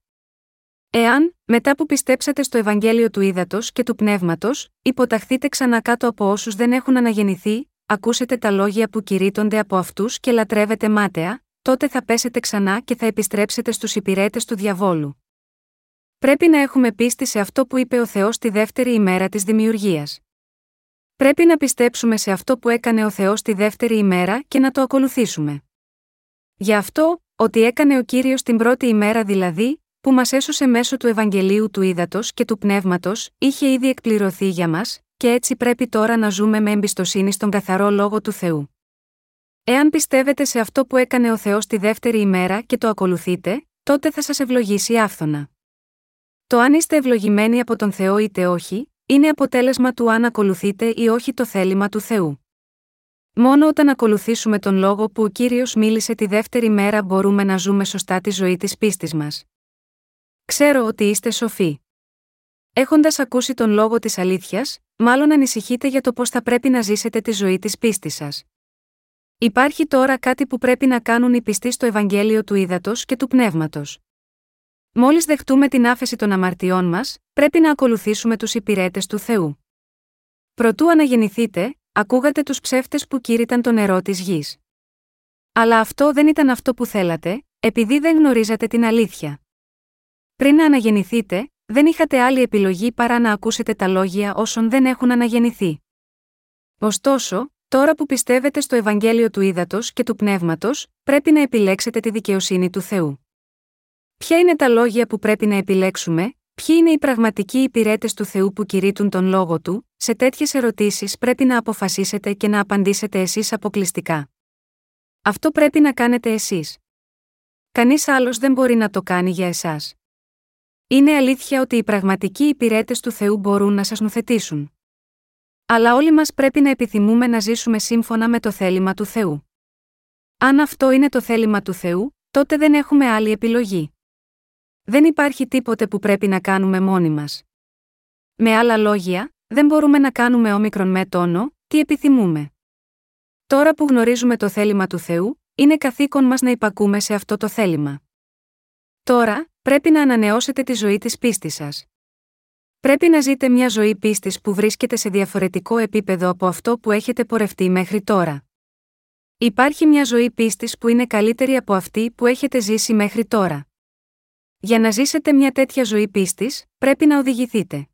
Εάν, μετά που πιστέψατε στο Ευαγγέλιο του Ήδατος και του Πνεύματος, υποταχθείτε ξανά κάτω από όσους δεν έχουν αναγεννηθεί, ακούσετε τα λόγια που κηρύττονται από αυτούς και λατρεύετε μάταια, τότε θα πέσετε ξανά και θα επιστρέψετε στους υπηρέτες του διαβόλου. Πρέπει να έχουμε πίστη σε αυτό που είπε ο Θεός τη δεύτερη ημέρα της δημιουργίας. Πρέπει να πιστέψουμε σε αυτό που έκανε ο Θεός τη δεύτερη ημέρα και να το ακολουθήσουμε. Γι' αυτό, ότι έκανε ο κύριος την πρώτη ημέρα δηλαδή, που μας έσωσε μέσω του Ευαγγελίου του Ήδατος και του Πνεύματος, είχε ήδη εκπληρωθεί για μας, και έτσι πρέπει τώρα να ζούμε με εμπιστοσύνη στον καθαρό λόγο του Θεού. Εάν πιστεύετε σε αυτό που έκανε ο Θεός τη δεύτερη ημέρα και το ακολουθείτε, τότε θα σας ευλογήσει άφθονα. Το αν είστε ευλογημένοι από τον Θεό είτε όχι, είναι αποτέλεσμα του αν ακολουθείτε ή όχι το θέλημα του Θεού. Μόνο όταν ακολουθήσουμε τον λόγο που ο κύριος μίλησε τη δεύτερη μέρα μπορούμε να ζούμε σωστά τη ζωή της πίστης μας. Ξέρω ότι είστε σοφοί. Έχοντας ακούσει τον λόγο της αλήθειας, μάλλον ανησυχείτε για το πώς θα πρέπει να ζήσετε τη ζωή της πίστης σας. Υπάρχει τώρα κάτι που πρέπει να κάνουν οι πιστοί στο Ευαγγέλιο του Ήδατος και του Πνεύματος. Μόλις δεχτούμε την άφεση των αμαρτιών μας, πρέπει να ακολουθήσουμε τους υπηρέτες του Θεού. Προτού αναγεννηθείτε, ακούγατε τους ψεύτες που κήρυταν το νερό της γης. Αλλά αυτό δεν ήταν αυτό που θέλατε, επειδή δεν γνωρίζατε την αλήθεια. Πριν να αναγεννηθείτε, δεν είχατε άλλη επιλογή παρά να ακούσετε τα λόγια όσων δεν έχουν αναγεννηθεί. Ωστόσο, τώρα που πιστεύετε στο Ευαγγέλιο του Ήδατος και του Πνεύματος, πρέπει να επιλέξετε τη δικαιοσύνη του Θεού. Ποια είναι τα λόγια που πρέπει να επιλέξουμε, ποιοι είναι οι πραγματικοί υπηρέτες του Θεού που κηρύττουν τον λόγο του, σε τέτοιες ερωτήσεις πρέπει να αποφασίσετε και να απαντήσετε εσείς αποκλειστικά. Αυτό πρέπει να κάνετε εσείς. Κανείς άλλος δεν μπορεί να το κάνει για εσάς. Είναι αλήθεια ότι οι πραγματικοί υπηρέτες του Θεού μπορούν να σας νουθετήσουν. Αλλά όλοι μας πρέπει να επιθυμούμε να ζήσουμε σύμφωνα με το θέλημα του Θεού. Αν αυτό είναι το θέλημα του Θεού, τότε δεν έχουμε άλλη επιλογή. Δεν υπάρχει τίποτε που πρέπει να κάνουμε μόνοι μας. Με άλλα λόγια, δεν μπορούμε να κάνουμε όμικρον με τόνο, τι επιθυμούμε. Τώρα που γνωρίζουμε το θέλημα του Θεού, είναι καθήκον μας να υπακούμε σε αυτό το θέλημα. Τώρα, πρέπει να ανανεώσετε τη ζωή της πίστης σας. Πρέπει να ζείτε μια ζωή πίστης που βρίσκεται σε διαφορετικό επίπεδο από αυτό που έχετε πορευτεί μέχρι τώρα. Υπάρχει μια ζωή πίστης που είναι καλύτερη από αυτή που έχετε ζήσει μέχρι τώρα. Για να ζήσετε μια τέτοια ζωή πίστης, πρέπει να οδηγηθείτε.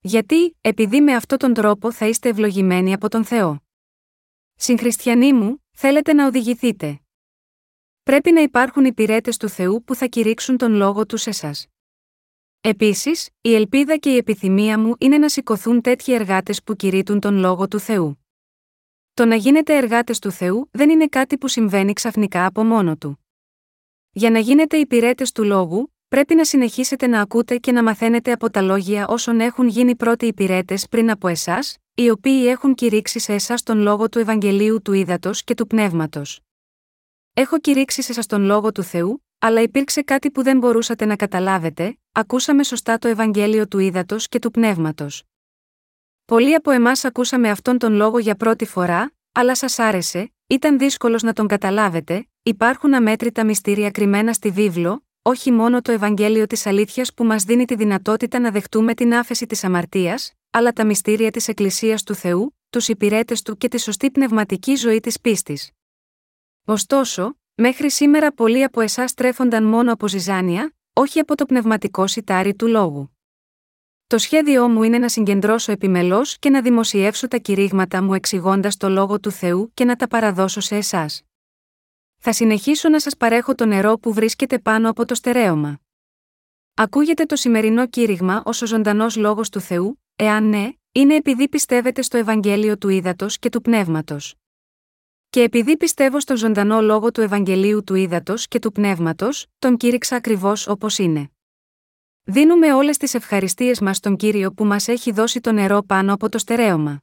Γιατί, επειδή με αυτόν τον τρόπο θα είστε ευλογημένοι από τον Θεό. Συγχριστιανοί μου, θέλετε να οδηγηθείτε. Πρέπει να υπάρχουν υπηρέτε του Θεού που θα κηρύξουν τον λόγο τους σε εσάς. Επίσης, η ελπίδα και η επιθυμία μου είναι να σηκωθούν τέτοιοι εργάτες που κηρύττουν τον λόγο του Θεού. Το να γίνετε εργάτες του Θεού δεν είναι κάτι που συμβαίνει ξαφνικά από μόνο του. Για να γίνετε υπηρέτε του λόγου, πρέπει να συνεχίσετε να ακούτε και να μαθαίνετε από τα λόγια όσων έχουν γίνει πρώτοι υπηρέτε πριν από εσάς, οι οποίοι έχουν κηρύξει σε εσάς τον λόγο του Ευαγγελίου του Ήδατος και του Πνεύματος. Έχω κηρύξει σε σας τον λόγο του Θεού, αλλά υπήρξε κάτι που δεν μπορούσατε να καταλάβετε, ακούσαμε σωστά το Ευαγγέλιο του Ήδατος και του Πνεύματος. Πολλοί από εμάς ακούσαμε αυτόν τον λόγο για πρώτη φορά, αλλά σας άρεσε, ήταν δύσκολος να τον καταλάβετε, υπάρχουν αμέτρητα μυστήρια κρυμμένα στη βίβλο, όχι μόνο το Ευαγγέλιο της αλήθειας που μας δίνει τη δυνατότητα να δεχτούμε την άφεση της αμαρτίας, αλλά τα μυστήρια της Εκκλησίας του Θεού, τους υπηρέτες του και τη σωστή πνευματική ζωή της πίστης. Ωστόσο, μέχρι σήμερα πολλοί από εσάς τρέφονταν μόνο από ζυζάνια, όχι από το πνευματικό σιτάρι του λόγου. Το σχέδιό μου είναι να συγκεντρώσω επιμελώς και να δημοσιεύσω τα κηρύγματα μου εξηγώντας το λόγο του Θεού και να τα παραδώσω σε εσάς. Θα συνεχίσω να σας παρέχω το νερό που βρίσκεται πάνω από το στερέωμα. Ακούγεται το σημερινό κήρυγμα ως ο ζωντανός λόγος του Θεού, εάν ναι, είναι επειδή πιστεύετε στο Ευαγγέλιο του Ήδατος και του Πνεύματος. Και επειδή πιστεύω στο ζωντανό λόγο του Ευαγγελίου του Ήδατος και του Πνεύματος, τον κήρυξα ακριβώς όπως είναι. Δίνουμε όλες τις ευχαριστίες μας στον κύριο που μας έχει δώσει το νερό πάνω από το στερέωμα.